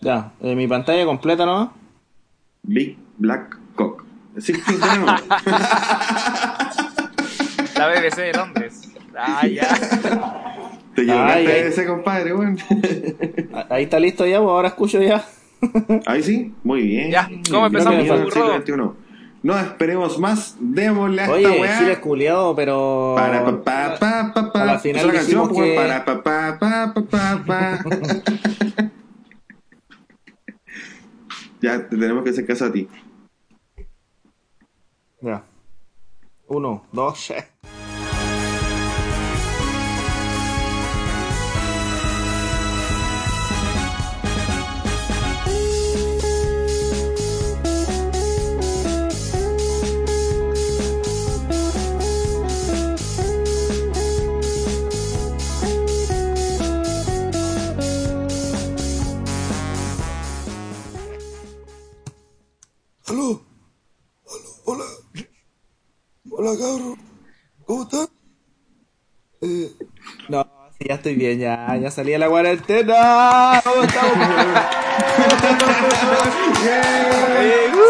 Ya, eh, mi pantalla completa, ¿no? Big Black Cock. Sí, sí, tenemos. La BBC de Londres. Ah, ya. Te llevaste ay. ese compadre, weón. Ah, Ahí está listo ya, pues ahora escucho ya. Ahí sí, muy bien. Ya, ¿cómo empezamos. No esperemos más, démosle a esta Oye, weá. Giles culiado, pero. Para pa pa pa pa pa. A la final la canción, que- Para pa pa pa pa pa pa. Ya, te tenemos que hacer caso a ti. Ya. Uno, dos, ya. Hola cabrón, ¿cómo están? Eh, No, sí, ya estoy bien, ya, ya salí de la cuarentena. ¿Cómo estamos?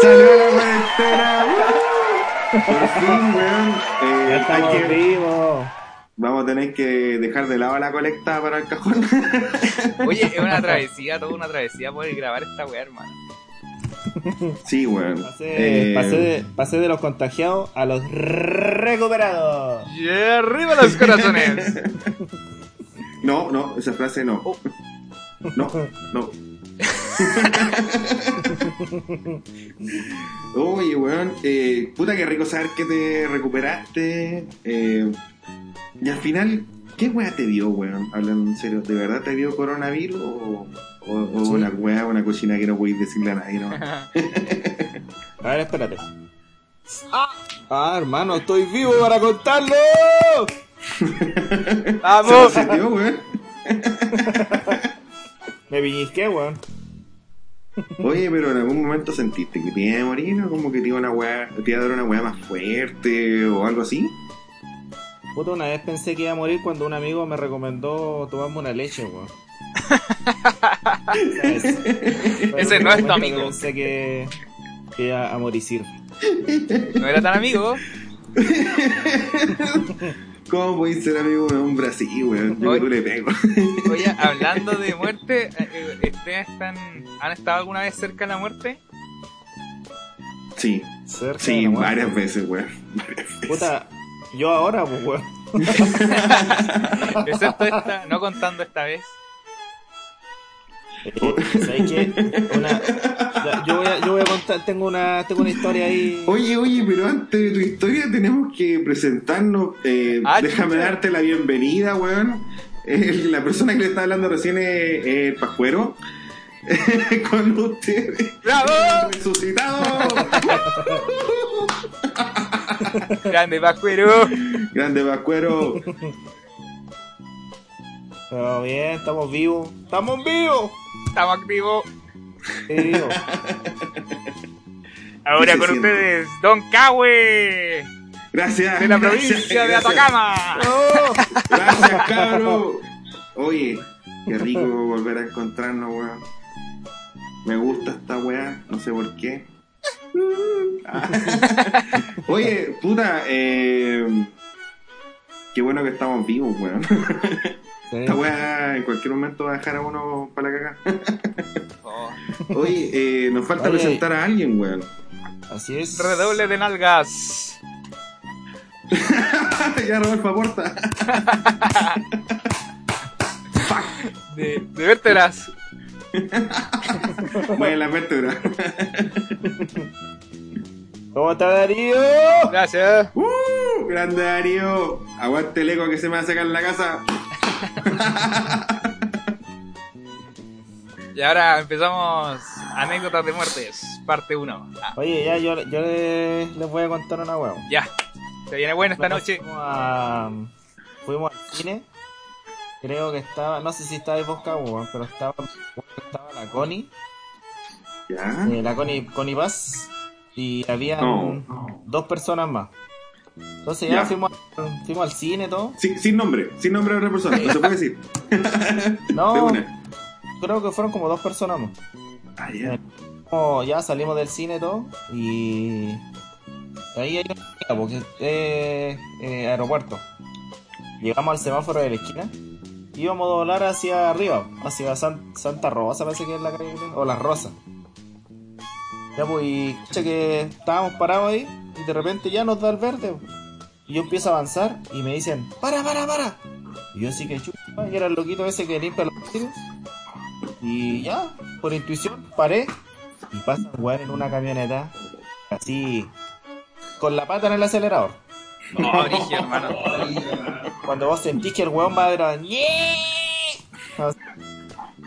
¡Salió la cuarentena! Por fin, weón. Eh, ya estamos que- vivos. Vamos a tener que dejar de lado la colecta para el cajón. Oye, es una travesía, toda una travesía poder grabar esta weá, hermano. sí, weón. Pasé, Eh, pasé, de, pasé de los contagiados a los recuperados. Y arriba los corazones. No, no, esa frase no. Oh. No, no. Oye, weón, eh, puta que rico saber que te recuperaste. eh, y al final, ¿qué weá te dio, weón? Hablando en serio, ¿de verdad te dio coronavirus o, o, o Sí. una weá, una cochina que no podéis decirle a nadie, no? A ver, espérate. Ah, hermano, estoy vivo para contarlo. ¿Se lo ¡Vamos! sintió, weón? Me piñisqué, weón. Oye, pero en algún momento sentiste que te iba a morir o como que te iba, una weá, te iba a dar una weá más fuerte o algo así. Puta, una vez pensé que iba a morir cuando un amigo me recomendó tomarme una leche, weón. Ese no es tu amigo. Pensé que, que iba a morir. No era tan amigo. ¿Cómo podéis ser amigo de un hombre así, weón? Yo le pego. Oye, hablando de muerte, eh, eh, ¿ustedes están, han estado alguna vez cerca de la muerte? Sí, Cerca de sí, la muerte. varias veces, weón. Varias veces. Puta, yo ahora, pues, weón. Excepto esta, no contando esta vez. Eh, ¿Sabes qué? Una, yo, voy a, yo voy a contar, tengo una, tengo una historia ahí. Oye, oye, pero antes de tu historia tenemos que presentarnos. Eh, Ah, déjame darte la bienvenida, weón. Eh, la persona que le está hablando recién es, el Pascuero. Con ustedes. ¡Bravo! ¡Resucitado! Grande Pascuero. Grande Pascuero. Pero bien, estamos vivos. ¡Estamos vivos! Estamos activos. Sí. Ahora ¿Qué se con siente? ustedes, Don Cahue, Gracias. de la gracias, provincia de gracias. Atacama. Gracias, cabro. Oye, qué rico volver a encontrarnos, weón. Me gusta esta weá, no sé por qué. Oye, puta, eh, qué bueno que estamos vivos, weón. Sí. Esta weá en cualquier momento va a dejar a uno para la caga. Oh, Oye, eh, nos falta Oye. presentar a alguien, weón. Así es. redoble de nalgas. ya Rodolfo aporta. De, de vértebras. Mueve la vértebra. ¿Cómo está Darío? Gracias. ¡Uh! Grande Darío. Aguante el eco que se me va a sacar en la casa. Y ahora empezamos anécdotas de muertes, parte 1. Oye, ya, yo, yo le- les voy a contar una huevo. ya, se viene bueno esta noche. Fuimos, a- fuimos al cine. Creo que estaba, no sé si estaba vos, weón, pero estaba, estaba la Connie, Ya. eh, la Connie, Connie Paz, y había No. dos personas más. Entonces ya, Ya. Fuimos, al- fuimos al cine todo. Sin, sin nombre, sin nombre de otra persona, no se puede decir. De No, una. creo que fueron como dos personas más. Ah, ya. Ya salimos del cine todo y ahí hay una porque es eh, aeropuerto. Llegamos al semáforo de la esquina y íbamos a doblar hacia arriba, hacia San- Santa Rosa, parece que es la calle, o Las Rosas. Ya pues, y que estábamos parados ahí y de repente ya nos da el verde. Y yo empiezo a avanzar y me dicen, para, para, para. Y yo sí que chupa, y era el loquito ese que limpia los vidrios. Y ya, por intuición, paré y pasa un weón en una camioneta, así, con la pata en el acelerador. No, Brigio, hermano. Cuando vos sentís que el weón va a dar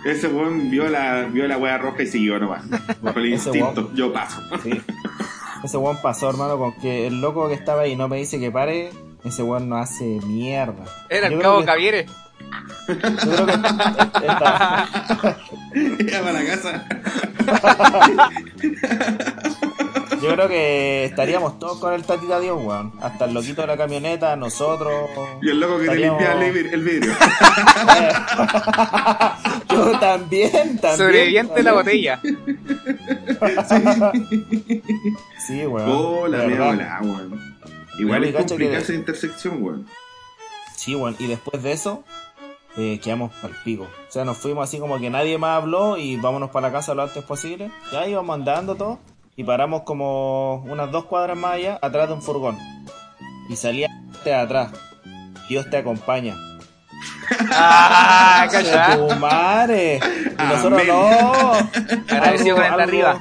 Ese weón vio la, vio la wea roja y siguió nomás. Bajo el instinto, yo paso. Sí. Ese weón pasó, hermano, con que el loco que estaba ahí no me dice que pare, ese weón no hace mierda. Era el cabo que- Cavieres. Yo creo que esta- para la casa. yo creo que estaríamos todos con el tatita Dios, weón. Hasta el loquito de la camioneta, nosotros. Y el loco que te limpia el, vid- el vidrio. Yo también, también. Sobreviviente la también. botella. Sí, weón. Oh, la de mía weón. Igual es complicada esa intersección, weón. Sí, bueno, y después de eso, eh, quedamos al pico. O sea, nos fuimos así como que nadie más habló y vámonos para la casa lo antes posible. Ya íbamos andando todo y paramos como unas dos cuadras más allá, atrás de un furgón. Y salía de atrás. Dios te acompaña. Ah, ¡Concha cachá. tu madre! Y nosotros no. Agradecido con el de arriba.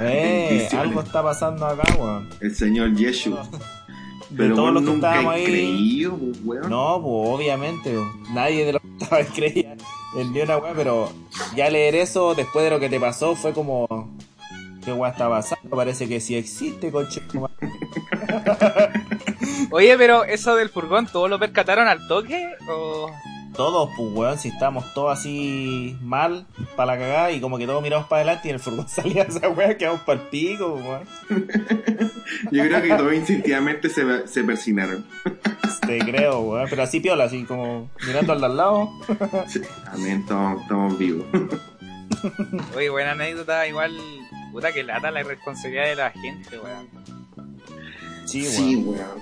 Eh, algo está pasando acá, weón. El señor Yeshu. De Pero todos los que nunca estábamos ahí. creído, pues, weón. No, pues obviamente, po. nadie de los que estaba ahí creía en ni una weá, pero ya leer eso después de lo que te pasó fue como. ¿Qué weá está pasando? Parece que sí existe, coche. Oye, pero eso del furgón, ¿todos lo percataron al toque? ¿O... Todos, pues weón, si estábamos todos así mal para la cagada y como que todos miramos para adelante y en el furgón salía esa weá, quedamos para el pico, weón. Yo creo que todos instintivamente se, se persinaron. Te creo, weón, pero así piola, así como mirando al de al lado. Sí, Amén, estamos, estamos vivos. Oye, buena anécdota, igual... Puta que lata la irresponsabilidad de la gente, weón. Sí, weón. Sí, weón.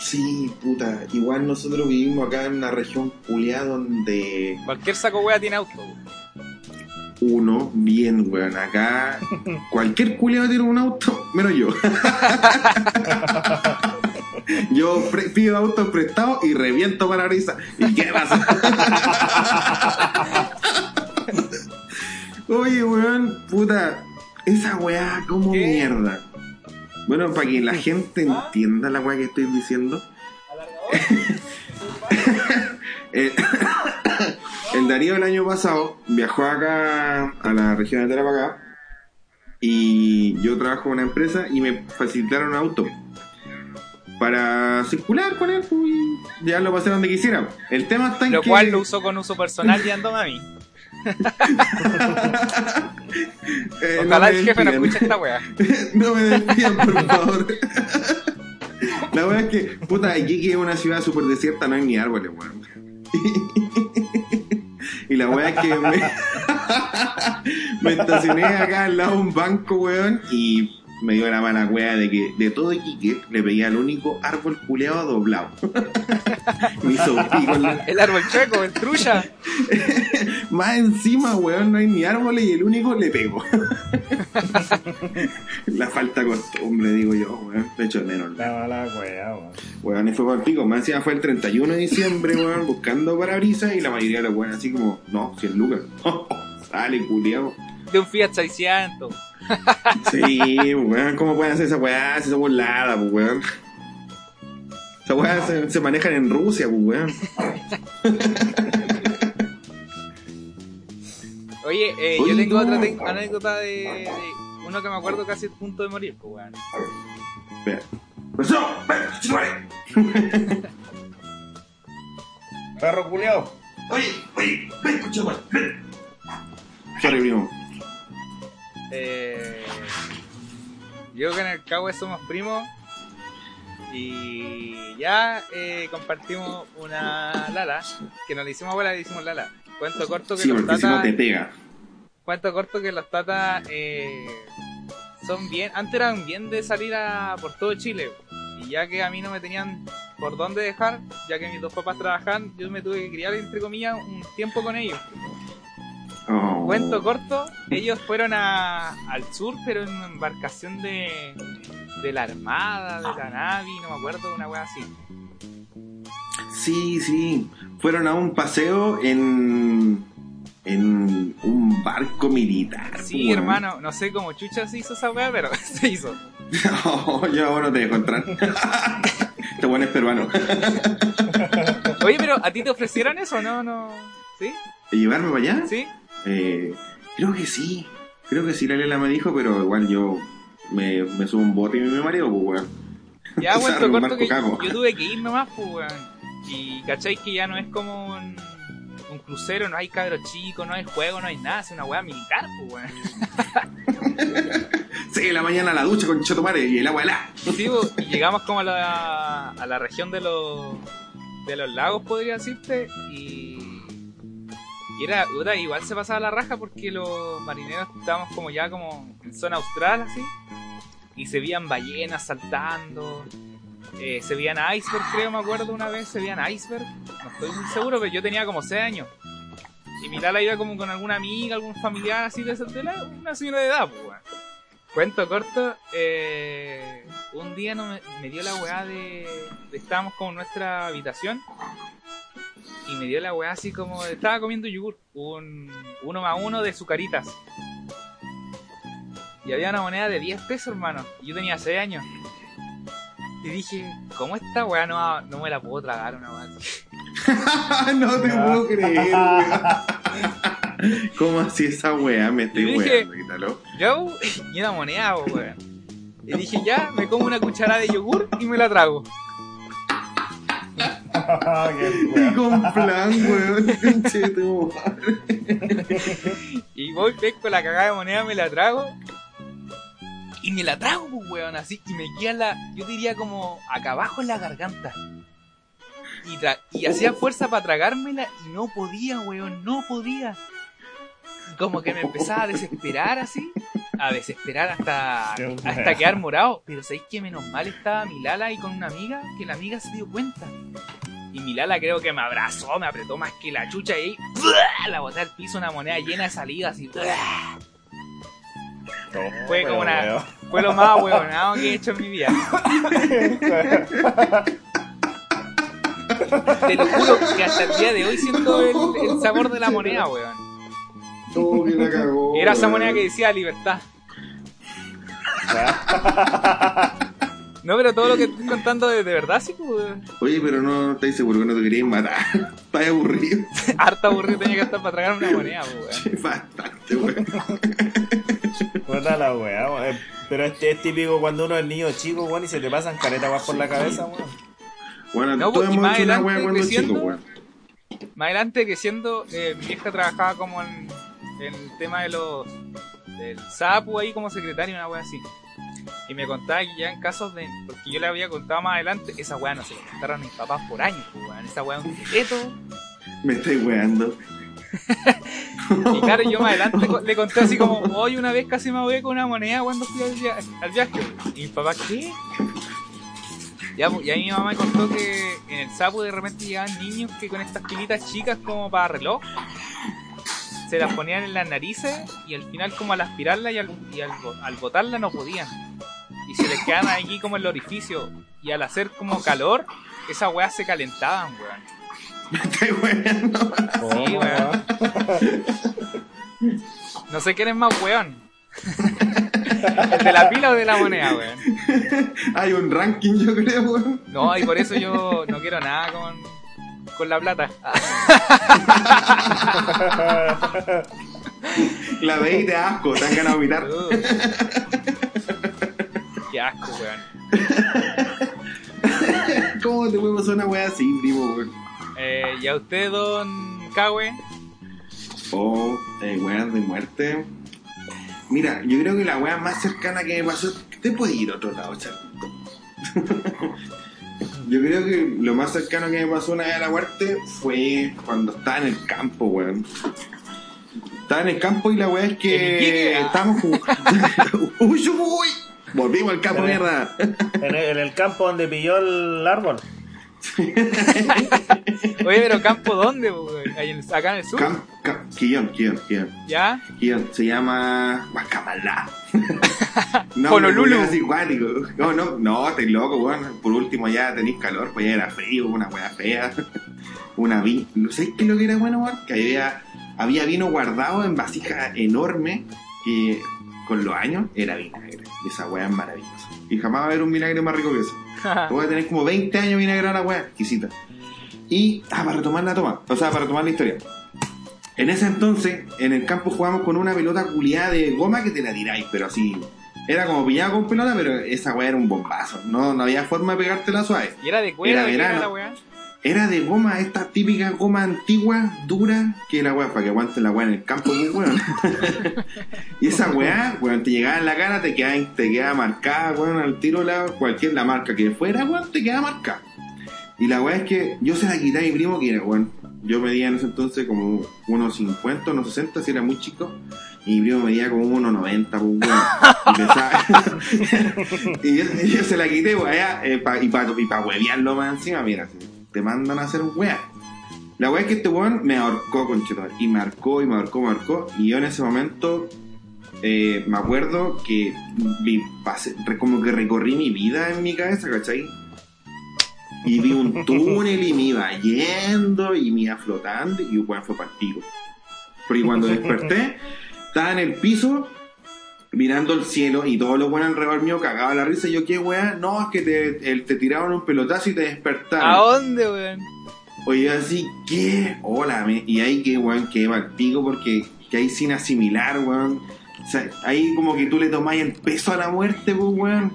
Sí, puta. Igual nosotros vivimos acá en una región culiada donde Cualquier saco wea tiene auto. weón. uno, bien, weón. Acá cualquier culiado tiene un auto, menos yo. Yo pre- pido autos prestados y reviento parabrisas. ¿Y qué pasa? Oye, weón, puta, esa weá, como ¿Qué? mierda. Bueno, para que la gente entienda la weá que estoy diciendo. el, el Darío el año pasado viajó acá a la región de Tarapacá y yo trabajo en una empresa y me facilitaron un auto para circular con él pues, y llevarlo a pasar donde quisiera. El tema está en Lo que... cual lo usó con uso personal y andó a mí. Eh, no Ojalá me el jefe no escuche esta wea. no me despidan, por favor. La verdad es que, puta, aquí que es una ciudad súper desierta, no hay ni árboles, weón. Y la weá es que me, me estacioné acá al lado de un banco, weón, y me dio la mala weá de que de todo Iquique le veía al único árbol culeado doblado. me hizo pico en la- El árbol chueco, el trucha. Más encima, weón, no hay ni árboles y el único le pego. la falta de costumbre, digo yo, weón. De hecho, menos. La mala weá, weón. Weón, y fue para el pico. Más encima fue el 31 de diciembre, weón, buscando parabrisas y la mayoría de los weón así como, no, 100 lucas. Sale, culiao. De un Fiat 600. Sí, weón, ¿cómo pueden hacer esa weá? Si son burlada, pues, weón. Esa weá se, se manejan en Rusia, pues, weón. Oye, eh, Oye, yo tengo no. otra te- anécdota de, de uno que me acuerdo casi a punto de morir, pues, weón. Perro culiao. Oye, oye, ven, escucha. Sorry, primo. Eh, yo con el Cabo somos primos y ya eh, compartimos una Lala, que nos le hicimos abuela, le hicimos Lala. Cuento corto que Sí, los tatas. te pega. Cuento corto que los tatas eh, son bien. Antes eran bien de salir a por todo Chile. Y ya que a mí no me tenían por dónde dejar, ya que mis dos papás trabajaban, yo me tuve que criar, entre comillas, un tiempo con ellos. Oh. Cuento corto, ellos fueron a, al sur, pero en una embarcación de, de la Armada, de la Navy, no me acuerdo, una wea así. Sí, sí. Fueron a un paseo en. en un barco militar. Sí, weón. hermano, no sé cómo chucha se hizo esa wea, pero se hizo. No, yo ahora no te dejo entrar. este bueno es peruano. Oye, pero ¿a ti te ofrecieron eso no? no? ¿Sí? ¿Llevarme para allá? ¿Sí? Eh, creo que sí. Creo que sí, la Lela me dijo, pero igual yo me, me subo un bote y me mareo, pues, weón. Ya, O sea, cuento un corto que yo tuve que ir nomás, pues, weón. Y cachai que ya no es como un, un crucero, no hay cabros chicos, no hay juego, no hay nada, es una weá militar, pues, weón. Sí, la mañana la ducha con Chotomare y el agua helada. Sí, pues, y llegamos como a la, a la región de los, de los lagos, podría decirte, y, y era, igual se pasaba la raja porque los marineros estábamos como ya como en zona austral, así, y se veían ballenas saltando, eh, se veían iceberg, creo, me acuerdo una vez, se veían iceberg, no estoy muy seguro, pero yo tenía como 6 años. Y mi Lala iba como con alguna amiga, algún familiar así de, de la- una señora de edad, pues. Cuento corto, eh, un día no me, dio la weá de, de- Estábamos como en nuestra habitación y me dio la weá así como. Estaba comiendo yogur, un uno más uno de sucaritas. Y había una moneda de 10 pesos, hermano. Y yo tenía 6 años. Y dije, ¿cómo esta weá no, no me la puedo tragar una weá así? no te puedo creer. ¿Cómo así esa weá? Me estoy Y dije- weando, quítalo. Yo, y una moneda, weón. Y dije, ya, me como una cucharada de yogur y me la trago. Y con plan, weón. Tu. Y voy, pesco la cagada de moneda, me la trago. Y me la trago, pues, weón, así. Y me queda la, yo diría como acá abajo en la garganta. Y, tra- y hacía fuerza para tragármela y no podía, weón, no podía. Y como que me empezaba a desesperar así. A desesperar hasta, hasta quedar morado. Pero sabéis que menos mal estaba mi Lala ahí con una amiga que la amiga se dio cuenta. Y mi Lala creo que me abrazó, me apretó más que la chucha y ahí la boté al piso una moneda llena de saliva así. Fue como una- Fue lo más huevonado que he hecho en mi vida. Te lo juro que hasta el día de hoy siento el, el sabor de la moneda, weón. No, que la cagó. Era esa moneda que decía libertad. No, pero todo lo que estoy contando de, de verdad, sí, pues. Oye, pero no estáis seguro que no te queréis matar. Estás aburrido. Harta aburrido tenía que estar para tragar una moneda, pues, weón. Bastante, weón. Puta la weá, weón. Eh, Pero este es típico cuando uno es niño chico, weón, y se te pasan caretas weón por la cabeza, weón. Bueno, No, todos pues, hemos más hecho una adelante, weá cuando creciendo, chico, weón. Más adelante, que siendo, eh, mi vieja trabajaba como en, en el tema de los del sapo ahí como secretario, una wea así. Y me contaba que ya en casos de. Porque yo le había contado más adelante, esa wea no se le contaron a mis papás por años, pues, weón. Esa wea es un secreto. Me estáis weando. Y claro, yo más adelante le conté así como, hoy una vez casi me ahogué con una moneda cuando fui al, via- al viaje. Y mi papá, ¿qué? Ya, pues, y ahí mi mamá me contó que en el sapo de repente llegaban niños que con estas pilitas chicas como para reloj se las ponían en las narices y al final como al aspirarla y al, y al, al botarla no podían. Y se les quedaban aquí como el orificio. Y al hacer como calor, esas weas se calentaban, weón. Weando. Sí, weón. No sé quién es más weón. ¿El de la pila o de la moneda, weón? Hay un ranking, yo creo, weón. No, y por eso yo no quiero nada con, con la plata. La veis de asco, te han ganado mirar. Uh. Qué asco, weón. ¿Cómo te puede pasar una weá así, primo, weón? Eh, ¿Y a usted, don Cahue? Oh, eh, weas de muerte. Mira, yo creo que la wea más cercana que me pasó. Te puedes ir a otro lado, Charlito. Yo creo que lo más cercano que me pasó una vez a la muerte fue cuando estaba en el campo, weón. Estaba en el campo y la weá es ¿En que estábamos jugando. uy, uy, Volvimos al campo, mierda. En el, en el campo donde pilló el árbol. Oye, pero campo dónde, en- acá en el sur. Cam, cam, Quillón, Quillón, Quillón. ¿Ya? Quillón. Se llama Guacamalá. Honolulu. me así cuático. No, no, no, estás loco, weón. Por último ya tenéis calor, pues ya era frío, una weá fea. Una vi. ¿No sé qué es lo que era bueno, weón? Que había, había vino guardado en vasija enorme que con los años era vinagre. Y esa weá es maravillosa. Y jamás va a haber un vinagre más rico que eso. Voy a tener como 20 años vinagre la weá, exquisita. Y, ah, para retomar la toma, o sea, para retomar la historia. En ese entonces, en el campo jugábamos con una pelota culiada de goma que te la tiráis, pero así. Era como pillada con pelota, pero esa weá era un bombazo. No, no había forma de pegártela suave. ¿Y era de cuero? Era ¿De qué era verano. la weá? Era de goma, esta típica goma antigua, dura, que la weá, para que aguante la weá en el campo, pues weón. y esa weá, weón, te llegaba en la cara, te quedaba, te quedaba marcada, weón, al tiro, la, cualquier la marca que fuera, weón, te quedaba marcada. Y la weá es que yo se la quité a mi primo, que era, weón, yo medía en ese entonces como unos 50, unos 60, si era muy chico. Y mi primo medía como unos 90, pues, weón. Y y yo, y yo se la quité, weón, allá, eh, pa- y para y pa huevearlo más encima, mira, te mandan a hacer un weá. La weá es que este weón me ahorcó, conchetumare, y me ahorcó, y me ahorcó, me ahorcó, y yo en ese momento eh, me acuerdo que vi- pasé- como que recorrí mi vida en mi cabeza, ¿cachai? Y vi un túnel y me iba yendo y me iba flotando y weón fue partido. Porque cuando desperté, estaba en el piso mirando el cielo y todos los buenos alrededor mío cagaban la risa y yo, ¿qué weá? No, es que te, el- te tiraron un pelotazo y te despertaron. ¿A dónde, weón? Oye, así, ¿qué? Hola, me- y ahí que, weón, que mal pico porque que ahí sin asimilar, weón. O sea, ahí como que tú le tomás el peso a la muerte, pues, weón.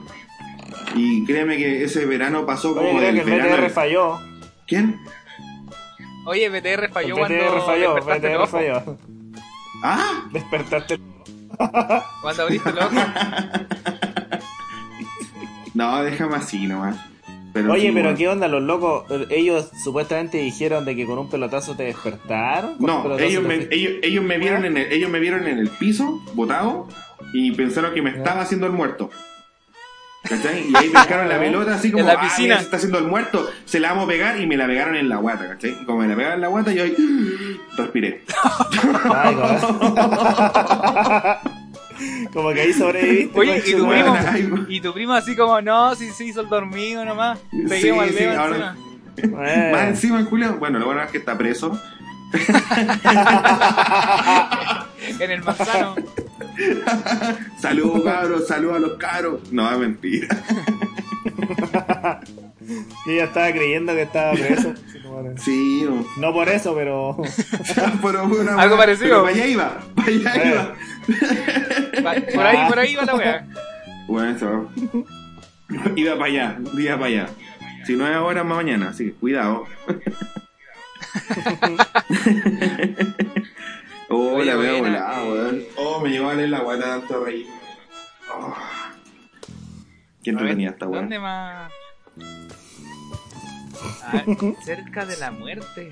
Y créeme que ese verano pasó como Oye, creo del que el verano. BTR falló. ¿Quién? Oye, BTR falló el cuando BTR falló, despertaste el BTR falló. Ah, Despertaste. Cuando abriste el ojo. no, déjame así nomás. Pero Oye, sí, pero. ¿qué onda los locos? Ellos supuestamente dijeron de que con un pelotazo te despertaron. ¿Con un No, ellos me, ellos, ellos me vieron en el, ellos me vieron en el piso, botado, y pensaron que me estaba haciendo el muerto. ¿Cachai? Y ahí pescaron la pelota así como, En la "Ah, piscina". mira, se está haciendo el muerto, se la vamos a pegar y me la pegaron en la guata, ¿cachai? Y como me la pegaron en la guata, yo ahí respiré. Ay, como- Como que ahí sobreviviste. Oye, y tu primo, y tu primo así como, no, si se hizo el dormido nomás. Sí, al sí, dedo ahora- encima. Más encima el Julio, bueno, lo bueno es que está preso. En el manzano. Saludos cabros, saludos a los cabros. No, es mentira. Yo ya estaba creyendo que estaba preso. Sí, no. No por eso, pero. Pero una Algo parecido. pero para allá iba, para allá Eh. iba. Por ahí, por ahí va la wea. Bueno, eso. Iba para allá, iba para allá. Si no es ahora, más mañana, así que cuidado. oh, la veo volada, weón. Oh, me llegó a leer la guata tanto reír. Oh. ¿Quién A te ver, tenía esta weá? ¿Dónde más? Ah, cerca de la muerte.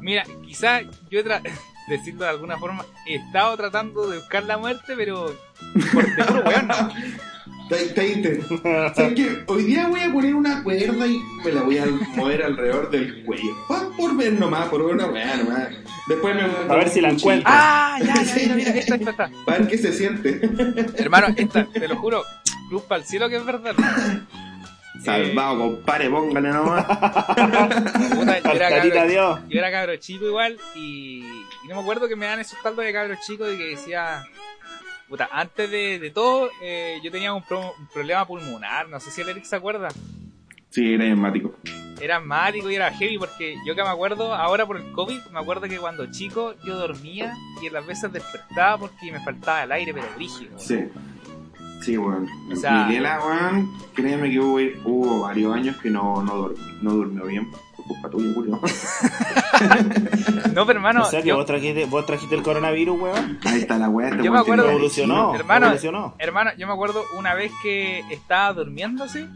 Mira, quizá yo he tra- decirlo de alguna forma, he estado tratando de buscar la muerte, pero por de puro weón, no. Está inter- ¿Sabes qué? Hoy día voy a poner una cuerda y me la voy a mover alrededor del cuello. Pa- Por ver nomás, por ver una weá nomás. Después me A ver si la encuentro. Ah, ya, ya, mira, mira, esta, esta, esta. Para ver qué se siente. Hermano, esta, te lo juro, cruz para el cielo que es verdad. Salvado, compadre, póngale nomás. Puta, yo era cabro- Dios. Yo era cabro chico igual y, y no me acuerdo que me dan esos taldos de cabro chico de que decía, puta, antes de, de todo eh, yo tenía un, pro- un problema pulmonar, no sé si el Eric se acuerda. Sí, era enigmático. Era mático y era heavy porque yo que me acuerdo, ahora por el COVID, me acuerdo que cuando chico yo dormía y en las veces despertaba porque me faltaba el aire, pero brígido. Sí. Sí, weón. O sea- weón, créeme que hubo, hubo varios años que no, no, no durmió bien. Culpa tuya, Julio. No, pero hermano, ¿En serio? yo- ¿Vos, trajiste, ¿Vos trajiste el coronavirus, weón? Ahí está la weá. este Yo weón me acuerdo- Evolucionó. Hermano, evolucionó. hermano, yo me acuerdo una vez que estaba durmiéndose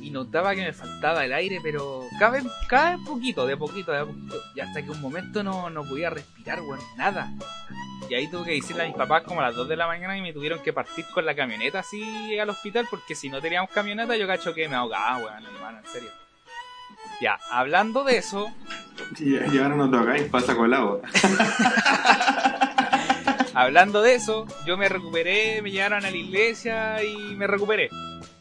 y, y notaba que me faltaba el aire, pero cada vez, cada vez poquito, de poquito, de poquito. Y hasta que un momento no, no podía respirar, weón, nada. Y ahí tuve que decirle a mis papás como a las 2 de la mañana y me tuvieron que partir con la camioneta así al hospital porque si no teníamos camioneta yo cacho que me ahogaba, weón, hermano, en serio. Ya, hablando de eso, Sí, ya llevaron otro acá y pasa colado. Hablando de eso, yo me recuperé, me llevaron a la iglesia y me recuperé.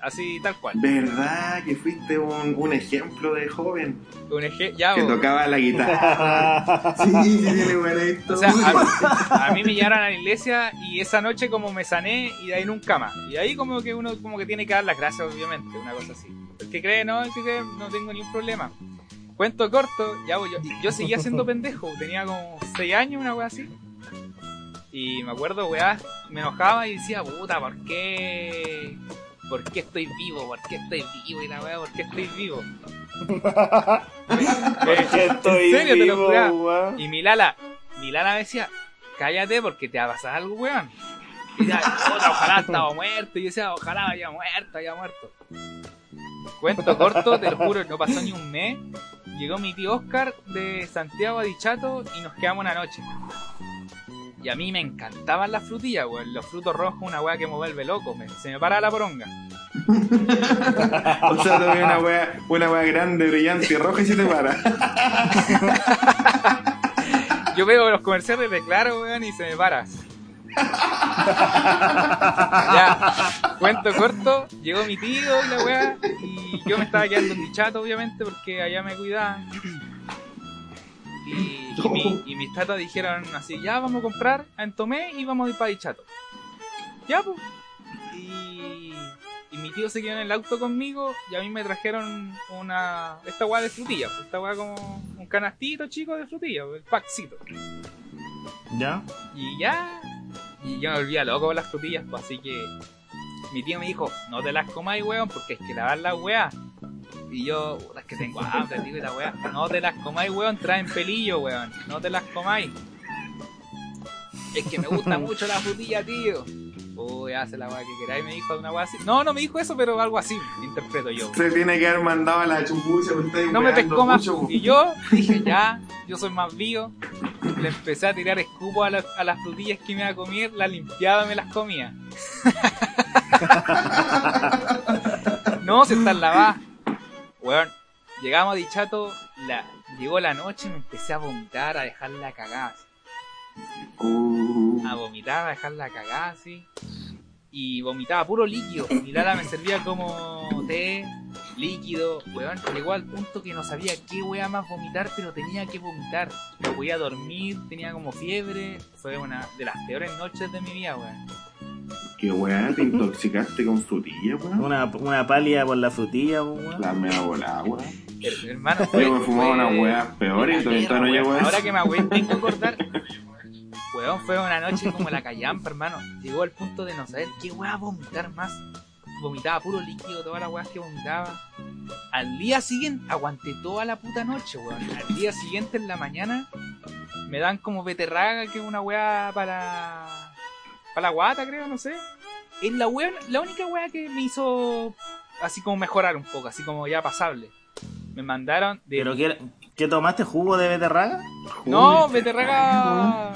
Así tal cual. ¿Verdad que fuiste un, un ejemplo de joven Un eje, ya, que tocaba la guitarra? Sí, sí, tiene buena O sea, a, a mí me llevaron a la iglesia y esa noche como me sané y de ahí nunca más. Y ahí como que uno como que tiene que dar las gracias, obviamente, una cosa así. El que cree, no, el que cree, no tengo ningún problema. Cuento corto, ya bo, yo, yo seguía siendo pendejo, tenía como 6 años, una wea así. Y me acuerdo, weá, me enojaba y decía, puta, ¿por qué? ¿Por qué estoy vivo? ¿Por qué estoy vivo? Y la weá, ¿por qué estoy vivo? Eh, ¿Qué estoy en serio, te lo vivo, weón? Y mi Lala, mi Lala me decía, cállate porque te va a pasar algo, weón. Y decía, "Puta, ojalá estaba muerto. Y yo decía, ojalá haya muerto, haya muerto. Cuento corto, te lo juro, no pasó ni un mes. Llegó mi tío Oscar de Santiago a Dichato y nos quedamos una noche. Y a mí me encantaban las frutillas, weón. Los frutos rojos, una weá que me vuelve loco. me- se me para la poronga. O sea, te ve una weá, una weá grande, brillante y roja y se te para. Yo veo los comerciales de Claro, weón, y se me para. ya, cuento corto, llegó mi tío y la weá, y yo me estaba quedando en dichato, obviamente, porque allá me cuidaban. Y, y, mi- y mis tatas dijeron así, ya vamos a comprar a Entomé y vamos a ir para Dichato. Ya, pues. Y, y mi tío se quedó en el auto conmigo y a mí me trajeron una esta weá de frutillas, pues, esta weá como un canastito chico de frutillas, el packcito. ¿Ya? Y ya. Y yo me volvía loco con las frutillas, pues así que. Mi tío me dijo, no te las comáis, weón, porque hay que lavar las weas. Y yo, puta, es que tengo hambre, tío, y la wea. No te las comáis, weón, traen pelillo, weón. No te las comáis. Es que me gusta mucho la frutilla, tío. Uy, hace la wea que queráis, me dijo una wea así. No, no me dijo eso, pero algo así, interpreto yo. Se tiene que haber mandado a la chupucha, me estáis No me pescó más. Y yo dije, ya, yo soy más vivo. Le empecé a tirar escupo a, la- a las frutillas que me iba a comer, las limpiaba y me las comía. no, se están lavadas. Weón, llegamos a Dichato, la, llegó la noche y me empecé a vomitar, a dejarla cagada. Uh, A vomitar, a dejarla cagada así. Y vomitaba puro líquido. Mi Lala me servía como té, líquido, weón. Llegó al punto que no sabía qué wea más vomitar, pero tenía que vomitar. No podía dormir, tenía como fiebre. Fue una de las peores noches de mi vida, weón. Qué weá, te intoxicaste con frutilla, weón. Una, una palia por la frutilla, weón. La mea volada, weón. Her- hermano, Yo me fumaba fue- una weá peor y la todavía perra, no weón. eso. Ahora que me agüé, tengo que acordar. Weón, fue una noche como la callampa, hermano. Llegó al punto de no saber qué weá vomitar más. Vomitaba puro líquido, todas las weas que vomitaba. Al día siguiente, aguanté toda la puta noche, weón. Al día siguiente, en la mañana, me dan como beterraga, que es una weá para. Para la guata, creo, no sé. Es la weá, la única weá que me hizo así como mejorar un poco, así como ya pasable. Me mandaron de ¿Pero qué, qué tomaste? ¿Jugo de beterraga? no, beterraga.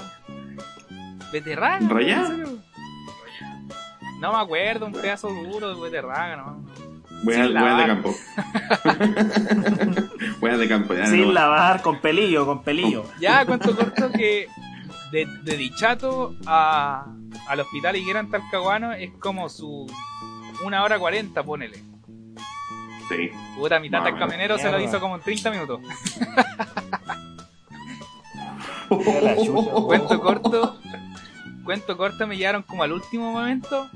¿Beterraga? ¿Rayada? ¿En serio? No me acuerdo, un pedazo duro de beterraga, no. Weá de lavar. campo. weá de campo, ya Sin no. lavar, con pelillo, con pelillo. Ya, cuento corto que de, de Dichato a, al hospital Higuera en Talcahuano es como su una hora cuarenta, ponele. Sí. Puta, mi tata el camionero se lo hizo como en 30 minutos. Era la chucha, weón. Cuento corto, cuento corto, me llevaron como al último momento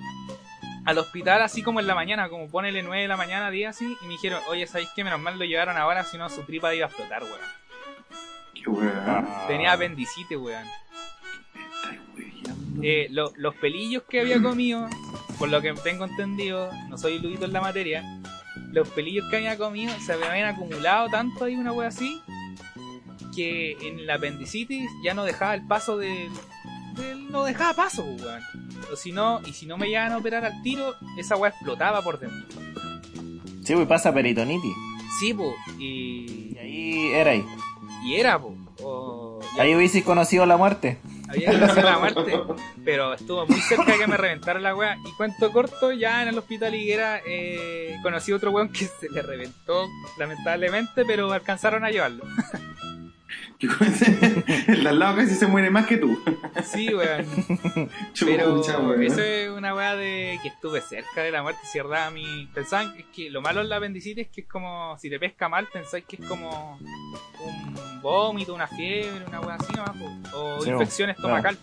al hospital, así como en la mañana, como ponele 9 de la mañana, día así, y me dijeron, oye, ¿sabéis que menos mal lo llevaron ahora, si no su tripa iba a explotar, weón? Qué weá. Tenía apendicitis, weón. Eh, lo- los pelillos que había comido, por lo que tengo entendido, no soy erudito en la materia, los pelillos que había comido se me habían acumulado tanto ahí, una wea así, que en la apendicitis ya no dejaba el paso del. del- no dejaba paso, pues, weón. O si no, y si no me llegaban a operar al tiro, esa weá explotaba por dentro. Sí, pues pasa peritonitis. Sí, y. Y ahí era ahí. Y era, po. O, ya Ahí hubiese conocido la muerte. había conocido la muerte, pero estuvo muy cerca de que me reventara la weá. Y cuento corto, ya en el hospital Higuera eh, conocí otro weón que se le reventó, lamentablemente, pero alcanzaron a llevarlo. El de al lado casi se muere más que tú. Sí, weón. Pero weón. eso es una weá de que estuve cerca de la muerte, cierra mi... Pensaban que, es que lo malo en la apendicitis es que es como, si te pesca mal, pensáis que es como un vómito, una fiebre, una weá así nomás, o Sí, infección claro. estomacal.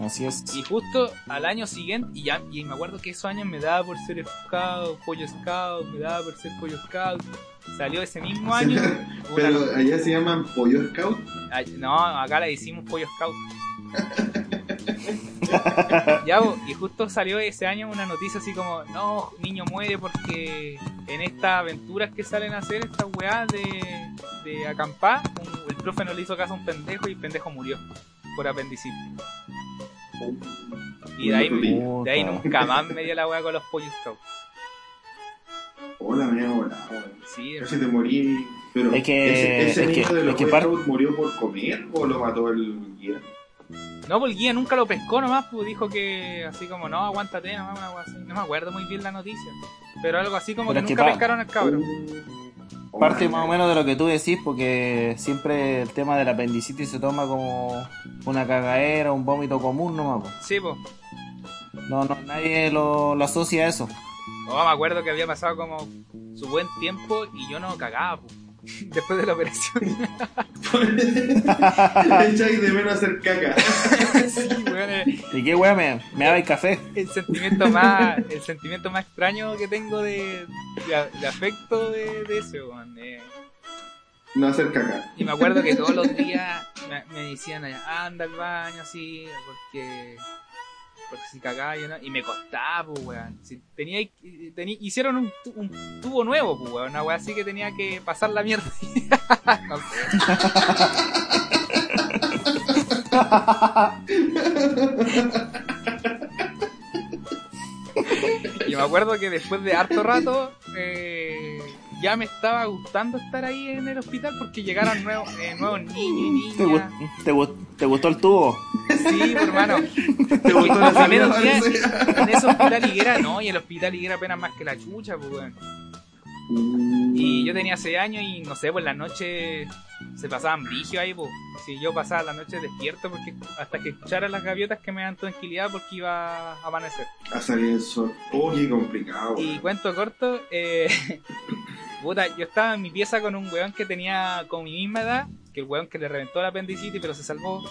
Así es. Y justo al año siguiente, y ya y me acuerdo que esos años me daba por ser scout, pollo scout, me daba por ser pollo scout. Salió ese mismo año. Pero una- allá se llaman pollo scout. No, acá le hicimos pollo scout. ya, y justo salió ese año una noticia así como, no, niño muere porque en estas aventuras que salen a hacer, estas weás de, de acampar, un- el profe no le hizo caso a un pendejo y el pendejo murió por apendicitis. Y de ahí, de ahí nunca más me dio la weá con los pollo scout. Hola, me he volado, weón. Sí, Casi te morí. Pero Es que- ese, ese es niño que- de los es que Boy par- murió por comer o lo mató el guía. No, pues el guía nunca lo pescó nomás, pues dijo que así como, no, aguántate nomás, una wea así. No me acuerdo muy bien la noticia. Pero algo así como Pero que nunca pescaron al cabrón. Parte más o menos de lo que tú decís, porque siempre el tema de la apendicitis se toma como una cagadera, un vómito común nomás. po. Sí, pues. No, no, nadie lo, lo asocia a eso. Oh, me acuerdo que había pasado como su buen tiempo y yo no cagaba, pues. Después de la operación. Echáis de menos hacer caca. sí, weón, eh, ¿Y qué weá me, me daba el café? el sentimiento más, el sentimiento más extraño que tengo de, de, de afecto de, de eso, weón. eh. No hacer caca. Y me acuerdo que todos los días me, me decían, anda al baño así, porque, porque si cagaba. Y me costaba, pues, hicieron un, un tubo nuevo, pues, weón. Una weá así que tenía que pasar la mierda. Y me acuerdo que después de harto rato eh, ya me estaba gustando estar ahí en el hospital porque llegaron nuevos, eh, nuevos niños y ¿Te, niñas. te gu- te gustó el tubo? Sí, hermano. ¿Te gustó la Los primeros salida? días en ese hospital higuera, no, y el hospital higuera apenas más que la chucha, pues, weón. Y yo tenía 6 años y no sé, pues la noche se pasaban vigio ahí, pues. Si yo pasaba la noche despierto porque hasta que escuchara las gaviotas que me dan tranquilidad porque iba a amanecer. A salir el sol. Oh, qué complicado. Y cuento corto, eh, puta, yo estaba en mi pieza con un weón que tenía con mi misma edad, que el weón que le reventó la apendicitis pero se salvó,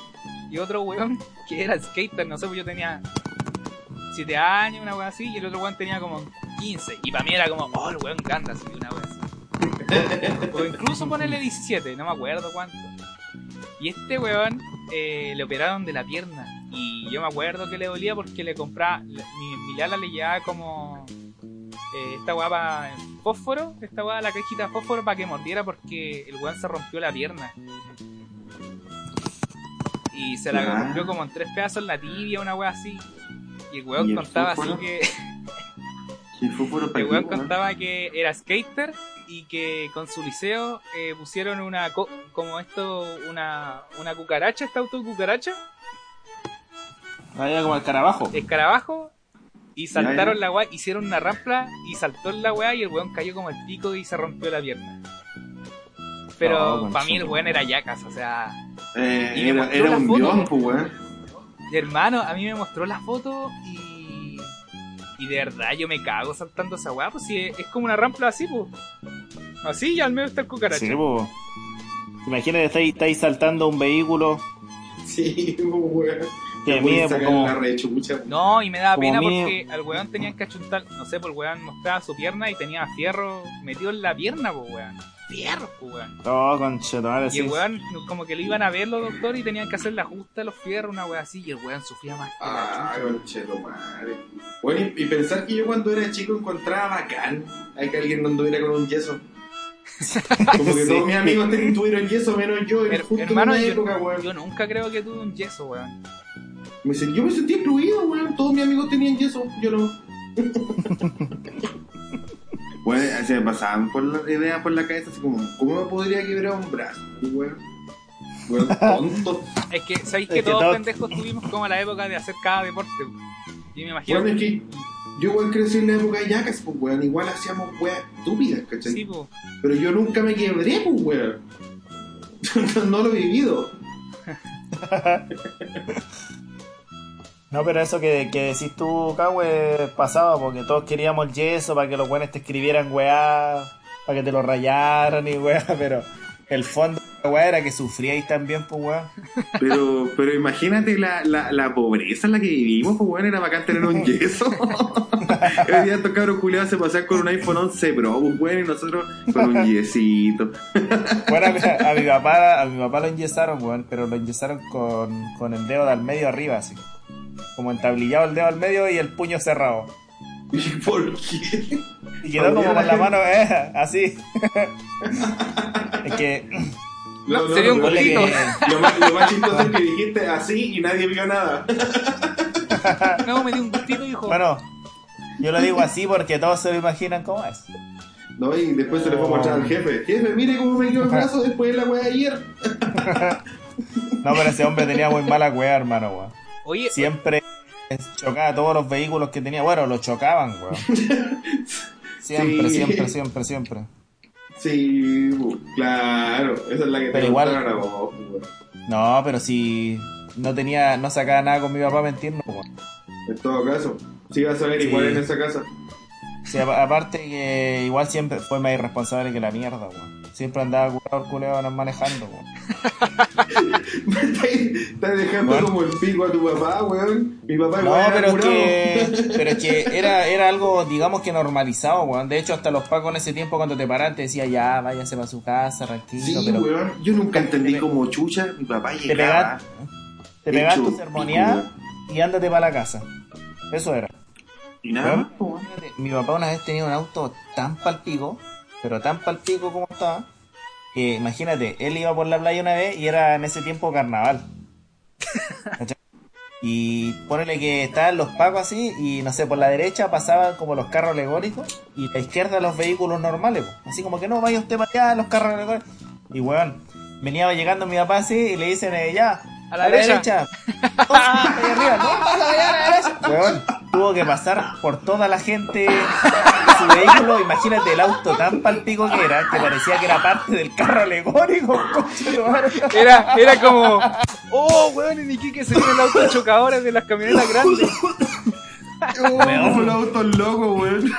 y otro weón que era skater, no sé, pues yo tenía 7 años, una weón así, y el otro weón tenía como 15, y para mí era como, oh, el weón grande, así, una weón así. o incluso ponerle 17, no me acuerdo cuánto. Y este weón eh, le operaron de la pierna. Y yo me acuerdo que le dolía porque le compraba. Mi, mi Lala le llevaba como. Eh, esta guapa en fósforo. Esta guapa la cajita de fósforo para que mordiera porque el weón se rompió la pierna. Y se la Ya. rompió como en tres pedazos en la tibia, una wea así. Y el weón ¿Y el contaba así fósforo? que. ¿Qué fue por El weón contaba que era skater y que con su liceo eh, pusieron una co- como esto una una cucaracha, esta auto cucaracha, Vaya como el carabajo. escarabajo y saltaron ya. la weá, hicieron una rampa y saltó en la weá y el weón cayó como el pico y se rompió la pierna. Pero para mí el weón era yacas, o sea, Eh, Y era, era un dios, pues, weón. hermano, a mí me mostró la foto y y de verdad yo me cago saltando esa weá, pues si es, es como una rampa así, pues. Así y al medio está el cucaracha. Sí, po. Imagínate, estáis, estáis saltando un vehículo Sí, pues, weón. Que mide como... rechucha. No, y me daba pena porque al weón tenían que achuntar, no sé, pues el weón mostraba su pierna y tenía fierro metido en la pierna, pues weón. Fierro, pues weón. Oh, conchetumare, Y el weón como que lo iban a ver los doctores y tenían que hacer la ajuste a los fierros, una weón así, y el weón sufría más que Ah, madre. Bueno, y, y pensar que yo cuando era chico encontraba bacán hay que alguien no anduviera con un yeso. Como que Sí. todos mis amigos tuvieron yeso menos yo, y Her- justo hermano, en una yo, época, weón. yo nunca creo que tuve un yeso, weón. Me sen- yo me sentí excluido, weón. Todos mis amigos tenían yeso, yo no. bueno, se me pasaban por la idea por la cabeza, así como, ¿cómo me podría quebrar un brazo, weón? Weón, tonto. Es que, ¿sabéis Es que que todos todo- pendejos tuvimos como la época de hacer cada deporte? Y me imagino Bueno, es que yo, weón, crecí en la época de Yacas, pues, weón. Igual hacíamos weas estúpidas, ¿cachai? Sí, po. Pero yo nunca me quebré, pues, weón. no lo he vivido. No, pero eso que, que decís tú, Cahue, pasaba porque todos queríamos el yeso para que los buenos te escribieran weá, para que te lo rayaran y weá, pero el fondo de la weá era que sufríais también, pues weá. Pero, pero imagínate la, la, la pobreza en la que vivimos, pues bueno, era bacán tener un yeso. Hoy día estos cabros culiados se pasan con un iPhone 11 Pro, pues bueno, y nosotros con un yesito. Bueno, a mi, a mi papá, a mi papá lo enyesaron, weón, pero lo enyesaron con, con el dedo del medio arriba, así. Como entablillado el dedo al medio y el puño cerrado. ¿Y por qué? Y quedó como con la mano, eh, así. es que, No, sería un que- Lo más, lo más chistoso es que dijiste así y nadie vio nada. No, me dio un gustito, hijo. bueno, yo lo digo así porque todos se lo imaginan cómo es. No, y después se le fue a mostrar al jefe. Jefe, mire cómo me quedó el brazo después de la wea de ayer. No, pero ese hombre tenía muy mala weá, hermano, weón. Oye, Siempre chocaba todos los vehículos que tenía. Bueno, lo chocaban, weón. Siempre, Sí. siempre, siempre, siempre. Sí, claro, esa es la que te Pero igual- contaron a vos, weón. No, pero si no tenía, no sacaba nada con mi papá mentirnos, weón. En todo caso, sí vas a ver Sí. igual en esa casa. Sí, aparte que igual siempre fue más irresponsable que la mierda, weón. Siempre andaba curado el culeo manejando, weón. Estás dejando Bueno. como el pico a tu papá, weón. Mi papá No, pero es que, pero es que era, era algo, digamos que normalizado, weón. De hecho, hasta los pacos en ese tiempo cuando te paraban te decía, ya, váyase para su casa, tranquilo, Sí, pero weón. Yo nunca entendí como chucha. Mi papá llegaba. te pegas tu sermoneada y ándate para la casa. Eso era. Y nada Weón, Mi papá una vez tenía un auto tan palpico, pero tan palpico como estaba, que imagínate, él iba por la playa una vez y era en ese tiempo carnaval. Y ponele que estaban los pacos así, y no sé, por la derecha pasaban como los carros alegóricos, y a la izquierda los vehículos normales, así como que no, vaya usted para allá, los carros alegóricos. Y weón, venía llegando mi papá así, y le dicen, eh, ya, A la derecha. Ahí arriba, no, pasa allá a la derecha. Weón, tuvo que pasar por toda la gente su vehículo. Imagínate el auto tan palpico que era, que parecía que era parte del carro alegórico. Era, era como, oh, weón, en Iquique se vienen los autos chocadores de las camionetas grandes. Oh, los autos locos, weón.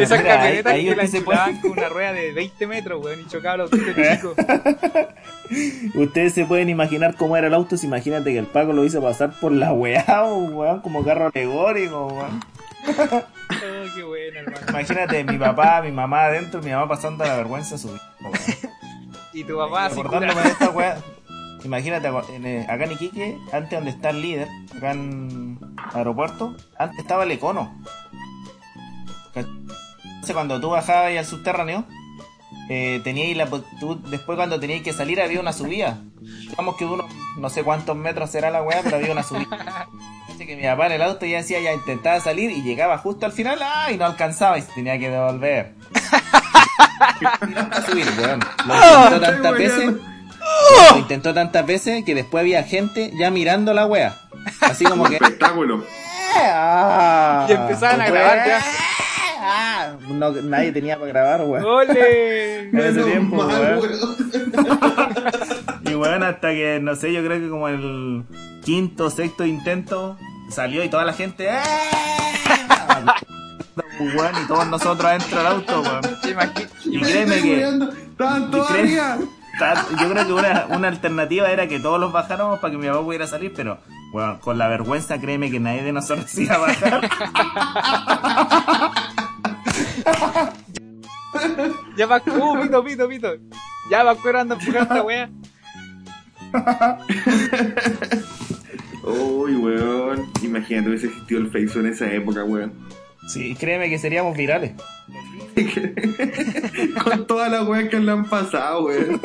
Esas camionetas que la usted se puede- enchulaban con una rueda de 20 metros, weón, y chocaban los autos chicos. Ustedes se pueden imaginar cómo era el auto. si Imagínate que el Paco lo hizo pasar por la weá, weón, como carro alegórico, weón. Oh, qué bueno, hermano. Imagínate mi papá, mi mamá adentro, mi mamá pasando la vergüenza a su. Y tu papá así Acordándome cura. de esta weá. Imagínate, eh, acá en Iquique, antes donde está el líder, acá en aeropuerto, antes estaba el Econo. Entonces cuando tú bajabas al subterráneo, eh, teníais la, tú, después cuando teníais que salir había una subida. Digamos que unos, no sé cuántos metros será la weá, pero había una subida. Así que mi papá en el auto ya decía, ya intentaba salir y llegaba justo al final, ¡ah! y no alcanzaba y se tenía que devolver. Y subir, weón. Lo intentó tantas veces. Lo intentó tantas veces que después había gente ya mirando la wea. Así como que. Espectáculo. ¡Ah! Y empezaban a grabar ya. ¡Ah! No, nadie tenía para grabar, weón. ¡Ole! En ese tiempo, mal, weón. weón. Y bueno, hasta que, no sé, yo creo que como el quinto, sexto intento salió y toda la gente. ¡eh! Weón, y todos nosotros adentro del auto, weón. Y créeme que. Estaban y todos yo creo que una, una alternativa era que todos los bajáramos para que mi papá pudiera salir, pero bueno, con la vergüenza, créeme que nadie de nosotros iba a bajar. Ya va, uh, pito, pito, pito. Ya va, cuero anda empujando esta wea. Uy, weón. Imagínate hubiese existido el Facebook en esa época, weón. Sí, créeme que seríamos virales. Con todas las weas que le han pasado, weón.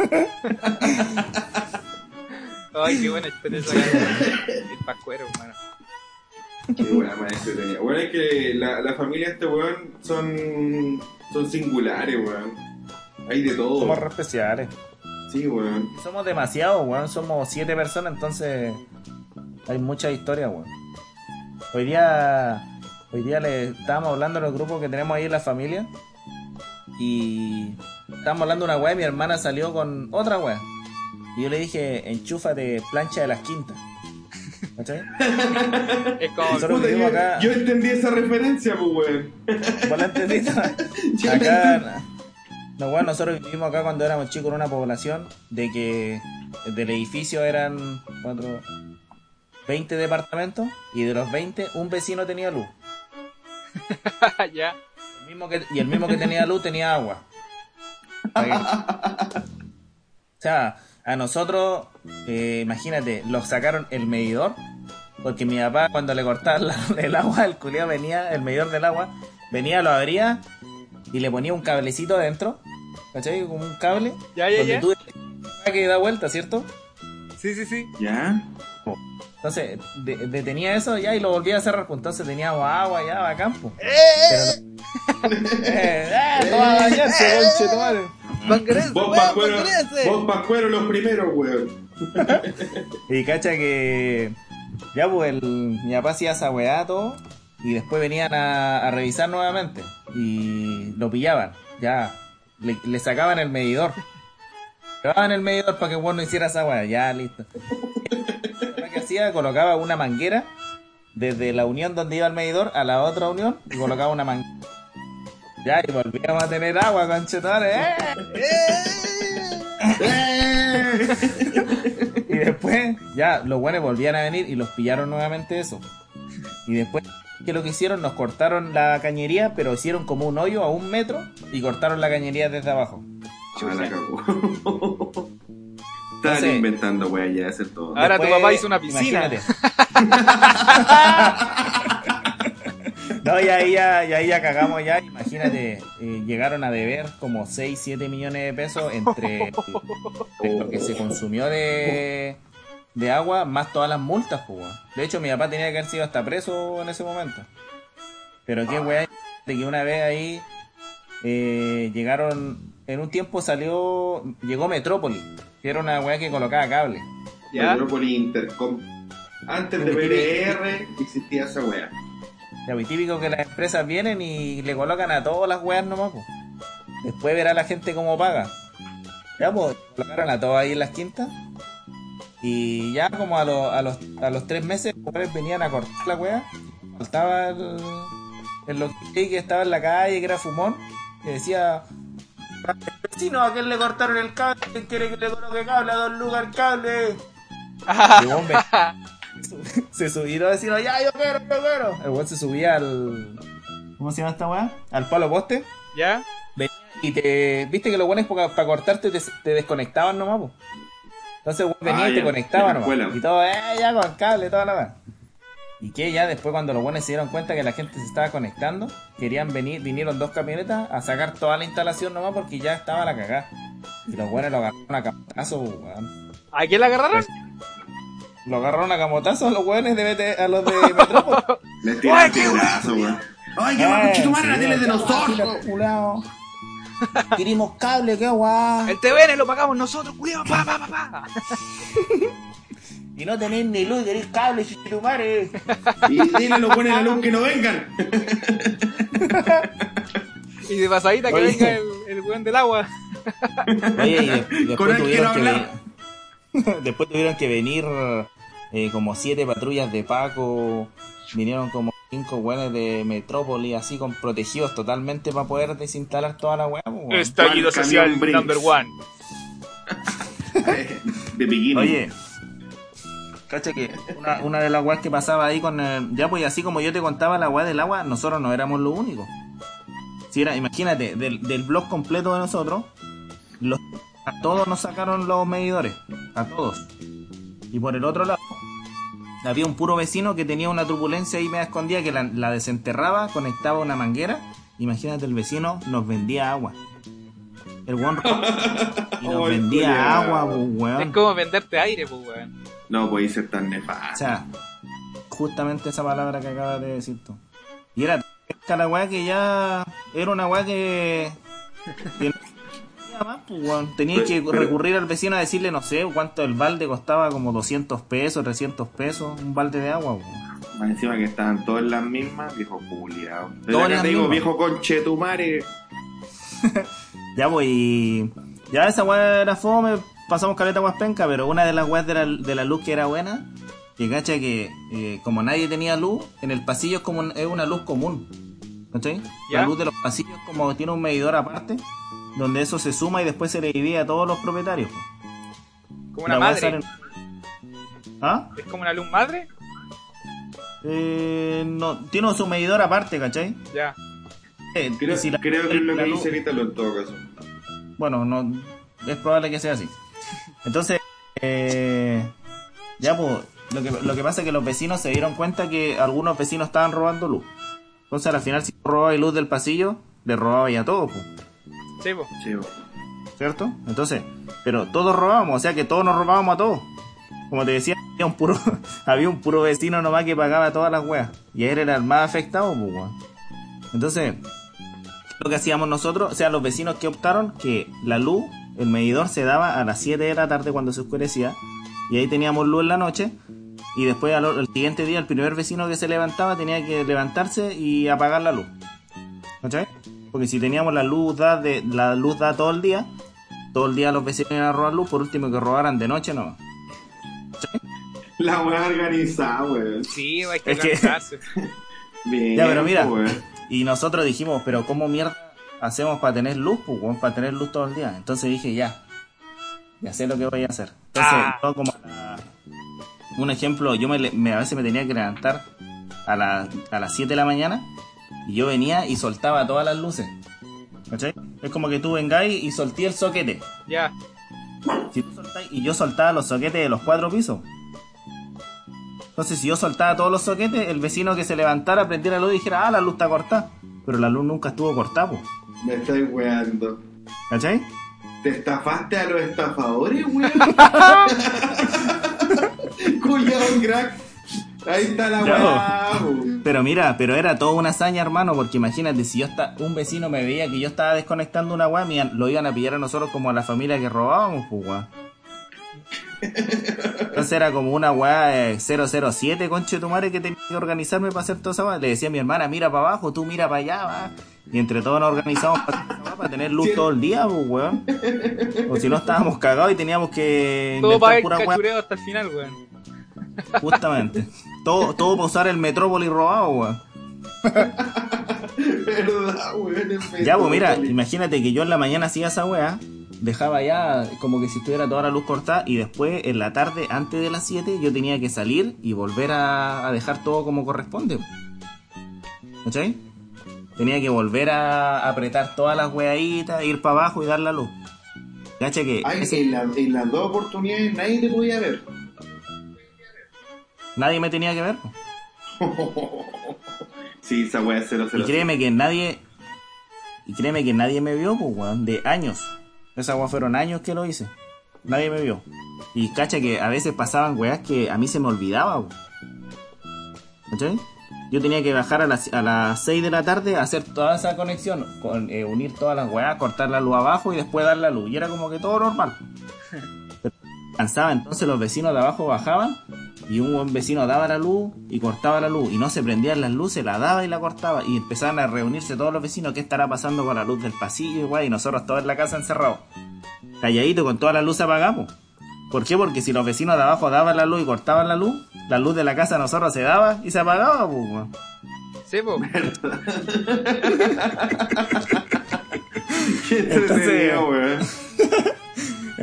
Ay, qué buena experiencia. El pascuero, hermano. Qué wea más entretenida. Bueno, es que la, la familia de este weón son, son singulares, weón. Hay de todo. Somos re especiales. Sí, weón. Somos demasiados, weón. Somos siete personas, entonces hay mucha historia, weón. Hoy día, hoy día le estábamos hablando en el grupo que tenemos ahí en la familia. Y estábamos hablando de una weá y mi hermana salió con otra weá. Y yo le dije, enchúfate plancha de las quintas. ¿Cachai? Es como. Nosotros Puta, vivimos yo, acá. yo entendí esa referencia, pues, weón. ¿Vos la entendiste? Acá, no, bueno, nosotros vivimos acá cuando éramos chicos en una población de que del edificio eran cuatro, 20 departamentos y de los 20 un vecino tenía luz. ya. El mismo que- y el mismo que tenía luz tenía agua. O sea, a nosotros, eh, imagínate, los sacaron el medidor, porque mi papá cuando le cortaban el agua, el culiao venía, el medidor del agua, venía, lo abría y le ponía un cablecito adentro, ¿cachai? Como un cable, Ya, ya, donde ya. tú que da vuelta, ¿cierto? Sí, sí, sí. ¿Ya? Entonces, de- detenía eso ya y lo volvía a cerrar, pues entonces teníamos agua ya, va a campo. Pero no- eh, eh, conchetumare. Vos Pascuero, vos Pascuero los primeros, weón. Y cacha que ya pues el, mi papá hacía esa weá todo y después venían a, a revisar nuevamente y lo pillaban, ya le, le sacaban el medidor. Llevaban el medidor para que bueno hiciera esa weá, ya listo. Que hacía, colocaba una manguera desde la unión donde iba el medidor a la otra unión y colocaba una manguera. Ya, y volvíamos a tener agua, conchetores, ¡eh! Y después, ya, los buenos volvían a venir y los pillaron nuevamente eso. Y después, ¿qué lo que hicieron? Nos cortaron la cañería, pero hicieron como un hoyo a un metro y cortaron la cañería desde abajo. Entonces- inventando, weón, ya hacer todo. Ahora tu papá hizo una piscina. No, y ahí ya, y ahí ya cagamos ya. Imagínate, eh, llegaron a deber como 6, 7 millones de pesos entre, entre lo que se consumió de, de agua más todas las multas, pues. De hecho, mi papá tenía que haber sido hasta preso en ese momento. Pero qué weá, de que una vez ahí eh, llegaron, en un tiempo salió, llegó Metrópoli, que era una weá que colocaba cable. Ya. Metrópoli Intercom. Antes de BBR existía esa weá. Ya, pues, típico que las empresas vienen y le colocan a todas las weas nomás, pues. Después verá la gente cómo paga. Ya, pues, colocaron a todos ahí en las quintas. Y ya como a, los a, los, a los tres meses, los weones venían a cortar la wea. Faltaba el, el que estaba en la calle, que era fumón, que decía... Vecino, ¿a quién le cortaron el cable? ¿Quién quiere que le coloque cable? A dos lucas el cable. El ve- se subió a decir, ya, yo quiero, yo quiero. El weón se subía al. ¿Cómo se llama esta weá? Al palo poste. ¿Ya? Venía y te. Viste que los buenos para cortarte te, te desconectaban nomás, po. Entonces el weón venía Ah, y te ya, conectaba en la nomás. Y todo, eh, ya con cable, toda la weá. Y que ya después cuando los buenos se dieron cuenta que la gente se estaba conectando, querían venir, vinieron dos camionetas a sacar toda la instalación nomás porque ya estaba la cagada. Y los buenos lo agarraron a camotazo, weón. ¿A quién la agarraron? Lo agarraron a camotazo a los weones de BT a los de Metrópolis. Les tiran piedrazo, weón. ¡Ay, qué guapo, tu madre, la tele de nosotros! Querimos cable, qué guay. El TVN lo pagamos nosotros, culiao, pa, pa, pa, pa. Y no tenéis ni luz, queréis cable, chichitumare. Y dile a los buenos de la luz que no vengan. Y de pasadita que Oye. venga el, el weón del agua. Oye, y, de- y Con después tuvieron que después tuvieron que venir eh, como siete patrullas de Paco. Vinieron como cinco weones de Metrópoli, así con protegidos totalmente para poder desinstalar toda la weá. weón. Estallido ¿Cuál social number one. De. Oye, cacha que una, una de las weas que pasaba ahí con ya pues así como yo te contaba la weá del agua, nosotros no éramos los únicos. Si era, imagínate, del, del blog completo de nosotros, los, a todos nos sacaron los medidores, a todos. Y por el otro lado, había un puro vecino que tenía una turbulencia ahí media escondida que la, la desenterraba, conectaba una manguera imagínate, el vecino nos vendía agua. El weón y nos vendía agua, pues, Es weón. como venderte aire, pues, weón. No podéis ser tan O nefasto. sea, justamente esa palabra que acabas de decir tú. Y era tan la weá que ya era una weá que. que más, pues, weón. Tenía Pero- que pero- recurrir al vecino a decirle, no sé, cuánto el balde costaba, como 200 pesos, 300 pesos, un balde de agua, weón. Más encima que estaban todos en las mismas, viejo culiao. Desde Todos en acá las te digo, mismas. viejo conchetumare. Ya, pues, y. Ya esa weá era fome, pasamos caleta guaspenca, pero una de las weas de la, de la luz que era buena, que cacha que eh, como nadie tenía luz, en el pasillo es como un- es una luz común. ¿Cachai? Ya. La luz de los pasillos como tiene un medidor aparte, donde eso se suma y después se le divide a todos los propietarios. Como una La madre. ¿Ah? Es como una luz madre. Eh, no, tiene su medidor aparte, ¿cachai? Ya. Eh, Creo, y si la- creo que es lo que dice ahorita en todo caso. Bueno, no es probable que sea así. Entonces, eh, ya pues, lo que, lo que pasa es que los vecinos se dieron cuenta que algunos vecinos estaban robando luz. Entonces, al final, si tú robabas luz del pasillo, le robabas ya todo, pues, Sí, pues. Sí. ¿cierto? Entonces, pero todos robábamos, o sea que todos nos robábamos a todos. Como te decía, había un puro, había un puro vecino nomás que pagaba todas las weas. Y él era el más afectado, pues, weón. Entonces, lo que hacíamos nosotros, o sea, los vecinos que optaron que la luz, el medidor se daba a las 7 de la tarde cuando se oscurecía, y ahí teníamos luz en la noche, y después al, al siguiente día el primer vecino que se levantaba tenía que levantarse y apagar la luz. ¿Cachai? Porque si teníamos la luz da de, la luz da todo el día, todo el día los vecinos iban a robar luz, por último que robaran de noche no. La weá organizada, weón. Sí, hay que Es que-. Bien, Ya, pero mira. weón. Y nosotros dijimos, pero ¿cómo mierda hacemos para tener luz? Pues, para tener luz todo el día. Entonces dije, ya, ya sé lo que voy a hacer. Entonces, Ah. yo como a la- un ejemplo, yo me, me- a veces me tenía que levantar a, la- a las 7 de la mañana y yo venía y soltaba todas las luces. ¿Cachai? Es como que tú vengáis y solté el soquete. Ya. Si tú soltáis- y yo soltaba los soquetes de los cuatro pisos. Entonces, si yo soltaba todos los soquetes, el vecino que se levantara, prendiera la luz y dijera, ah, la luz está cortada. Pero la luz nunca estuvo cortada, po. Me estáis weando. ¿cachai? ¿Te estafaste a los estafadores, weón? Culiao, crack. Ahí está la weá. Pero mira, pero era toda una hazaña, hermano, porque imagínate, si yo está, un vecino me veía que yo estaba desconectando una weá, lo iban a pillar a nosotros como a la familia que robábamos, pues weá. Entonces era como una weá eh, 007, conche tu madre, que tenía que organizarme para hacer toda esa weá. Le decía a mi hermana, mira para abajo, tú mira para allá, va. Y entre todos nos organizamos para, hacer esa weá, para tener luz Sí. todo el día, pues weón. O si no estábamos cagados y teníamos que Todo para el pura cachureo hasta el final, weón. Justamente. Todo, todo para usar el Metrópoli robado, weón. Verdad, weón. el Ya, pues mira, imagínate que yo en la mañana hacía esa weá, dejaba ya como que si estuviera toda la luz cortada y después en la tarde, antes de las 7, yo tenía que salir y volver a, a dejar todo como corresponde. ¿Cachai? Tenía que volver a apretar todas las weaditas, ir para abajo y dar la luz. ¿Cachai? Que Ay, ese- en, la- en las dos oportunidades nadie te podía ver. nadie me tenía que ver. sí, esa weá es 007. Y créeme que nadie. Y créeme que nadie me vio, pues, weón, de años. Esa weá fueron años que lo hice. Nadie me vio. Y cacha que a veces pasaban weas que a mí se me olvidaba, weón. ¿Cachai? Yo tenía que bajar a las, a las 6 de la tarde a hacer toda esa conexión, con, eh, unir todas las weas, cortar la luz abajo y después dar la luz. Y era como que todo normal. Pero cansaba, entonces los vecinos de abajo bajaban y un buen vecino daba la luz y cortaba la luz y no se prendían las luces, la daba y la cortaba y empezaban a reunirse todos los vecinos, ¿qué estará pasando con la luz del pasillo? Igual, y nosotros todos en la casa encerrados, calladito con todas las luces apagadas. po. ¿Por qué? Porque si los vecinos de abajo daban la luz y cortaban la luz, la luz de la casa de nosotros se daba y se apagaba. weón. Sí, pues.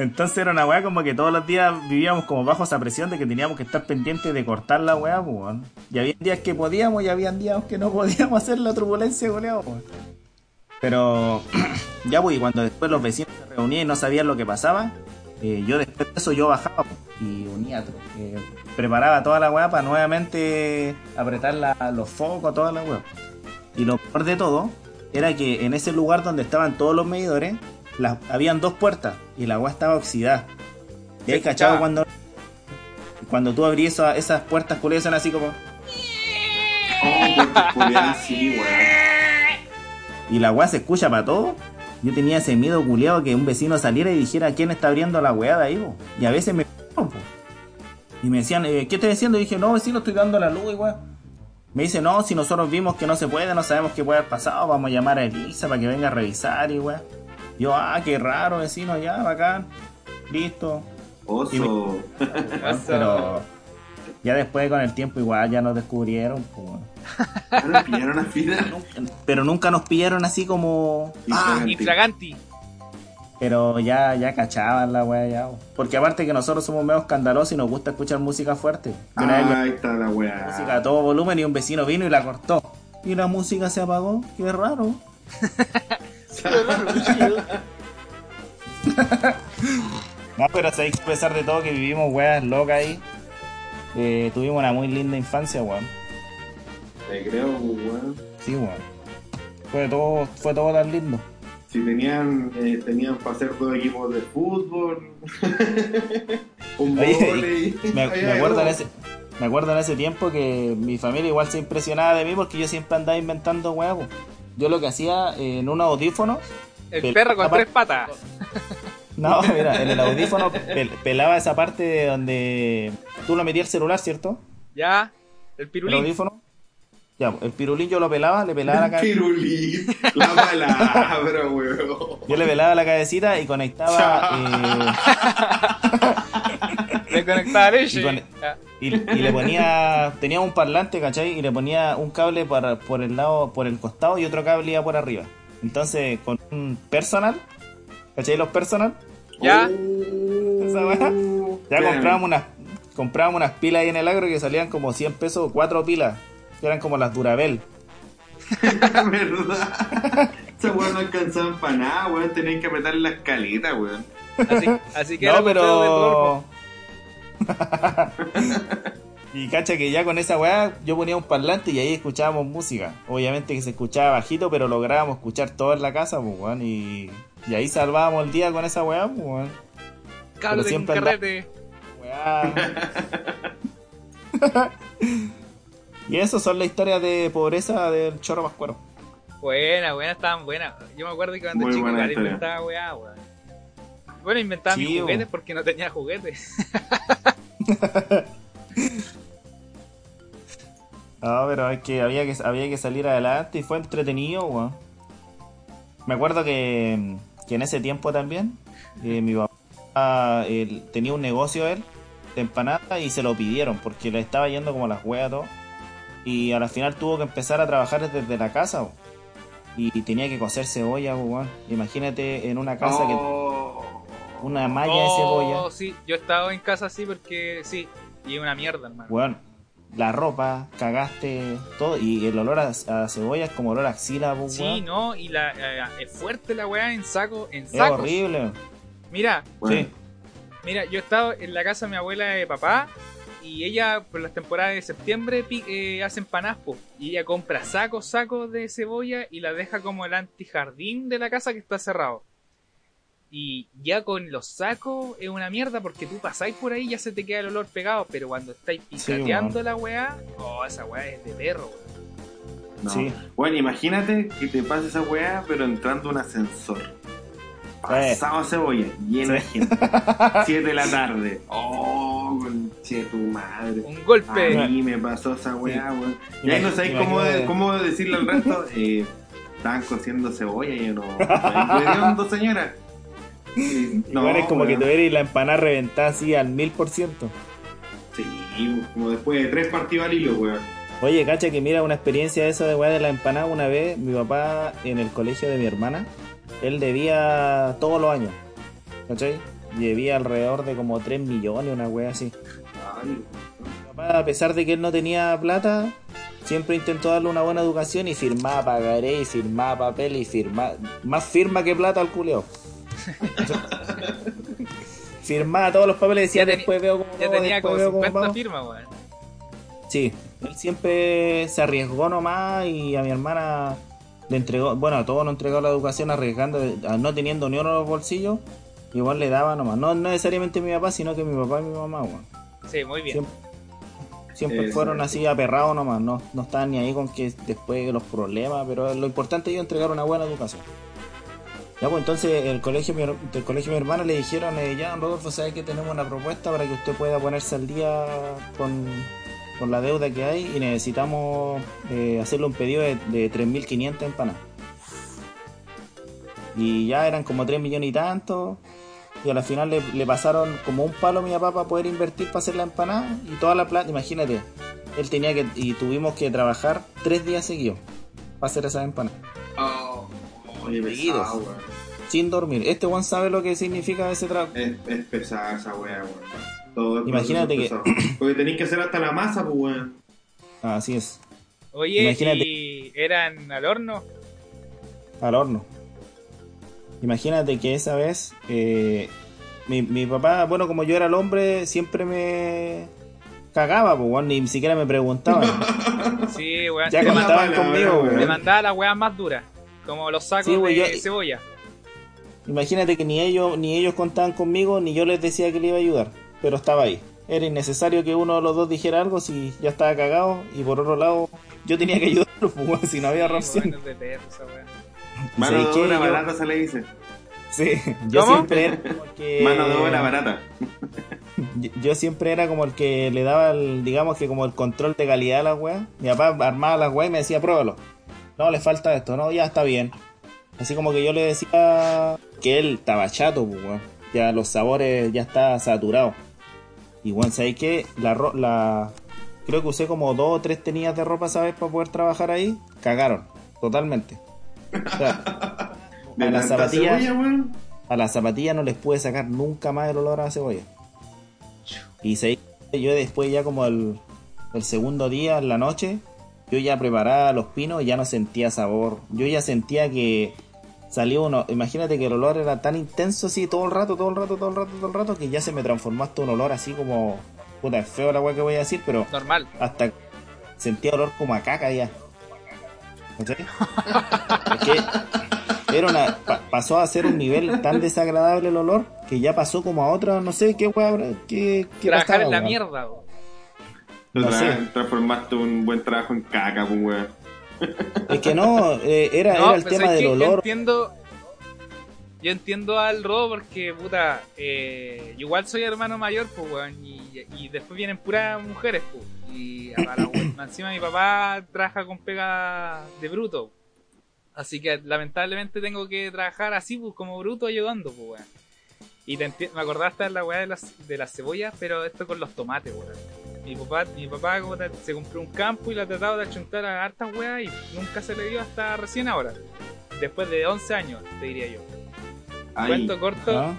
Entonces era una weá como que todos los días vivíamos como bajo esa presión de que teníamos que estar pendientes de cortar la weá, pues, weón. Y había días que podíamos y habían días que no podíamos hacer la turbulencia, weón. Pero ya, pues, cuando después los vecinos se reunían y no sabían lo que pasaba, eh, yo después de eso yo bajaba pues, y unía, eh, preparaba toda la weá para nuevamente apretar los focos, toda la weá. Y lo peor de todo era que en ese lugar donde estaban todos los medidores, las, habían dos puertas y la agua estaba oxidada. Y ahí cachado cuando cuando tú abrías esa- esas puertas culiadas son así como Oh, puertas culiadas, sí, weón. y la weá se escucha para todo. Yo tenía ese miedo culiado que un vecino saliera y dijera quién está abriendo la weá de ahí, po? Y a veces me po. y me decían, eh, ¿qué estoy haciendo? Y dije, no, vecino, estoy dando la luz, weá. Me dice, no, si nosotros vimos que no se puede, no sabemos qué puede haber pasado, vamos a llamar a Elisa para que venga a revisar y weá. Yo, ah, qué raro, vecino, ya, bacán. Listo. Oso. Pero ya después con el tiempo igual ya nos descubrieron, po, weón. Ahora pillaron al final. Pero nunca nos pillaron así como... Ah, Infraganti. Pero ya, ya cachaban la weá ya. Porque aparte que nosotros somos medio escandalosos y nos gusta escuchar música fuerte. Vez Ah, ahí está la weá. música a todo volumen y un vecino vino y la cortó. Y la música se apagó. Qué raro. no, pero sabéis que a pesar de todo que vivimos weas locas ahí, eh, tuvimos una muy linda infancia, weón. Te creo, weón. Sí, weón. Fue todo, fue todo tan lindo. Si tenían, eh, tenían para hacer dos equipos de fútbol, un Oye, volei. Me, acuerdo de en ese, me acuerdo en ese tiempo que mi familia igual se impresionaba de mí porque yo siempre andaba inventando huevos. Yo lo que hacía eh, en un audífono, El Pel- perro con tres patas. no, mira, en el audífono pel- pelaba esa parte donde tú lo metías el celular, ¿cierto? Ya. El El pirulín. audífono. Ya, el pirulín yo lo pelaba, le pelaba la cabeza. Pirulí, la palabra, weón. Yo le pelaba la cabecita y conectaba eh, Le conectaba leche. Y con- Ya. y, y le ponía tenía un parlante, ¿cachai? Y le ponía un cable para, por el lado, por el costado y otro cable iba por arriba. Entonces, con un personal, ¿cachai? Los personal, Ya. esa ya comprábamos unas, comprábamos unas pilas ahí en el agro que salían como 100 pesos, cuatro pilas, que eran como las Durabel. ¿Verdad? Esa weón no alcanzaban para nada, weón. Tenían que apretar la escaleta, weón. Así, así que No, era pero. y cacha que ya con esa weá yo ponía un parlante y ahí escuchábamos música. Obviamente que se escuchaba bajito, pero lográbamos escuchar todo en la casa, pues weón. Y, y ahí salvábamos el día con esa weá, pues weón. Cabros de carrete. Weá. y eso son las historias de pobreza del chorro pascuero. Buena, buena, estaban buenas. Yo me acuerdo que cuando Muy chico historia. inventaba weá, weón. Bueno, inventaba Sí, mis juguetes porque no tenía juguetes. No, pero es que había que, había que salir adelante y fue entretenido, weón. Me acuerdo que, que en ese tiempo también, eh, mi papá él, tenía un negocio él de empanadas y se lo pidieron porque le estaba yendo como las huevas todo. Y a la final tuvo que empezar a trabajar desde la casa, weón. Y, tenía que cocer cebolla, weón. Imagínate en una casa que Oh. una malla de Oh, cebolla. sí, yo he estado en casa así porque sí, y es una mierda, hermano. Weón, la ropa, cagaste, todo. Y el olor a, a cebolla es como olor a axila, pues, Sí, weón. no, y la, eh, es fuerte la weá en saco, en Es sacos. horrible. Mira, Bueno, Sí. mira, yo he estado en la casa de mi abuela de papá y ella por las temporadas de septiembre eh, hace empanadas, y ella compra sacos, sacos de cebolla y la deja como el antijardín de la casa que está cerrado. Y ya con los sacos es una mierda porque tú pasáis por ahí y ya se te queda el olor pegado, pero cuando estáis Sí, picateando weón. la weá, oh, esa weá es de perro, no. Sí. Bueno, imagínate que te pase esa weá, pero entrando un ascensor. Pasado a cebolla, lleno de gente. 7 de la tarde. Oh, conche tu madre. Un golpe. A mí me pasó esa weá, Sí. weón. Y ahí no sabéis cómo, cómo decirle al resto. Eh, estaban cociendo cebolla y yo no. ¿Me dos señoras? Y- Igual es como que te y la empanada reventada así al mil por ciento. Sí, como después de tres partidos al hilo, weón. Oye, cacha que mira una experiencia esa de weá de la empanada una vez, mi papá en el colegio de mi hermana, él debía todos los años, ¿cachai? Debía alrededor de como 3 millones, una weá así. Papá, a pesar de que él no tenía plata, siempre intentó darle una buena educación y firmaba pagaré y firmaba papel y firmaba. Más firma que plata al culeo. firmaba todos los papeles y decía Ya después veo cómo Ya vamos, tenía como veo cómo 50 vamos". firmas, weón. Sí, él siempre se arriesgó nomás y a mi hermana le entregó, bueno, a todos nos entregó la educación arriesgando, no teniendo ni uno en los bolsillos, igual le daba nomás. No necesariamente mi papá, sino que mi papá y mi mamá, weón. Sí, muy bien. Siempre, fueron así aperrados nomás, no, no estaban ni ahí con que después los problemas, pero lo importante es entregar una buena educación. Ya pues entonces el colegio mi, del colegio de mi hermana le dijeron, eh, ya Rodolfo, sabe que tenemos una propuesta para que usted pueda ponerse al día con, con la deuda que hay y necesitamos eh, hacerle un pedido de, de 3.500 empanadas. Y ya eran como 3 millones y tanto. Y a la final le, le pasaron como un palo a mi papá para poder invertir para hacer la empanada y toda la plata, imagínate, él tenía que, y tuvimos que trabajar tres días seguidos para hacer esa empanada, Oh, Seguidos. pesado, sin dormir. Este one sabe lo que significa ese trabajo. Es, es pesada esa weón. Todo el Imagínate proceso que-. Porque tenéis que hacer hasta la masa, pues, weón. Así es, Oye, Imagínate. ¿y eran al horno? al horno. Imagínate que esa vez eh, mi, mi papá, bueno, como yo era el hombre, siempre me cagaba, pues, weón, ni siquiera me preguntaban. Sí, weón. ya te, que con la mandaba, estaban palabra, conmigo, weón. weón. mandaba las weas más duras. Como los sacos Sí, de yo- cebolla. Imagínate que ni ellos ni ellos contaban conmigo ni yo les decía que le iba a ayudar, pero estaba ahí. Era innecesario que uno de los dos dijera algo si ya estaba cagado y por otro lado yo tenía que ayudarlo pues, si no había wea. Mano de obra Yo- barata se le dice. Sí, yo ¿Cómo? siempre era como el que Mano de obra barata. yo, yo siempre era como el que le daba el, digamos que como el control de calidad a las weas. Mi papá armaba las weas y me decía, pruébalo. No, le falta esto, no, ya está bien. Así como que yo le decía que él estaba chato, pues. Ya los sabores ya está saturado. Y bueno, ¿sabéis qué? La, ro- la creo que usé como dos o tres tenidas de ropa, ¿sabes? Para poder trabajar ahí. Cagaron, totalmente. O sea, a las zapatillas cebolla, a las zapatillas no les pude sacar nunca más el olor a cebolla. Y se, yo después ya como el, el segundo día, en la noche, yo ya preparaba los pinos y ya no sentía sabor. Yo ya sentía que salió uno, imagínate que el olor era tan intenso así todo el rato, todo el rato, todo el rato, todo el rato, que ya se me transformó hasta un olor así como, puta, es feo la weá que voy a decir, pero Normal. hasta sentía olor como a caca ya. Que era una, pa- pasó a ser un nivel tan desagradable el olor que ya pasó como a otra, no sé qué weá, qué, qué Trabajar pasaba, en la mierda. Lo No tra- sé. Transformaste un buen trabajo en caca, pues, weón. Es que no, eh, era, No, era el pero tema ¿sabes del qué? Yo olor. entiendo. Yo entiendo al Rodo porque, puta, eh, igual soy hermano mayor, pues, weón, y, y después vienen puras mujeres, pues. Y a la weón, encima mi papá trabaja con pega de bruto. Así que lamentablemente tengo que trabajar así, pues, como bruto ayudando, pues, weón. Y te me acordaste de la weá de las, de las cebollas, pero esto con los tomates, weón. Mi papá, mi papá se compró un campo y lo ha tratado de achuntar a hartas weas y nunca se le dio hasta recién ahora. Después de 11 años, te diría yo. Ay, Cuento corto. ¿Ah?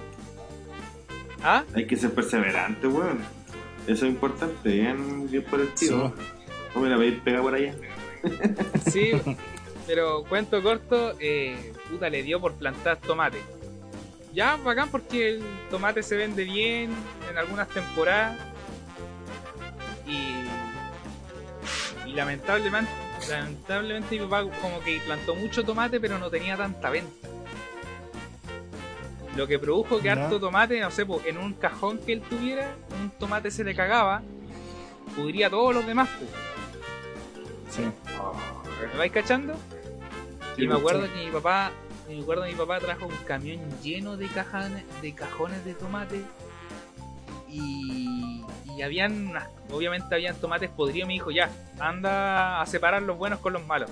¿Ah? hay que ser perseverante, weón. Eso es importante, bien, bien por el tío. No me la veis por allá. Sí, pero cuento corto, eh, puta, le dio por plantar tomate. Ya, bacán porque el tomate se vende bien en algunas temporadas. Y, y lamentablemente, lamentablemente mi papá como que plantó mucho tomate pero no tenía tanta venta. Lo que produjo que harto tomate, no sé, po, en un cajón que él tuviera, un tomate se le cagaba, pudría todos los demás. po. Sí. ¿Me vais cachando? Sí, y me pues, acuerdo que mi papá, me acuerdo que mi papá trajo un camión lleno de cajones, de cajones de tomate y, y habían, obviamente habían tomates podridos. Me dijo ya, anda a separar los buenos con los malos.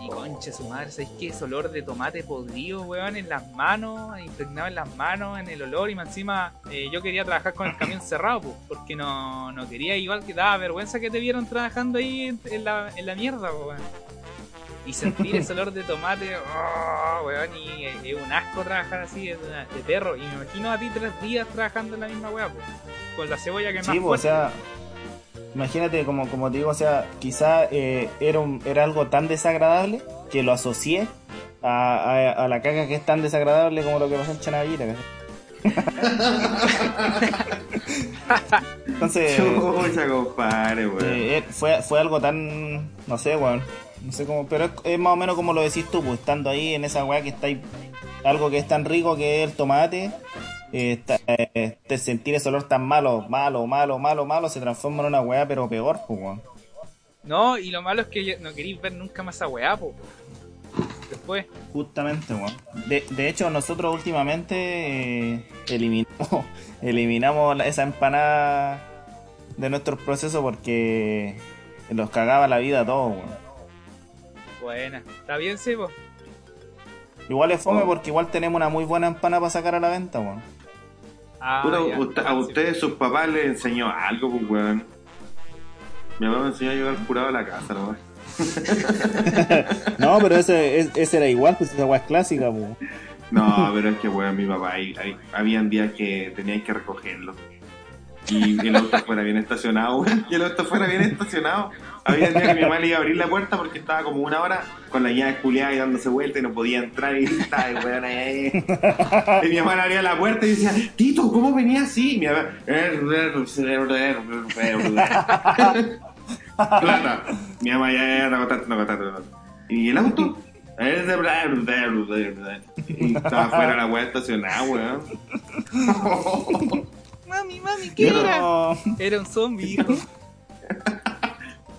Y concha su madre, ¿sabes qué? Ese olor de tomate podrido, weón, en las manos, impregnado en las manos, en el olor, y más encima eh, yo quería trabajar con el camión cerrado, pues, porque no, no quería, igual que daba vergüenza que te vieron trabajando ahí en, la, en la mierda, weón. Y sentir ese olor de tomate, oh, weón, y es es un asco trabajar así, es una- de perro. Y me imagino a ti tres días trabajando en la misma weá, pues, con la cebolla que es Sí, más pues, o sea, imagínate como, como te digo, o sea, quizá eh, era, un- era algo tan desagradable que lo asocié a, a- a la caca que es tan desagradable como lo que pasó en Chanavita. ¿cachai? Entonces, Chucha, compadre, weón. eh, eh, fue, fue algo tan, no sé, weón. No sé cómo, pero es, es más o menos como lo decís tú, pues estando ahí en esa weá que está ahí, algo que es tan rico que es el tomate, eh, sentir ese olor tan malo, malo, malo, malo, malo, se transforma en una weá, pero peor, pues, weón. No, y lo malo es que no queréis ver nunca más esa weá, po. Después. Justamente, weón. De, de hecho, nosotros últimamente eh, eliminamos, eliminamos esa empanada de nuestro proceso porque los cagaba la vida a todos, weón. Buena. ¿Está bien, sí, po? Igual es fome porque igual tenemos una muy buena empanada para sacar a la venta, weón. Ah, Puta, ya. usted- a ustedes sus papás les enseñó algo, pues, weón. Mi papá me enseñó a llevar curado a la casa, ¿no? No, pero ese, es- ese era igual, pues esa weá es clásica, weón. No, pero es que, weón, mi papá, ahí, ahí- habían días que teníais que recogerlo. Y el auto fuera bien estacionado, weón. Y el auto fuera bien estacionado. Había días que mi mamá le iba a abrir la puerta porque estaba como una hora con la llave culiada y dándose vuelta y no podía entrar y estaba weón ahí. Y mi mamá le abría la puerta y decía, Tito, ¿cómo venía así? Y mi mamá, plata. Mi mamá ya, no contaste, no. ¿Y el auto? Y estaba fuera la weá estacionada, weón. Mami, mami, ¿qué era? Era un zombie, hijo.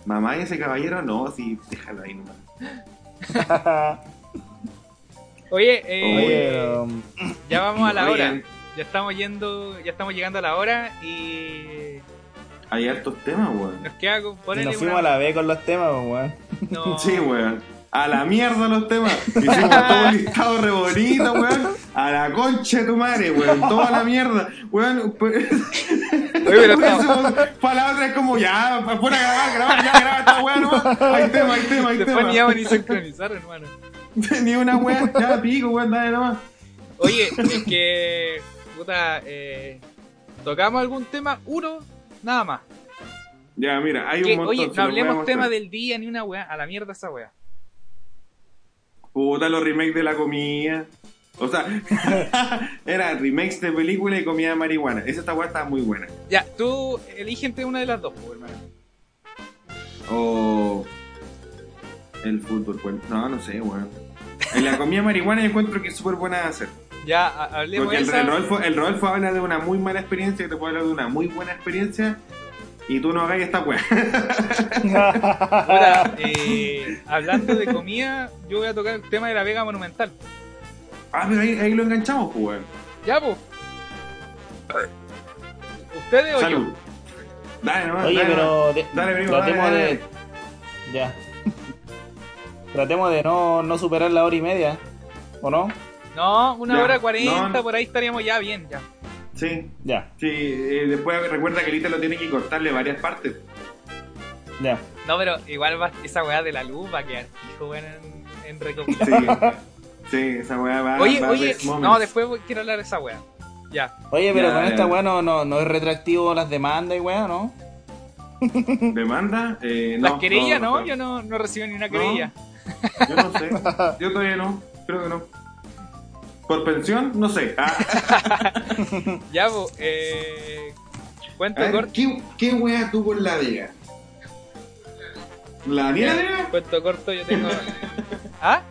Mamá y ese caballero, no, sí, déjalo ahí nomás. Oye, eh, Oye, ya vamos a la hora. Ya estamos yendo, ya estamos llegando a la hora y Hay hartos temas, weón. nos queda con ponerle nos fuimos una... a la B con los temas, weón. No. Sí, weón. A la mierda los temas. Hicimos todo un listado re bonito, weón. A la concha de tu madre, weón. Toda la mierda. Weón, pues... Oye, pero estamos- Para la otra es como, ya, para fuera grabar, grabar, ya, graba esta weá nomás. Hay tema, hay tema, hay Después ni tema. vamos ni sincronizar, hermano. Ni una weá, ya, pico, weón, dale nomás. Oye, es que, puta, eh, tocamos algún tema, uno, nada más. Ya, mira, hay Que, un montón. oye, no a hablemos tema del día ni una weá, a la mierda esa weá. Puta, los remakes de la comida. O sea, era remakes de película y comida de marihuana. Esa esta estaba muy buena. Ya, tú elige entre una de las dos, pues, hermano. O el fútbol, pues. No, no sé, weón. En la comida marihuana yo encuentro que es súper buena de hacer. Ya, ha- hablemos Porque de el, esa. el Rodolfo, el Rodolfo habla de una muy mala experiencia que te puede hablar de una muy buena experiencia. Y tú no hagas esta weá. Puta, eh, hablando de comida, yo voy a tocar el tema de la Vega Monumental. Ah, pero ahí, ahí lo enganchamos, pues, weón. Ya, pues. ¿Ustedes o Salud. yo? Dale, nomás. Oye, dale, pero de- Dale, primo, tratemos dale, de. dale. Ya. Tratemos de no, no superar la hora y media. ¿O no? No, una Ya, hora cuarenta, no. por ahí estaríamos ya bien, ya. Sí, Ya, sí. eh, después recuerda que ahorita lo tiene que cortarle varias partes. ya. No, pero igual va, esa weá de la luz va a quedar fijo, weón, en, en recopilar. Sí, sí, esa weá va Oye, va a oye, no, después voy- quiero hablar de esa weá. Ya. Oye, pero Ya, con ya. esta weá no, no, no es retractivo las demandas y weá, ¿no? ¿Demanda? Eh, no, Las querellas, no, no, yo no, no recibí ni una No. querella. Yo no sé. Yo todavía no. Creo que no. ¿Por pensión? No sé. Ah, Ya, pues, eh. Cuento ver, corto. ¿qué, ¿Qué wea tuvo en la Vega? ¿La Vega? Cuento corto, yo tengo. ¿Ah?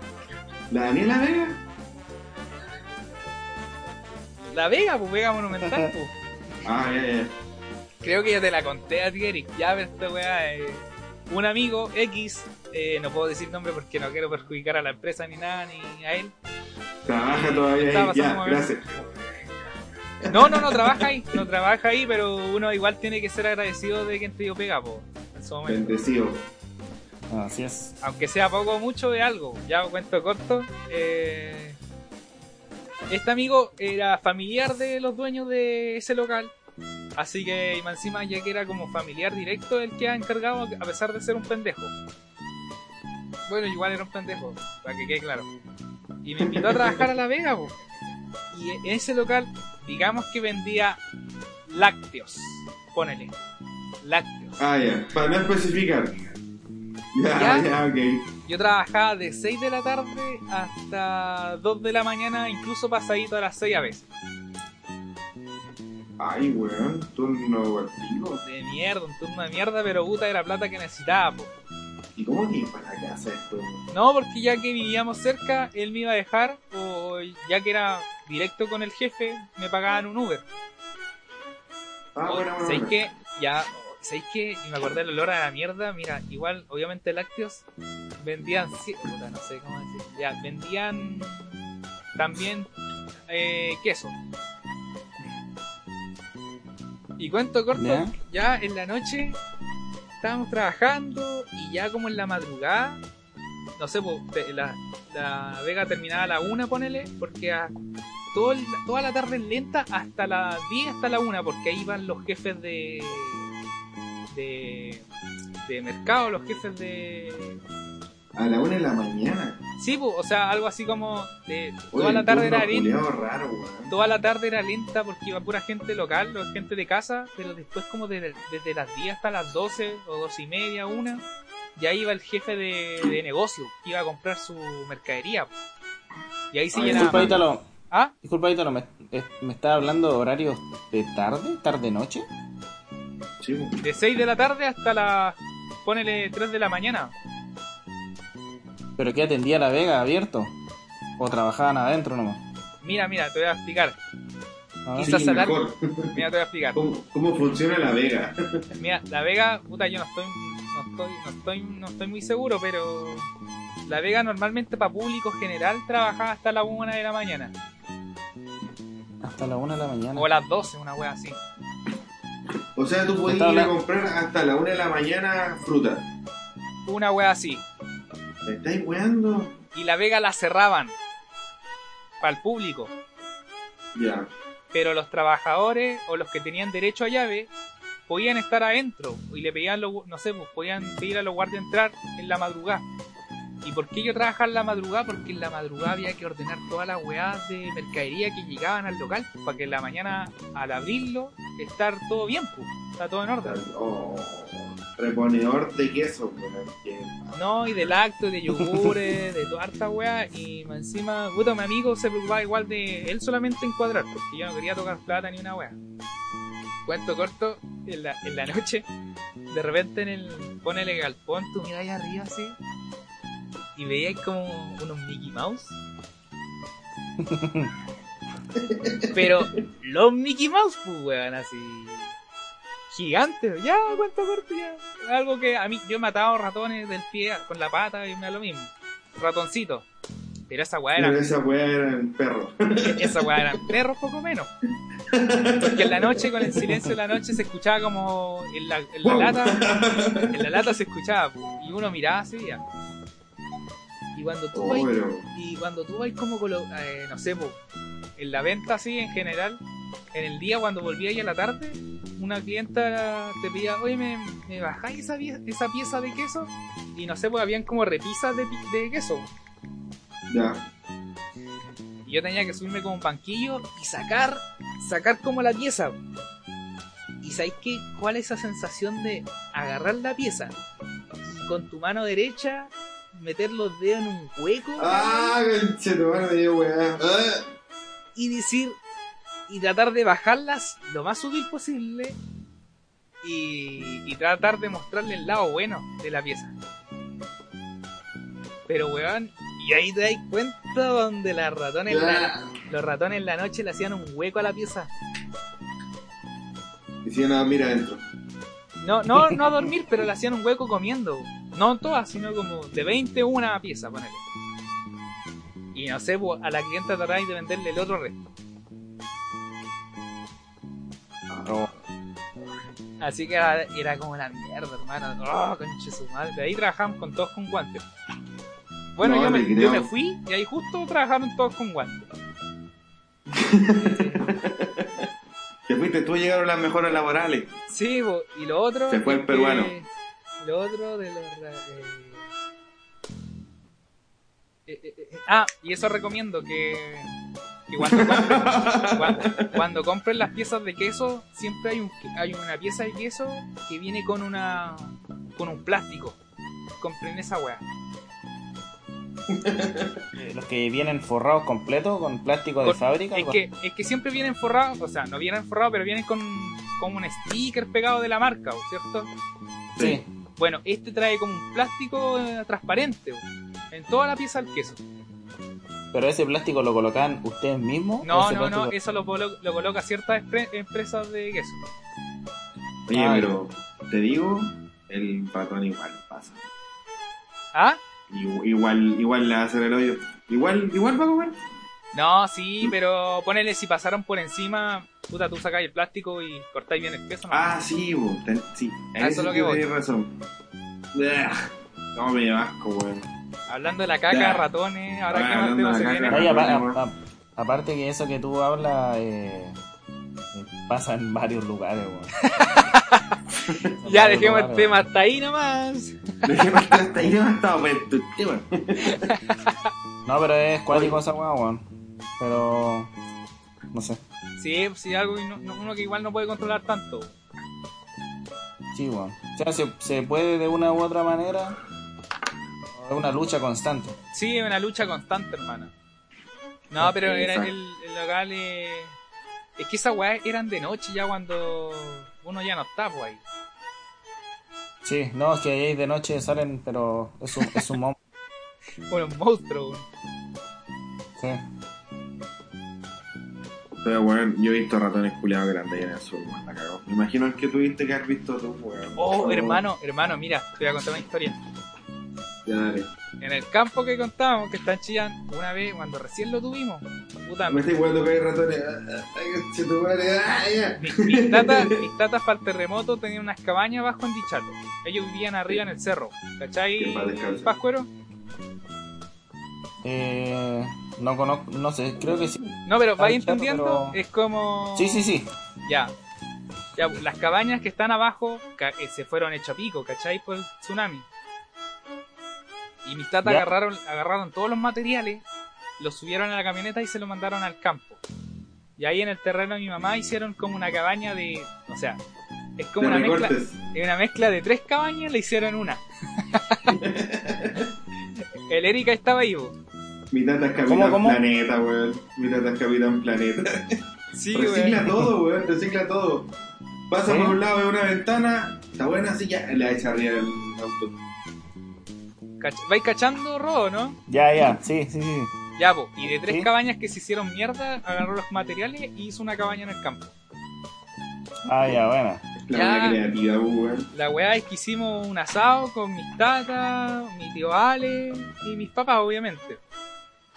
¿La Daniela Vega? La Vega, pues, Vega Monumental, pues. Ah, ya, ya. Creo que ya te la conté a ti, Eric. Ya, pero esta weá, eh, un amigo X, eh, no puedo decir nombre porque no quiero perjudicar a la empresa ni nada, ni a él. Trabaja todavía ahí. Ya, gracias. No, no, no trabaja ahí, no trabaja ahí, pero uno igual tiene que ser agradecido de quien te dio pega, po, en su momento. Bendecido. Así es. Aunque sea poco o mucho de algo, ya cuento corto. eh, este amigo era familiar de los dueños de ese local. Así que y más encima ya que era como familiar directo el que ha encargado a pesar de ser un pendejo. Bueno, igual era un pendejo, para que quede claro. Y me invitó a trabajar a La Vega, po. Y en ese local, digamos que vendía lácteos. Ponele. Lácteos. Ah, ya. Para no especificar. Ya, Ya. ok. Yo trabajaba de 6 de la tarde hasta 2 de la mañana, incluso pasadito a las 6 a veces. Ay, weón, turno al pico. De mierda, un turno de mierda, pero puta era plata que necesitaba, po. ¿Y cómo que para la casa después? No, porque ya que vivíamos cerca, él me iba a dejar, o ya que era directo con el jefe, me pagaban un Uber. Ah, bueno, bueno. ¿Sabéis bueno. qué? Ya, ¿sabéis qué? Y me acordé del olor a la mierda. Mira, igual, obviamente, lácteos vendían. puta, no sé cómo decir. Ya, vendían también eh, queso. Y cuento corto, ¿Ya? ya en la noche estábamos trabajando y ya como en la madrugada, no sé, la Vega terminaba a la una, ponele, porque a, todo el- toda la tarde lenta hasta las 10, hasta la una, porque ahí van los jefes de, de, de mercado, los jefes de... A la una de la mañana. Sí, po, o sea, algo así como de toda Oye, la tarde era lenta. raro. Toda la tarde era lenta porque iba pura gente local, gente de casa, pero después como de- desde las 10 hasta las 12 o 12 y media, una, ya iba el jefe de, de negocio, que iba a comprar su mercadería. po. Y ahí sí Ay, llenaba. Disculpa, Ítalo. ¿Ah? Disculpa, Ítalo, ¿me, eh, ¿me está hablando de horarios de tarde? ¿Tarde-noche? Sí. De 6 de la tarde hasta las, ponele 3 de la mañana. ¿Pero qué atendía la Vega abierto? ¿O trabajaban adentro nomás? Mira, mira, te voy a explicar. Ah, Sí, Quizás hablar- mejor. Mira, te voy a explicar. ¿Cómo, ¿Cómo funciona la Vega? Mira, la Vega, puta, yo no estoy, no estoy, no estoy, no estoy muy seguro, pero la Vega normalmente para público general trabajaba hasta la 1 de la mañana. Hasta la una de la mañana. O las 12, una wea así. O sea, tú puedes ir a comprar hasta la una de la mañana fruta. Una wea así. ¿Me estáis weando? Y la Vega la cerraban para el público. Ya. Pero los trabajadores o los que tenían derecho a llave podían estar adentro y le pedían, los, no sé, pues podían pedir a los guardias entrar en la madrugada. ¿Y por qué yo trabajaba en la madrugada? Porque en la madrugada había que ordenar todas las weas de mercadería que llegaban al local, para que en la mañana, al abrirlo, estar todo bien, pues, está todo en orden. Oh, reponedor de queso, weón. No, y de lácteos, de yogures, de toda harta weá. Y encima, puta, mi amigo se preocupaba igual de él solamente encuadrar, porque yo no quería tocar plata ni una weá. Cuento corto, en la, en la noche, de repente en el. Ponele galpón, tú miras ahí arriba así. Y veías como unos Mickey Mouse. Pero los Mickey Mouse, pues weón, así. Gigantes, ya, cuento corto, ya. Algo que a mí, yo he matado ratones del pie con la pata y me da lo mismo. Ratoncito. Pero esa weá era Pero esa weá era un perro. esa weá eran perros poco menos. Porque en la noche, con el silencio de la noche, se escuchaba como en la, en la Wow. lata, en la lata se escuchaba, po, y uno miraba así ya. Y cuando tú Oh, vas, pero- y cuando tú vas como colo- eh, no sé, po, en la venta así en general, en el día cuando volvías ahí a la tarde, una clienta te pedía, oye, ¿me, me bajáis esa, pie- esa pieza de queso? Y no sé, pues habían como repisas de, de queso. Ya. Y yo tenía que subirme como un banquillo y sacar, sacar como la pieza. ¿Y sabéis qué? ¿Cuál es esa sensación de agarrar la pieza y con tu mano derecha meter los dedos en un hueco Ah, weá. Ah. y decir y tratar de bajarlas lo más sutil posible y, y tratar de mostrarle el lado bueno de la pieza. Pero weón, y ahí te das cuenta donde las ratones la, los ratones en la noche le hacían un hueco a la pieza. Y si nada, mira adentro. No, no, no a dormir, pero le hacían un hueco comiendo. No todas, sino como de 20 una pieza, ponele. Y no sé, pues, a la clienta tratáis de venderle el otro resto. Oh, Así que era, era como la mierda, hermano. Oh, conche su madre. De ahí trabajamos con todos con guantes. Bueno, No, yo, me, yo me fui y ahí justo trabajaron todos con guantes. Te fuiste tú, llegaron las mejoras laborales. Sí, bo, y lo otro. Se fue el es que- Lo otro de los. eh, eh, eh, eh, ah, y eso recomiendo que. Que cuando compren, cuando, cuando compren las piezas de queso, siempre hay, un, hay una pieza de queso que viene con una con un plástico. Compren esa weá. Los que vienen forrados completos con plástico de Con- fábrica. Es con- que, es que siempre vienen forrados, o sea, no vienen forrados, pero vienen con como un sticker pegado de la marca, ¿o ¿cierto? Sí. Bueno, este trae como un plástico eh, transparente en toda la pieza del queso. Pero ese plástico lo colocan ustedes mismos. ¿O No, no, no, eso lo, lo coloca ciertas empre- empresas de queso. Oye, Ay. pero te digo, el ratón igual pasa. ¿Ah? Igu- Igual, igual le va a hacer el hoyo. Igual, igual va a comer. No, sí, pero ponele si pasaron por encima, puta, tú sacáis el plástico y cortáis bien el. ¿no? Ah, sí, bo, ten- sí. En eso es lo que tenés razón. No me asco, weón. Hablando de la caca, Ya. ratones, ahora Ah, qué más tema se viene. Oye, aparte que eso que tú hablas eh, eh, pasa en varios lugares, weón. Ya varios dejemos el tema weón. hasta ahí nomás. Dejemos hasta ahí pero tu tema. No, pero es cuático esa weá, weón. Pero. No sé. Sí, sí, algo que no- no- uno que igual no puede controlar tanto. Sí, weón. O sea, se, se puede de una u otra manera. Es una lucha constante. Sí, es una lucha constante, hermano. No, pero era Exacto. el, el local. eh, Es que esas weas eran de noche ya cuando uno ya no está, pues ahí. Sí, no, es que ahí de noche salen, pero es un, es un monstruo. Bueno, un monstruo, weón. Sí. Pero, weón, yo he visto ratones culiados grandes ahí en el sur, weón, la cagó. Me imagino el que tuviste que has visto tú, weón. Oh, hermano, hermano, mira, te voy a contar una historia. Ya, dale. En el campo que contábamos, que está en Chillán, una vez cuando recién lo tuvimos, puta, Me estoy jugando que hay ratones. Ah, ah, Ay, conchetumare, ah, ya. mi- mis tatas, mis tatas para el terremoto tenían unas cabañas abajo en Dichato. Ellos vivían arriba en el cerro, ¿cachai? Pascuero. Eh, no conozco, no sé, creo que sí. No, pero vais entendiendo, pero- es como... Sí, sí, sí. Ya. Ya, las cabañas que están abajo eh, se fueron hecho pico, ¿cachai? Por el tsunami. Y mis tatas Ya. agarraron, agarraron todos los materiales, los subieron a la camioneta y se los mandaron al campo. Y ahí en el terreno de mi mamá hicieron como una cabaña de. O sea, es como una mezcla, una mezcla de tres cabañas, le hicieron una. el Erika estaba ahí, bo. Mi tata es Capitán ¿Cómo, cómo? Planeta, weón. Mi tata es Capitán Planeta. Sí, recicla todo, weón, recicla todo. Pasa por un lado de una ventana, está buena así, ya le echa arriba el auto. Cach- ¿Vais cachando robo, no? Ya, ya, sí, sí, sí. Ya, po. Y de tres ¿Sí? cabañas que se hicieron mierda, agarró los materiales y hizo una cabaña en el campo. Ah, ya, buena. La Ya. buena creativa, weón. La weá es que hicimos un asado con mis tatas, mi tío Ale y mis papás, obviamente.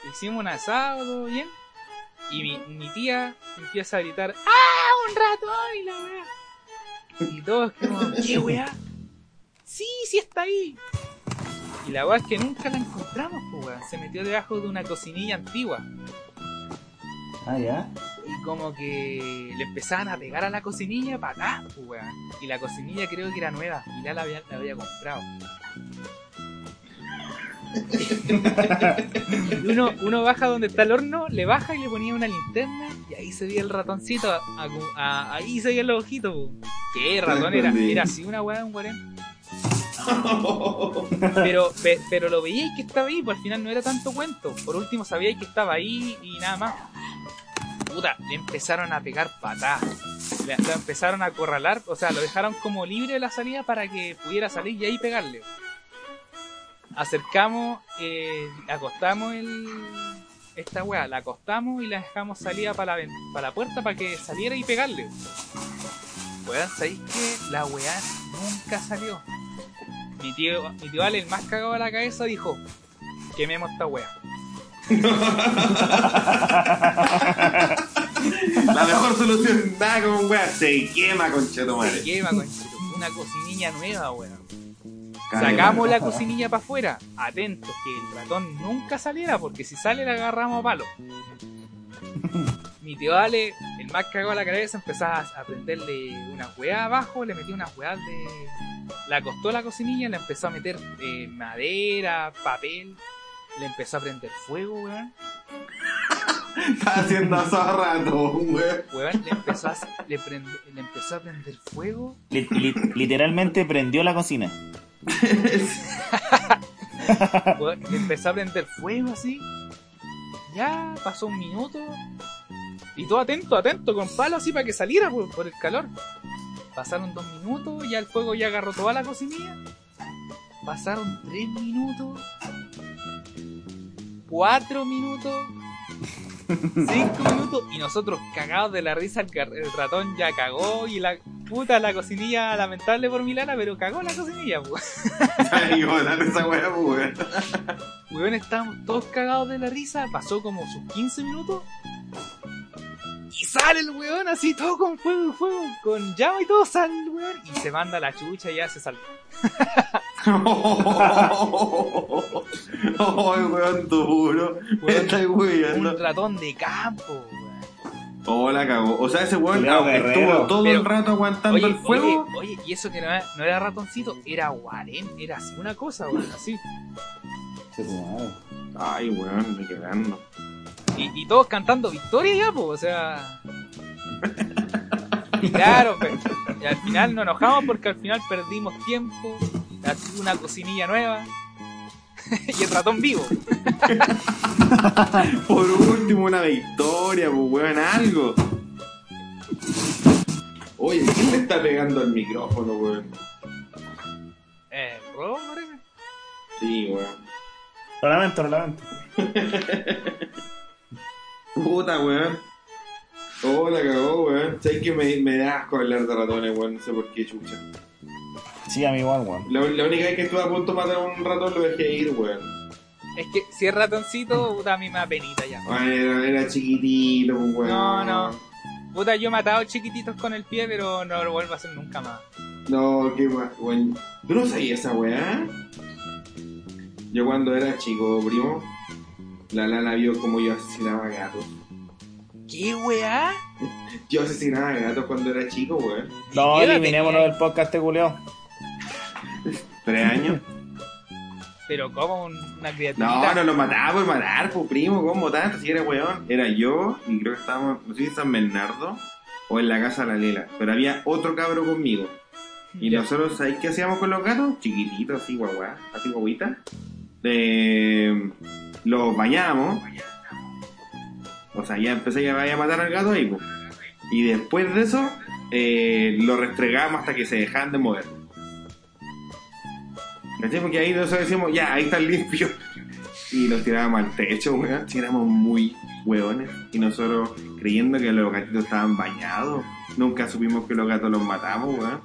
Hicimos un asado, todo bien. Y mi, mi tía empieza a gritar, ¡Ah, un ratón! Y la weá. Y todos como, ¿qué weá? Sí, sí está ahí. Y la weá es que nunca la encontramos, pues weón. Se metió debajo de una cocinilla antigua. Ah, ya. Y como que le empezaban a pegar a la cocinilla para acá, pues, weón. Y la cocinilla creo que era nueva, y ya la había, la había comprado. Uno, uno baja donde está el horno, le baja y le ponía una linterna, y ahí se veía el ratoncito, a- a- ahí se veían los ojitos, po. ¿Qué ratón era? Era así una weá, un guarén. Pero, pe- pero lo veíais que estaba ahí, pues al final no era tanto cuento. Por último sabíais que estaba ahí y nada más. Puta, le empezaron a pegar patadas. Le, lo empezaron a acorralar, o sea, lo dejaron como libre de la salida para que pudiera salir y ahí pegarle. Acercamos, eh, acostamos el, esta weá, la acostamos y la dejamos salida para la, para la puerta para que saliera y pegarle. Weón, ¿sabéis que la weá nunca salió? Mi tío, mi tío Ale, el más cagado de la cabeza, dijo: Quememos esta weá. La mejor solución, nada como un weón, se quema, Se conchetumare. quema, conchito. Una cocinilla nueva, weón. Sacamos la cocinilla para afuera, atentos que el ratón nunca saliera, porque si sale la agarramos a palo. Mi tío Ale, el más cagado de la cabeza, empezaba a prenderle unas weas abajo, le metía unas weas de. La acostó a la cocinilla, le empezó a meter eh, madera, papel, le empezó a prender fuego, weón. Está haciendo asado rato, weón. Weón, le empezó a, le prend- le empezó a prender fuego Li- li- literalmente prendió la cocina. Le empezó a prender fuego así. Ya pasó un minuto. Y todo atento, atento, con palo así para que saliera por, por el calor. Pasaron dos minutos, ya el fuego ya agarró toda la cocinilla. Pasaron tres minutos. Cuatro minutos. Cinco minutos. Y nosotros cagados de la risa, el, ratón ya cagó y la puta la cocinilla lamentable por Milana, pero cagó la cocinilla, pues. Esa weá, pues. Weón, estábamos todos cagados de la risa. Pasó como sus 15 minutos. Y sale el weón así, todo con fuego y fuego, con llama y todo, sale el weón. Y se manda la chucha y ya se salvó. Ay, weón, duro. Weón, Un ratón de campo, weón. Oh, la cagó. O sea, ese weón guerrero. estuvo todo Pero- el rato aguantando Oye, el fuego. oye, oye, y eso que no era, no era ratoncito, era guarén, era así una cosa, weón, así. Ay, weón, me quedando. Y, y todos cantando victoria ya, pues, o sea. Y claro, pues, y al final nos enojamos porque al final perdimos tiempo, una cocinilla nueva y el ratón vivo. Por último, una victoria, pues, weón, algo. Oye, ¿quién le está pegando al micrófono, weón? Eh, ¿Robo, parece? Sí, weón. Lo lamento, lo lamento. Puta, weón. Oh, la cagó, weón. Sabes que me, me da asco hablar de ratones, weón. No sé por qué, chucha. Sí, a mí igual, weón. La, la única vez que estuve a punto de matar a un ratón lo dejé ir, weón. Es que si es ratoncito, puta, a mí me da penita ya. Weón, era, era chiquitito, pues, weón. No, no. Puta, yo he matado chiquititos con el pie, pero no lo vuelvo a hacer nunca más. No, qué weón. weón. ¿Tú no sabías esa weá? Yo cuando era chico, primo, la Lala vio como yo asesinaba gatos. ¿Qué weá? Yo asesinaba gatos cuando era chico, weón. No, ¿Qué edad eliminémonos del podcast, culiao. Tres años. Pero como un- una criatura. No, no lo mataba por matar, pues primo, ¿cómo tanto? Si era weón. Era yo, y creo que estábamos, no sé si en San Bernardo o en la casa de la Lela. Pero había otro cabro conmigo. Y Ya. nosotros, ¿sabéis qué hacíamos con los gatos? Chiquititos, así guaguá, así guaguitas. Eh, los bañábamos. O sea, ya empecé a, a matar al gato ahí, pues. Y después de eso, eh, lo restregábamos hasta que se dejaban de mover. ¿Cachai? Porque ahí nosotros decíamos, ya, ahí están limpios. Y los tirábamos al techo, weón. Si éramos muy hueones. Y nosotros creyendo que los gatitos estaban bañados. Nunca supimos que los gatos los matamos, weón.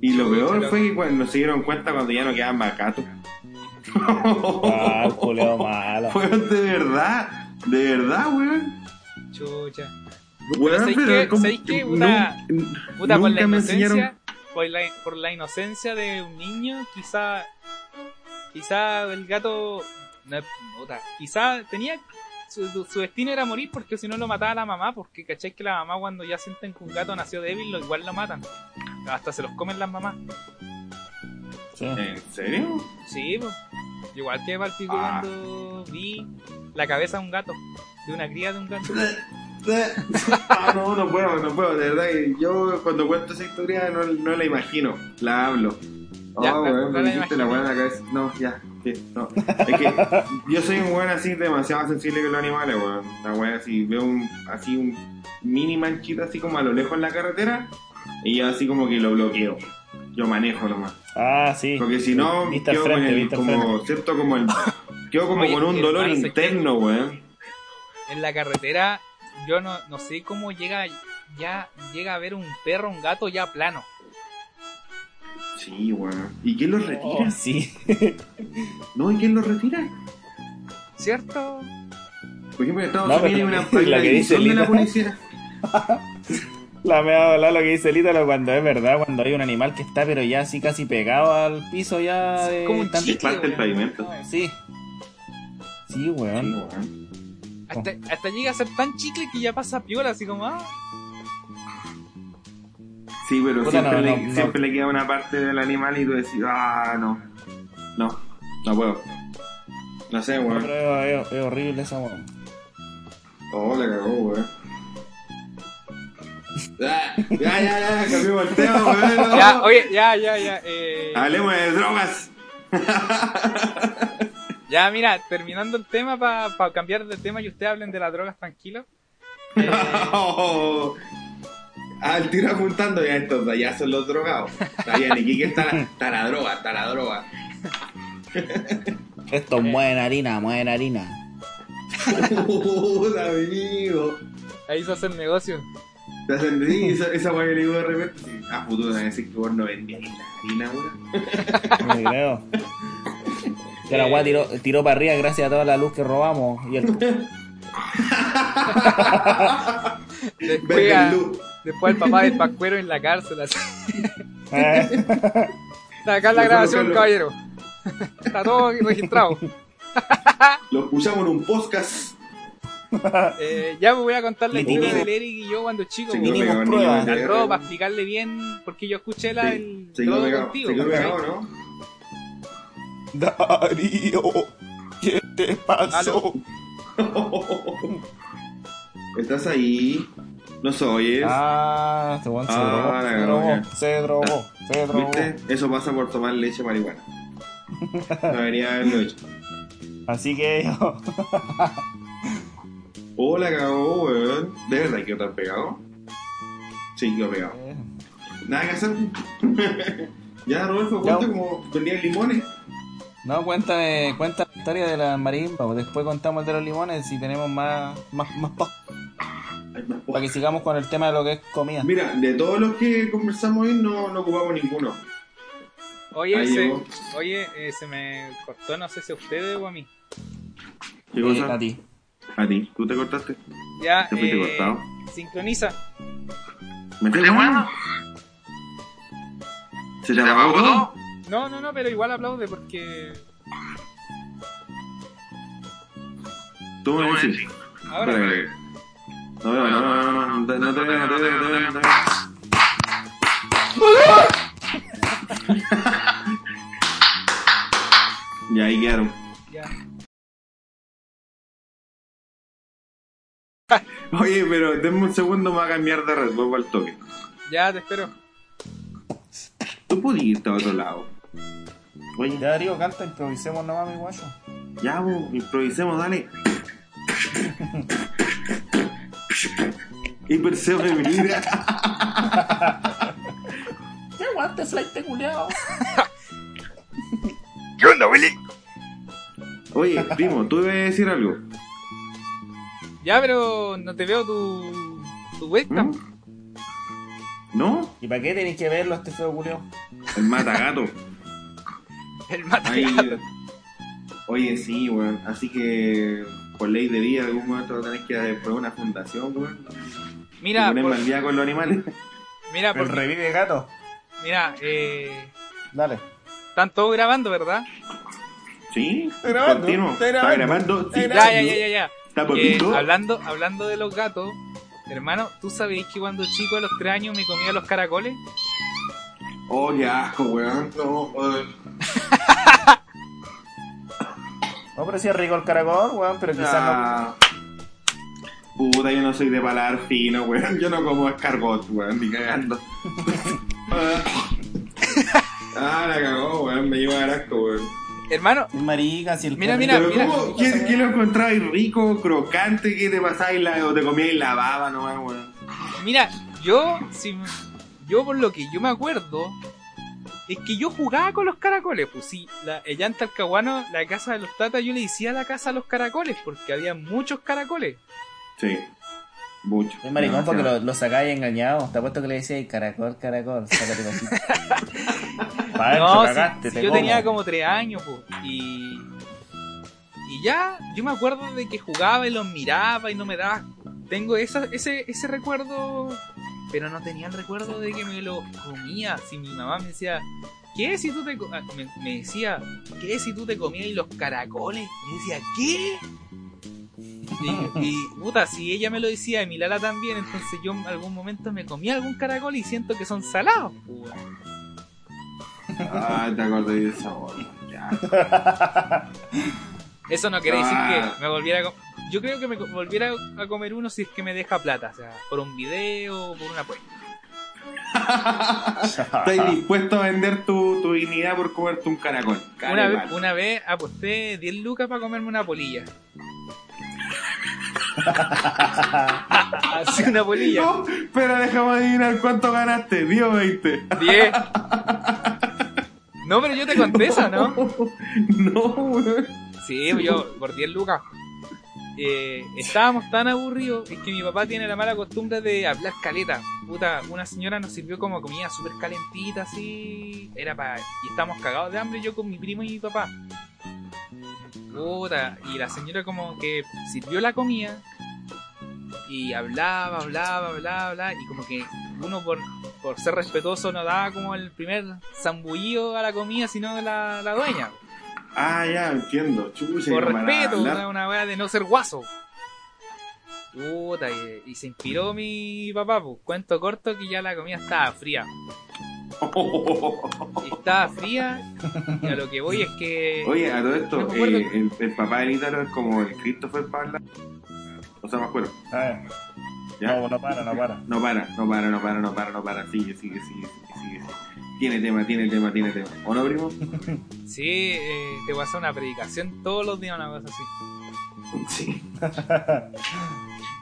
Y lo peor fue que cuando nos se dieron cuenta cuando ya no quedaban más gatos. Ah, malo. Weón, de verdad. De verdad, weón. Chucha. Weón, ¿sabéis pero qué? Puta- Puta, por la inocencia. enseñaron. Por la, por la inocencia de un niño, quizá. Quizá el gato. No, puta, quizá tenía. Su, su destino era morir porque si no lo mataba la mamá. Porque cachai que la mamá, cuando ya sienten que un gato nació débil, lo, igual lo matan. Hasta se los comen las mamás. Sí. ¿En serio? Sí, pues. Igual que Palpico Ah. cuando vi la cabeza de un gato. De una cría de un gato. Ah, no, no puedo, no puedo. De verdad que yo cuando cuento esa historia no, no la imagino, la hablo. Oh, weón, no me la la weá en la cabeza. No, ya, sí, no. Es que yo soy un weón así demasiado sensible con los animales, weón. La weá así, veo un, así un mini manchito así como a lo lejos en la carretera y yo así como que lo bloqueo. Yo manejo nomás. Ah, sí. Porque si no, quedo frente, con el, viste al como, frente. ¿cierto? Como el, quedo como Oye, con un dolor interno, weón. en la carretera, yo no, no sé cómo llega ya llega a ver un perro, un gato ya plano. Sí, weón. ¿Y quién los retira? Oh, sí. No, ¿y quién los retira? ¿Cierto? Por ejemplo, en Estados No, Unidos hay una, hay que dice división de la policía. La me va a hablar lo que dice el Ítalo cuando es verdad, cuando hay un animal que está pero ya así casi pegado al piso ya de Como un tanto- chicle, Parte del weón. pavimento. Sí. Sí, Sí, weón. Hasta, hasta llega a ser tan chicle que ya pasa piola, así como, ah, Sí, pero Puta, siempre, no, le, no, no. siempre le queda una parte del animal y tú decís, ah, no. No, no puedo. No sé, weón. pero es, es horrible esa weón. Oh, la cagó, weón. Ya, ya, ya, cambiamos el tema, weón. no. ya, oye, ya, ya, ya, eh, Hablemos de drogas. Ya, mira, terminando el tema para cambiar de tema y ustedes hablen de las drogas tranquilo. Eh, Al tiro apuntando ya estos allá son los drogados. Está bien, aquí que está, la- está la droga, está la droga. Esto mueven harina, mueven harina. Puta, amigo. ahí se hace el negocio. Te hacen sí, esa, esa weá que le digo de repente. sí. Ah, puto, te van a decir que vos no vendías ni la harina, weón. No me creo. Que la weá tiró, tiró para arriba gracias a toda la luz que robamos. Y el... Después, a- después el papá del pascuero en la cárcel. así. Eh. Está acá en la grabación, caballero. Está todo registrado. Lo escuchamos en un podcast. Eh, ya me voy a contar la historia del Eric y yo cuando chico. Pegado, prueba. niño, Al robo para explicarle bien, porque yo escuché la, Sí, el Se quedó todo pegado, contigo. ¿no? Darío, ¿qué te pasó? Estás ahí. Nos oyes. Ah, este se Ah, se drogó, se drogó, se drogó. ¿Viste? Eso pasa por tomar leche marihuana. Debería haberlo hecho. Así que Oh, la cagó, weón. ¿De verdad que tan pegado? Sí, he pegado. Eh, Nada que hacer. ya, Rodolfo, cuenta como vendían limones. No, cuéntame, cuenta la historia de la marimba, pues después contamos el de los limones si tenemos más, más, más para que sigamos con el tema de lo que es comida. Mira, de todos los que conversamos hoy no, no ocupamos ninguno. Oye, se, oye eh, se me cortó, no sé si a ustedes o a mí. ¿Qué Eh, cosa? a ti. A ti, ¿tú te cortaste? Ya, Te fuiste eh, cortado. sincroniza. ¿Mete mano? ¿Se te apagó todo? No, no, no, pero igual aplaude porque Tú me decís. ahora No veo, no, no, no, no, no, no te veo, no te veo, no te veo, no te veo. Ya ahí quedaron. Oye, pero denme un segundo, me va a cambiar de red, vuelvo al toque. Ya, te espero. Tú puedes irte a otro lado. Oye, Ya Darío, canta, improvisemos nomás, mi guacho. ya, bo, improvisemos, dale. Y Perseo me mira. ¡Qué guante, flight culiao! ¿Qué onda, Willy? Oye, primo, tú ibas a decir algo. Ya, pero no te veo tu, tu webcam. ¿Mm? ¿No? ¿Y para qué tenéis que verlo este feo culiao? El matagato. El Ahí, material. oye, sí, weón. Así que, por ley de vida, algún momento tenés que poner una fundación, weón. Mira, y ponerme por- al día con los animales. mira, porque- revive gato. mira, eh, Dale. están todos grabando, ¿verdad? ¿Sí? Grabando, Continuo. Está grabando. grabando. Sí, Estoy Ya, ya, ya, ya, ya. Eh, hablando, hablando de los gatos, hermano, ¿tú sabéis que cuando chico a los tres años me comía los caracoles? Oh, qué asco, weón. No, weón. No, pero sí es rico el caracol, weón, pero quizás Ah. Puta, yo no soy de paladar fino, weón. Yo no como escargot, weón, ni cagando. ah, la cagó, weón. Me lleva a dar asco, weón. Hermano, no. Marica, si el Mira, mira, Pero mira. ¿cómo? ¿Qué, qué lo encontrabais rico, crocante? ¿Qué te pasáis la, o te comíais la baba nomás, weón? mira, yo, si, yo por lo que yo me acuerdo, es que yo jugaba con los caracoles. Pues sí, la, el llanta alcahuano, la casa de los tatas, yo le decía la casa a los caracoles, porque había muchos caracoles. Sí. Mucho. Es maricón porque Demasiado. lo, lo sacáis engañado. Te apuesto que le decía caracol, caracol, sácate No, si- cagaste, si te yo como. tenía como tres años, pues, y. Y ya, yo me acuerdo de que jugaba y los miraba y no me daba. Tengo esa, ese, ese recuerdo, pero no tenía el recuerdo de que me los comía. Si mi mamá me decía, ¿qué si tú te. co-?" ah, Me, me decía, ¿qué si tú te comías los caracoles? Y decía, ¿qué? Y, y, puta, si ella me lo decía y mi Lala también, entonces yo en algún momento me comía algún caracol y siento que son salados. pues, Ah, te acordé de esa weón. Ya. Eso no quiere decir Ah. que me volviera a Yo creo que me volviera a comer uno si es que me deja plata, o sea, por un video o por una apuesta. Estás dispuesto a vender tu, tu dignidad por comerte un caracol. Una, vez, una vez aposté 10 lucas para comerme una polilla. Así una polilla. No, pero déjame adivinar cuánto ganaste. 10 o 20. 10. No, pero yo te conté esa, ¿no? No, weón. Sí, yo por 10 lucas. Eh, estábamos tan aburridos, es que mi papá tiene la mala costumbre de hablar caleta. Puta, una señora nos sirvió como comida súper calentita, así. Era para. Y estábamos cagados de hambre yo con mi primo y mi papá. Puta, y la señora como que sirvió la comida y hablaba, hablaba, hablaba, hablaba, y como que uno por, por ser respetuoso no daba como el primer zambullido a la comida, sino la, la dueña. Ah, ya, entiendo. Chucha, Por respeto, una, una weá de no ser guaso. Puta, y, y se inspiró mi papá, pues. Cuento corto que ya la comida estaba fría. Estaba fría, y a lo que voy es que. Oye, a todo esto, No me eh, el, el papá del Ítalo es como el Christopher Pabla. O sea, más acuerdo. Ah, ¿Ya? No, no para, no para. No para, no para, no para, no para, no para. Sigue, sigue, sigue, sigue, sigue. Tiene tema, tiene tema, tiene tema. ¿O no, primo? Sí, eh, te voy a hacer una predicación todos los días, una cosa así. Sí.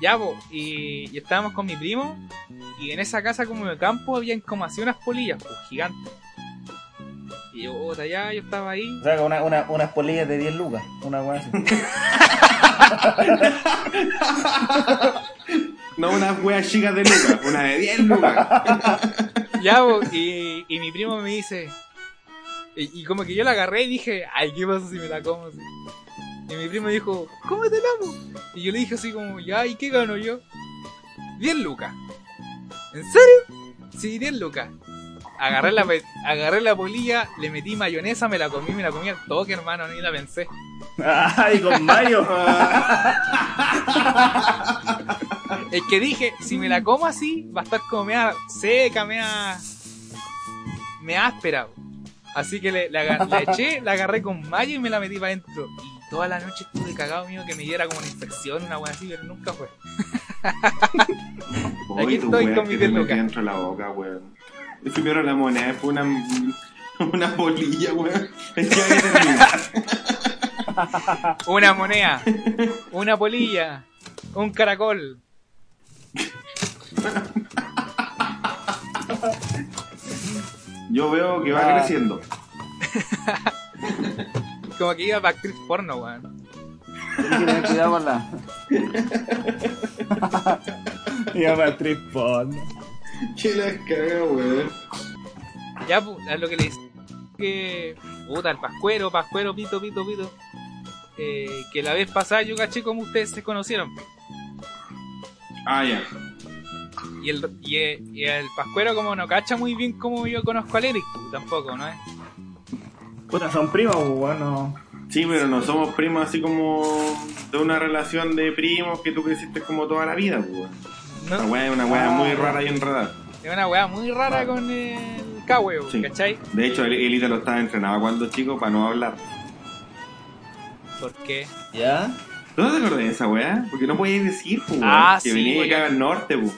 Ya, po, y, y estábamos con mi primo, y en esa casa como de campo habían como así unas polillas, pues, gigantes. Y yo, puta, ya, yo estaba ahí. O sea, una, una, unas polillas de 10 lucas. Una weá así. No unas weas chicas de lucas, una de 10 lucas. Ya, y, y mi primo me dice. Y, y como que yo la agarré y dije, ay, ¿qué pasa si me la como? así? Y mi primo dijo, cómetela, po. Y yo le dije así como, ya, ¿y qué gano yo? 10 lucas. ¿En serio? Sí, 10 lucas. Agarré la, pe- agarré la polilla, le metí mayonesa, me la comí, me la comí al toque, hermano, ni la pensé. Ay, con mayo. Es que dije, si me la como así, va a estar como mea seca, mea. mea áspera. Así que le, la, eché, la agarré con mayo y me la metí para adentro. Y toda la noche estuve cagado mío que me diera como una infección, una wea así, pero nunca fue. Aquí estoy wea con mi te 10 metí lucas. dentro de la boca, weón. Primero la moneda, después una, una bolilla, weón. Una moneda, una polilla, un caracol. Yo veo que va Ah. creciendo. Como que iba para actriz porno, weón. Tienes que tener cuidado con la. Iba para el tripón. Que la caga, weón. Ya, es lo que le dice. Que. Puta, el pascuero, pascuero, pito, pito, pito. Eh, que la vez pasada yo caché como ustedes se conocieron. Ah, ya. Y el, y, el- y el pascuero, como no cacha muy bien como yo conozco al Eric, pu, tampoco, ¿no es? Puta, son primos, pues, bueno. Sí, pero no somos primos así como de una relación de primos que tú creciste como toda la vida, pues, weón. No, Una weá es una weá Ah, muy ya. rara y enredada. es una weá muy rara con el Cahue, pu, Sí. ¿cachai? De hecho, el, el Ítalo estaba entrenado cuando chico para no hablar. ¿Por qué? ¿Ya? ¿Tú no te acordás de esa weá? Porque no podías decir, pues, weón, Ah, que sí, venía porque- acá al norte, pues.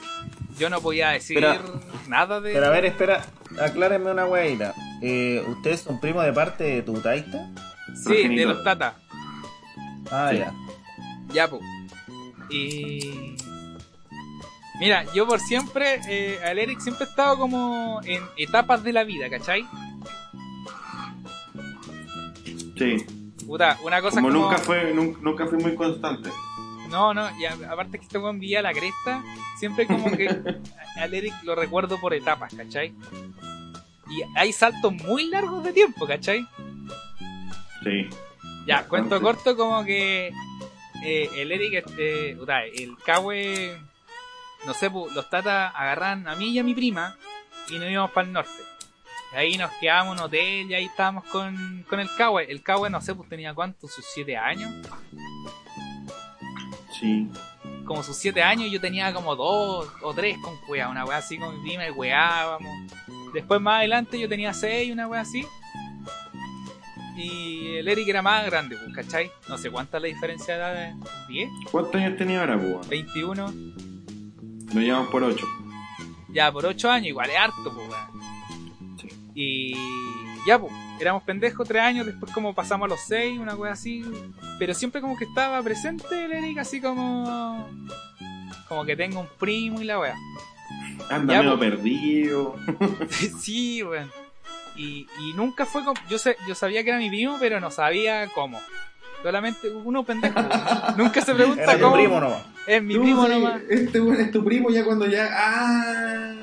Yo no podía decir Pero- nada de. Pero a ver, espera, aclárenme una weita. Eh, ¿Ustedes son primos de parte de tu taita? sí, de los tatas. Ah, Sí. ya. Ya, pues. Y. Mira, yo por siempre, eh, al Eric siempre he estado como en etapas de la vida, ¿cachai? Sí. Puta, una cosa Como nunca fue, nunca, nunca fui muy constante. No, no, y a- aparte que este weón vivía a la cresta, siempre como que al Eric lo recuerdo por etapas, ¿cachai? Y hay saltos muy largos de tiempo, ¿cachai? Sí. Ya, Bastante. cuento corto como que eh, el Eric, este, puta, el Cahue, no sé, los tatas agarran a mí y a mi prima y nos íbamos para el norte. Ahí nos quedábamos en un hotel y ahí estábamos con, con el Cahue. El Cahue, no sé, pues tenía cuánto, sus siete años. Sí. Como sus siete años yo tenía como dos o tres con cuea, una wea así con mi prima y weábamos. Después más adelante yo tenía seis, una wea así. Y el Eric era más grande, pues, ¿cachai? No sé cuánta es la diferencia de edad, ¿10? ¿Cuántos años tenía ahora, pues? weón? 21. Nos llevamos por 8. Ya, por 8 años, igual es harto, pues, weón. Y ya, pues, éramos pendejos 3 años, después como pasamos a los 6, una wea así. Pero siempre como que estaba presente el Eric, así como. Como que tengo un primo y la wea. Anda Ya, medio pues. perdido. sí, weón. Y, y nunca fue como. Yo, sé, yo sabía que era mi primo, pero no sabía cómo. Solamente uno pendejo. Nunca se pregunta Era cómo. primo nomás. Es mi primo nomás. Este weón es tu primo ya cuando ya. ¡Ah!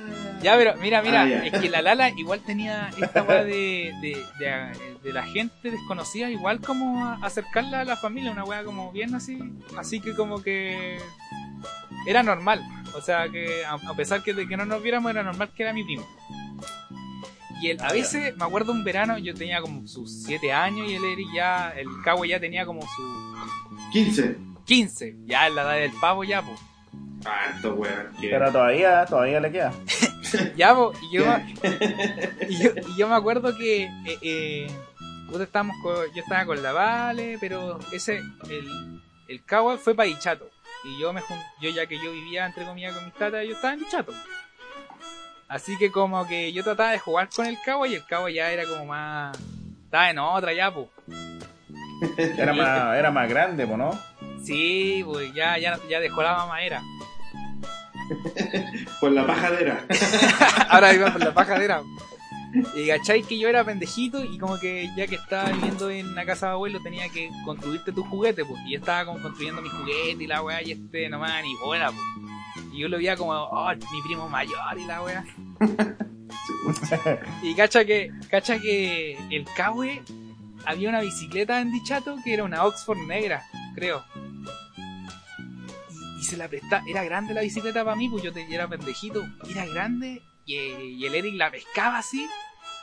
Ya, pero mira, mira, Ah, es que la Lala igual tenía esta weá de, de, de, de la gente desconocida, igual como acercarla a la familia, una weá como bien así, así que como que era normal, o sea que a, a pesar que de que no nos viéramos era normal que era mi primo. Y él, a veces, me acuerdo un verano, yo tenía como sus 7 años y el Eric ya, el cabo ya tenía como sus 15. 15, ya en la edad del pavo ya, pues. Weón. que- Pero todavía, todavía le queda. Ya, po, y yo, me- y yo, y yo me acuerdo que eh, eh, estábamos con- yo estaba con la Vale, pero ese, el, el Cabo fue para Dichato. Y yo me yo ya que yo vivía entre comillas con mis tatas, yo estaba en Dichato. Así que como que yo trataba de jugar con el Cabo y el Cabo ya era como más... Estaba en otra ya, pues. Era más, era más grande, po, ¿no? Sí, pues ya, ya, ya dejó la mamadera. Por la pajadera. Ahora iba por la pajadera. Y cachai que yo era pendejito y como que ya que estaba viviendo en la casa de abuelo tenía que construirte tu juguete, pues. Y yo estaba como construyendo mi juguete y la weá y este nomás ni bola, pues. Y yo lo veía como, oh, mi primo mayor y la weá. y cacha que, cacha que el Cahue había una bicicleta en Dichato que era una Oxford negra, creo. Y, se la prestaba, era grande la bicicleta para mí, pues yo te- era pendejito, era grande y, y el Eric la pescaba así.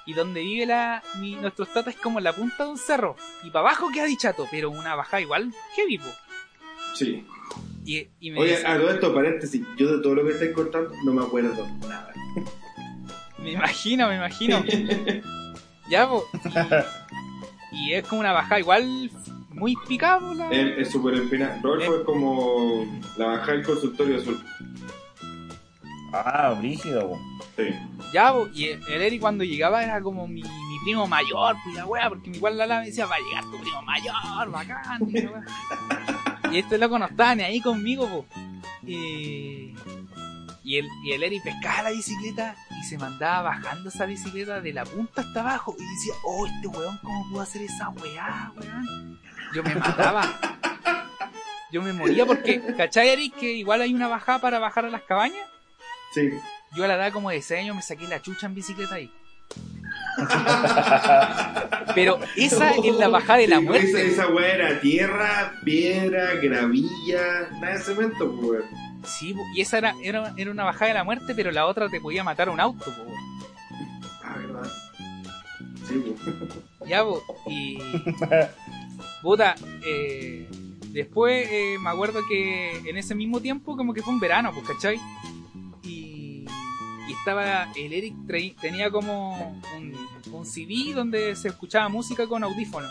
Y donde vive la, mi, nuestro tata es como en la punta de un cerro. Y para abajo queda Dichato, pero una bajada igual heavy, po. Sí. Y, y me Oye, dice- a todo esto, paréntesis. Yo de todo lo que estáis contando no me acuerdo nada. Me imagino, me imagino. ya. Y, y es como una bajada igual muy picada, po, la- Es es súper empinado. Rodolfo es como la bajada del consultorio azul. Ah, brígido, po. Sí. Ya, po, y el Eric cuando llegaba era como mi, mi primo mayor, pues la wea, porque igual la me decía, va a llegar tu primo mayor, bacán, y la wea. Y este loco no estaba ni ahí conmigo, po. Y, y, el, y el Eric pescaba la bicicleta y se mandaba bajando esa bicicleta de la punta hasta abajo. Y decía, oh, este weón, ¿cómo pudo hacer esa weá, weón? Yo me mataba. Yo me moría porque, ¿cachai, Eric? Que igual hay una bajada para bajar a las cabañas. Sí. Yo a la edad como de 6 años me saqué la chucha en bicicleta ahí. Pero esa es la bajada de la Sí, Esa, muerte. esa weá era tierra, piedra, gravilla, nada de cemento, pues, weón. Sí, po, y esa era, era, era una bajada de la muerte, pero la otra te podía matar un auto, po. Ah, verdad. Sí, pues. Ya, po, y. Puta, eh, después eh, me acuerdo que en ese mismo tiempo, como que fue un verano, pues, ¿cachai? Y, y estaba. El Eric tenía como un, un CD donde se escuchaba música con audífono.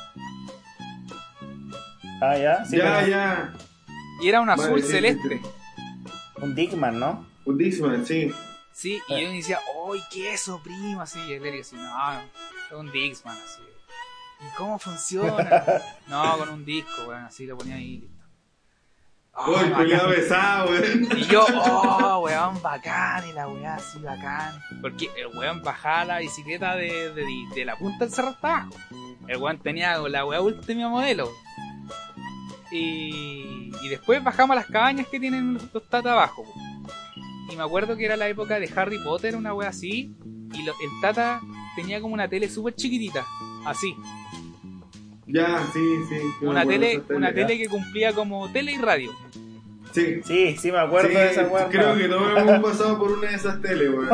Ah, ya. Sí, ya, pero ya. Y era un azul sí, sí, celeste. Un Dickman, ¿no? Un Dixman, sí. Sí, y yo me decía, ¡ay, qué es eso, primo! Así, y el Eric así, no, es un Dixman, así. ¿Y cómo funciona? no, con un disco, weón, así lo ponía ahí listo. Oh, el bacán. culiado besado, weón. y yo, oh, weón, bacán, y la weá así, bacán. Porque el weón bajaba la bicicleta de, de, de la punta del cerro hasta abajo. El weón tenía la weá última modelo. Y, y después bajamos a las cabañas que tienen los tata abajo. Y me acuerdo que era la época de Harry Potter, una wea así. Y lo- el tata tenía como una tele súper chiquitita. Así. Ya, sí, sí. Una tele, una ya. tele que cumplía como tele y radio. Sí. Sí, sí, me acuerdo Sí, de esa weá. creo que todos hemos pasado por una de esas teles, weón.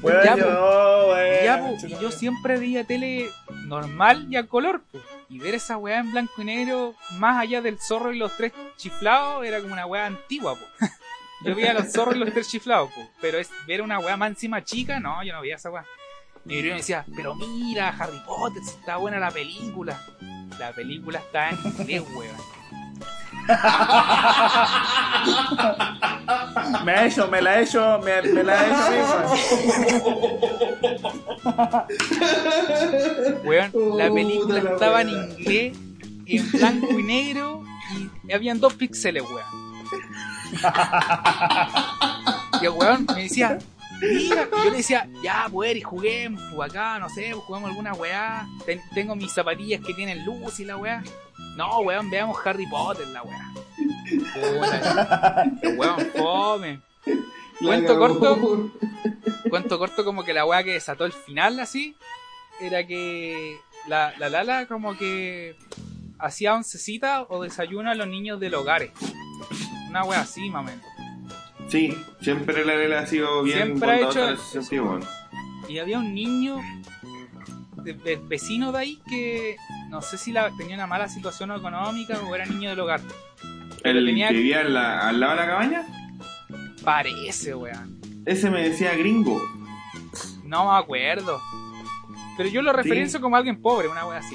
Weón, Ya, yo, po. weón, Ya, po, y yo siempre veía tele normal y a color, po. Y ver esa weá en blanco y negro, más allá del zorro y los tres chiflados, era como una weá antigua, po. Yo veía los zorros y los tres chiflados, po. Pero es ver una weá más encima chica, no, yo no veía esa weá. Mi primo me decía, pero mira, Harry Potter, si está buena la película. La película está en inglés, weón. Me ha hecho, me la ha hecho, me, me la ha hecho. Weón, la película la estaba en inglés, en blanco y negro, y habían dos píxeles, weón. Y el weón me decía, mira, yo le decía, ya, pues, y juguemos, pues acá, no sé, pues, juguemos alguna weá. Ten- tengo mis zapatillas que tienen luz y la weá. No, weón, veamos Harry Potter, la weá. Weón fome. Cuento La corto. Cuento corto como que la weá que desató el final así era que la, la Lala como que hacía oncecita o desayuno a los niños del hogares. Una weá así, menos. Sí, siempre la Lela ha sido bien Siempre ha hecho en ese sentido, weón. Y había un niño de- de- vecino de ahí que no sé si la, tenía una mala situación económica o era niño del hogar. El tenía- que vivía la- al lado de la cabaña, Parece, weón. ese me decía gringo. No me acuerdo. Pero yo lo referencio como alguien pobre, una wea así.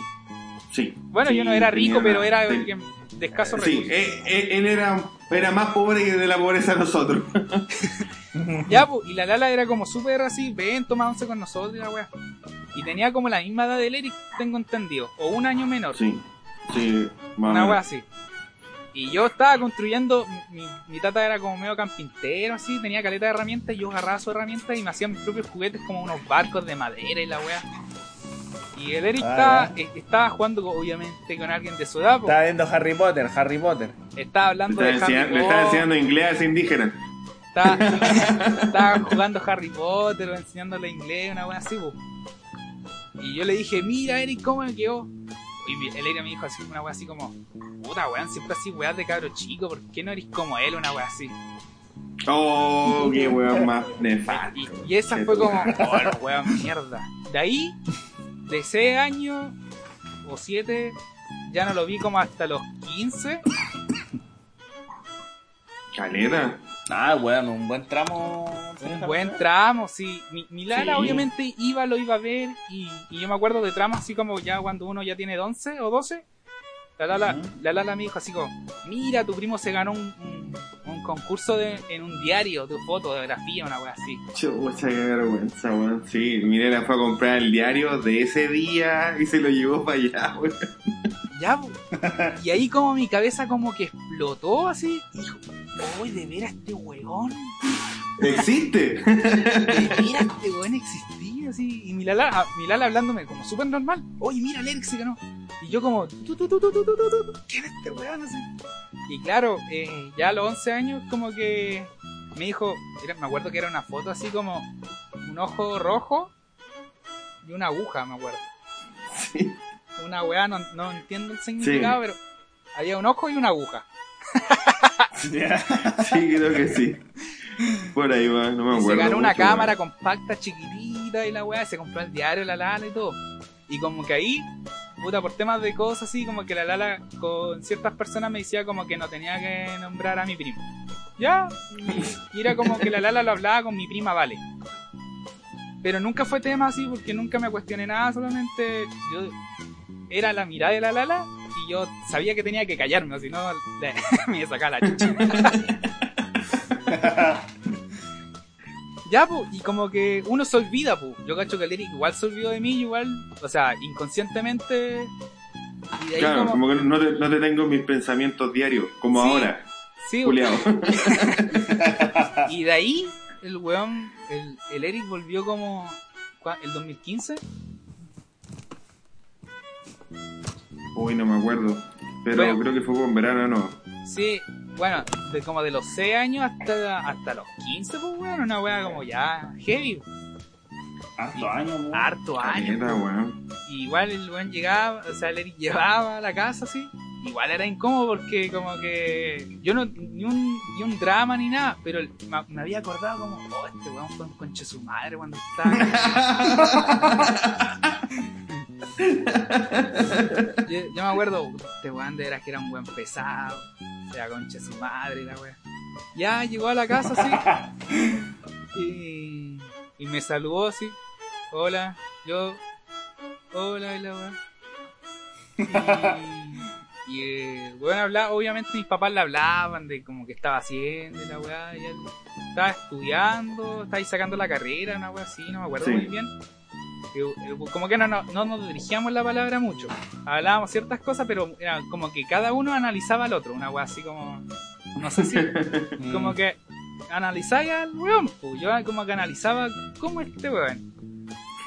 Sí. Bueno, Sí, yo no era rico, pero era alguien de escasos Sí, recursos. él, él- él era, era más pobre que de la pobreza de nosotros. Ya, pues, y la Lala era como súper así, ven, toma once con nosotros y la wea. Y tenía como la misma edad del Eric, tengo entendido, o un año menor, Sí, sí, más una wea así. Y yo estaba construyendo, mi, mi tata era como medio campintero, así, tenía caleta de herramientas, y yo agarraba su herramienta y me hacía mis propios juguetes como unos barcos de madera y la wea. Y el Eric Ah, estaba, eh, estaba jugando obviamente con alguien de su edad. Estaba viendo Harry Potter, Harry Potter. estaba hablando de estaba, Harry enseñando, le estaba Potter. enseñando inglés a ese indígena. Estaba, jugando Harry Potter o enseñándole inglés, una wea así. Y yo le dije, mira Eric, ¿cómo me quedó? Y el Eric me dijo así, una wea así como, puta weón, siempre así weas de cabro chico, ¿por qué no eres como él? Una wea así. Oh, qué weón más nefasto. Y, y esa fue como, oh, weón, mierda. De ahí, de ese año o siete, ya no lo vi como hasta los 15. Caleta. Ah, bueno, un buen tramo. Un buen tramo, sí. Mi, mi Sí. obviamente iba, lo iba a ver y, y yo me acuerdo de tramos así como ya cuando uno ya tiene 11 o 12. La Lala, Ujú. la Lala me dijo así como, mira, tu primo se ganó un, un, un concurso de, en un diario de fotografía, una wea así. Chucha, qué vergüenza, weón. Sí, Mirela fue a comprar el diario de ese día y se lo llevó para allá, weón. Ya, y ahí como mi cabeza como que explotó así, y dijo, ¡Uy, de veras este weón! ¡Existe! de veras este weón existía, así. Y Milala, ah, Milala hablándome como súper normal. ¡Oye, mira, el Eric se ganó! Y yo como... Tu, tu, tu, ¿Quién es este weón? Así. Y claro, eh, ya a los 11 años como que me dijo... Era, me acuerdo que era una foto así como... Un ojo rojo y una aguja, me acuerdo. Sí. Una weá, no, no entiendo el significado, pero había un ojo y una aguja. Sí, creo que sí. Por ahí va, no me acuerdo. se ganó una mucho, cámara compacta chiquitita y la weá, se compró el diario La Lala y todo. Y como que ahí, puta, por temas de cosas así, como que la Lala con ciertas personas me decía como que no tenía que nombrar a mi primo. Ya, y era como que la Lala lo hablaba con mi prima Vale. Pero nunca fue tema así porque nunca me cuestioné nada, solamente yo era la mirada de la Lala y yo sabía que tenía que callarme, o si no me iba a sacar la chucha. Ya, pues, y como que uno se olvida, pues. Yo cacho que el Eric igual se olvidó de mí, igual, o sea, inconscientemente. Y de ahí Claro, como, como que no te, no te tengo en mis pensamientos diarios, como Sí. ahora, sí, Juliado. y de ahí el weón, el, el Eric volvió como ¿cuá- el 2015. Uy, no me acuerdo. Pero Bueno. creo que fue con verano, no. Sí, bueno, de como de los 6 años hasta, hasta los 15, pues weón, una weá como ya heavy, Harto años, weón. harto. Caleta, weón. Y igual el buen llegaba, o sea, Eric llevaba a la casa así. Igual era incómodo porque como que yo no, ni un, ni un drama ni nada, pero me había acordado como, oh, este weón fue un conche su madre cuando estaba. yo, yo me acuerdo, este weón de veras que era un buen pesado, era conche su madre la wea. Ya llegó a la casa así y, y me saludó así, hola, yo Hola, y la weá. Y, y eh, weón hablaba, obviamente mis papás le hablaban de como que estaba haciendo la weá. Y, él- estaba estudiando, estaba ahí sacando la carrera, una wea así, no me acuerdo Sí. muy bien. Eh, como que no, no, no nos dirigíamos la palabra mucho. Hablábamos ciertas cosas, pero era como que cada uno analizaba al otro, una wea así como. No sé si. Mm. como que analizáis al weón, pues. Yo como que analizaba cómo es este weón.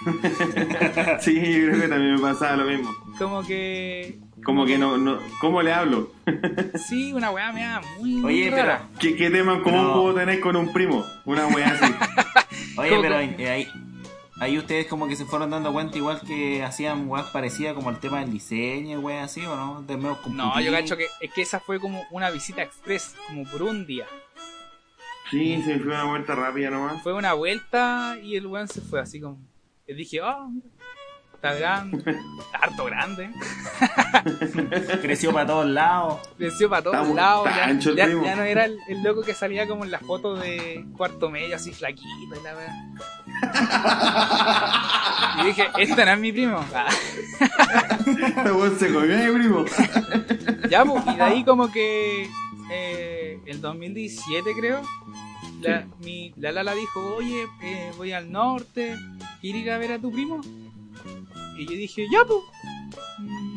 Sí, yo creo que también me pasaba lo mismo. Como que. Como que no, no, ¿cómo le hablo? Sí, una weá me da muy, Oye, pero-. ¿Qué, qué tema en común No. puedo tener con un primo? Una wea así. Oye, ¿Cómo pero ahí, ahí ustedes como que se fueron dando cuenta igual que hacían weas parecidas como el tema del diseño, weas así, ¿o no? De medio No, yo cacho que es que esa fue como una visita express, como por un día. Sí, se me fue una vuelta rápida nomás. Fue una vuelta y el weón se fue así como. Y dije, oh, está grande, está harto grande. Creció para todos lados. Creció para todos lados. Ya, ancho el ya- primo. ya no era el, el loco que salía como en la foto de cuarto medio, así flaquito y la weá. Y dije, este no es mi primo. Se comió, eh, primo. Ya, pues, y de ahí como que eh, el 2017 creo, la, mi, la Lala dijo, oye, eh, voy al norte, ¿quieres ir a ver a tu primo? Y yo dije, ya, pues,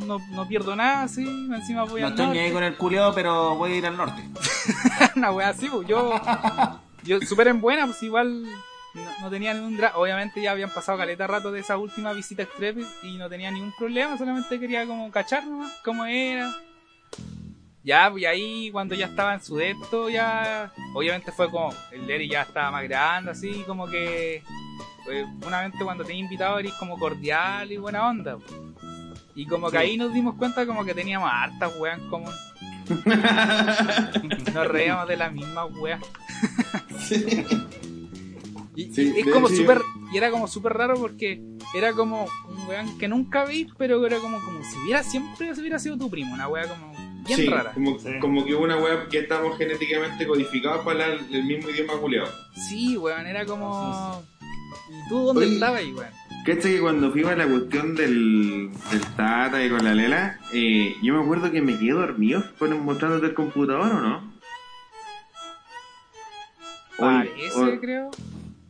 no, no pierdo nada, sí, encima voy No al estoy ni ahí norte. con el culeado, pero voy a ir al norte. Una wea así, pues, yo, yo súper en buena, pues igual no, no tenía ningún drama. Obviamente ya habían pasado caleta rato de esa última visita express y no tenía ningún problema, solamente quería como cachar nomás cómo era. Ya, y ahí cuando ya estaba en su depto, ya, obviamente fue como, el Leri ya estaba más grande, así como que, pues, una vez cuando te invitado eres como cordial y buena onda. pues. Y como que Sí. ahí nos dimos cuenta como que teníamos hartas weas en común. Nos reíamos de la misma wea. Y, Sí, y es como súper, y era como súper raro porque era como un weón que nunca vi, pero era como, como si hubiera siempre si hubiera sido tu primo, una wea como bien Sí, rara. Como, Sí. como que una wea que estamos genéticamente codificados para hablar el mismo idioma culeado. Sí, weón, era como. ¿Y tú dónde Oye. estabas weón? ¿Cachai que cuando fuimos a la cuestión del, del Tata y con la Lela, eh, yo me acuerdo que me quedé dormido con mostrándote el computador o no? Parece, o- creo.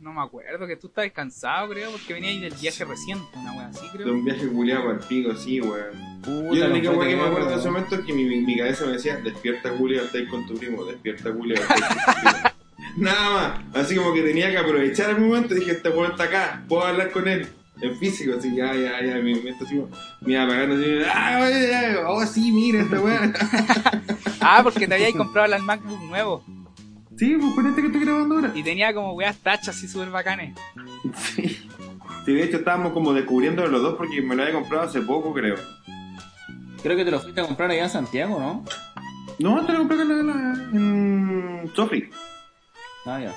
No me acuerdo, que tú estabas cansado, creo, porque venía ahí del viaje reciente, una wea así, de creo. un viaje culiado el pico, sí, weón. Yo la única weá que me acuerdo de no- ese momento es que mi, mi, mi cabeza me decía, despierta culiao, estáis con tu primo, despierta culiao, estáis con tu primo. Nada más, así como que tenía que aprovechar el momento, dije, este weón está acá, puedo hablar con él. En físico, así, ya, ya, ya, mi mente así, me iba apagando así, ah, ya, oh, sí, mira esta weá. Ah, porque te habíais comprado el MacBook nuevo. Sí, pues con este que estoy grabando ahora. Y tenía como weas tachas así súper bacanes. Sí. Sí, de hecho estábamos como descubriendo los dos porque me lo había comprado hace poco, creo. Creo que te lo fuiste a comprar allá en Santiago, ¿no? No, te lo compré en, en Sofi. Ah, ya.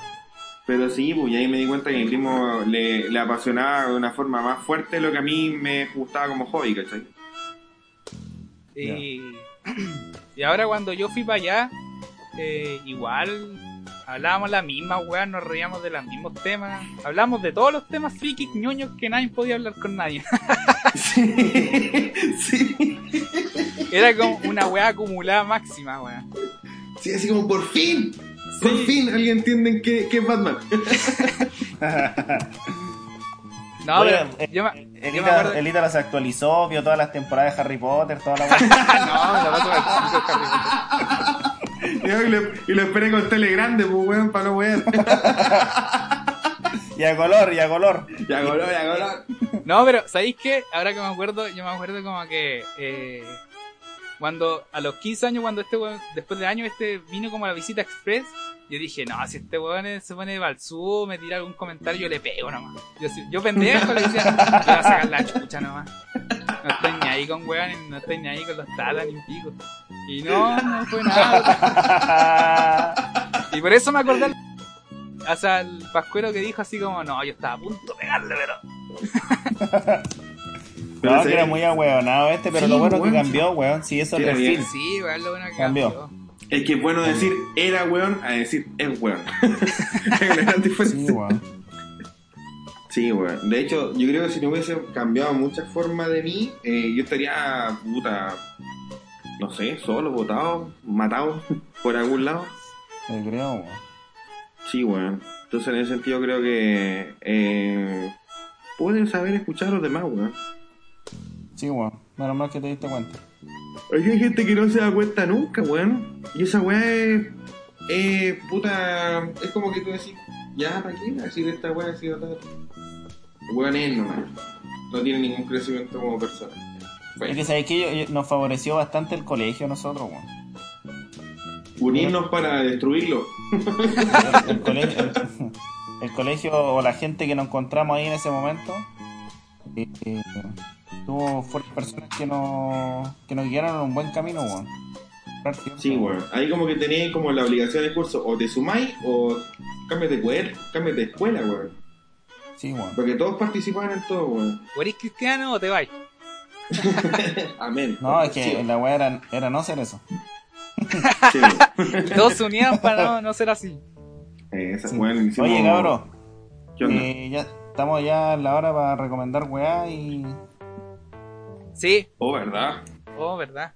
Pero sí, pues y ahí me di cuenta que mi primo le, le apasionaba de una forma más fuerte lo que a mí me gustaba como hobby, ¿cachai? Y, y ahora cuando yo fui para allá, eh, igual hablábamos la misma weá, nos reíamos de los mismos temas, hablamos de todos los temas frikis ñoños que nadie podía hablar con nadie. Sí, sí. Era como una weá acumulada máxima, weá. Sí, así como por fin, por Sí. fin alguien entiende que, que es Batman. No, Oye, pero eh, yo me, yo me Elita, acuerdo... Elita se actualizó, vio todas las temporadas de Harry Potter, toda la wea. No, la Harry Potter. Y, lo- y lo, y esperé con tele grande, pues weón, para no wear. y a color, y a color. Ya color, ya color. No, pero ¿sabéis qué? Ahora que me acuerdo, yo me acuerdo como que eh, cuando a los 15 años, cuando este weón, después de años, este vino como a la visita express, yo dije, no, si este weón se pone balsú, me tira algún comentario, yo le pego nomás. Yo, yo pendejo le decía, yo voy a sacar la chucha nomás. No estoy ni ahí con weón, no estoy ni ahí con los tatas ni pico. Y no, no fue nada. Y por eso me acordé hasta el pascuero que dijo así como, no, yo estaba a punto de pegarle, pero... Pero No, que era muy ahueonado este, pero Sí, lo bueno weón, que cambió, weón. Sí, eso bien. Sí, weón, lo bueno que Cambió. cambió. Es que es bueno decir era weón a decir es weón. Sí, weón. Sí, weón. De hecho, yo creo que si no hubiese cambiado muchas formas de mí, eh, yo estaría, puta, no sé, solo, botado, matado por algún lado. Te creo, weón. Sí, weón. Entonces, en ese sentido, creo que eh, pueden saber escuchar a los demás, weón. Sí, weón. Menos mal que te diste cuenta. Hay gente que no se da cuenta nunca, weón. Y esa weá es. Eh, puta. Es como que tú decís, ya, ¿para qué decir esta weá? Así, tal. Weón es nomás. No tiene ningún crecimiento como persona. Es que sabéis que nos favoreció bastante el colegio a nosotros, weón. Unirnos para destruirlo. El, el colegio, el, el colegio o la gente que nos encontramos ahí en ese momento eh, eh, tuvo fueron personas que nos, que nos guiaron en un buen camino, weón. Sí, weón. Ahí como que teníais como la obligación del curso, o te sumáis o cámbiate de escuela, cámbiate de escuela, weón. Sí, weón. Porque todos participaban en todo, weón. ¿O eres cristiano o te vais? Amén. No, es que Sí, la weá era, era no hacer eso. sí. Todos se unían para no, no ser así. Eh, esa, weón, hicimos- Oye, cabros, ¿Qué onda? eh, ya estamos ya en la hora para recomendar weá y. Sí, Oh, ¿verdad? oh, verdad.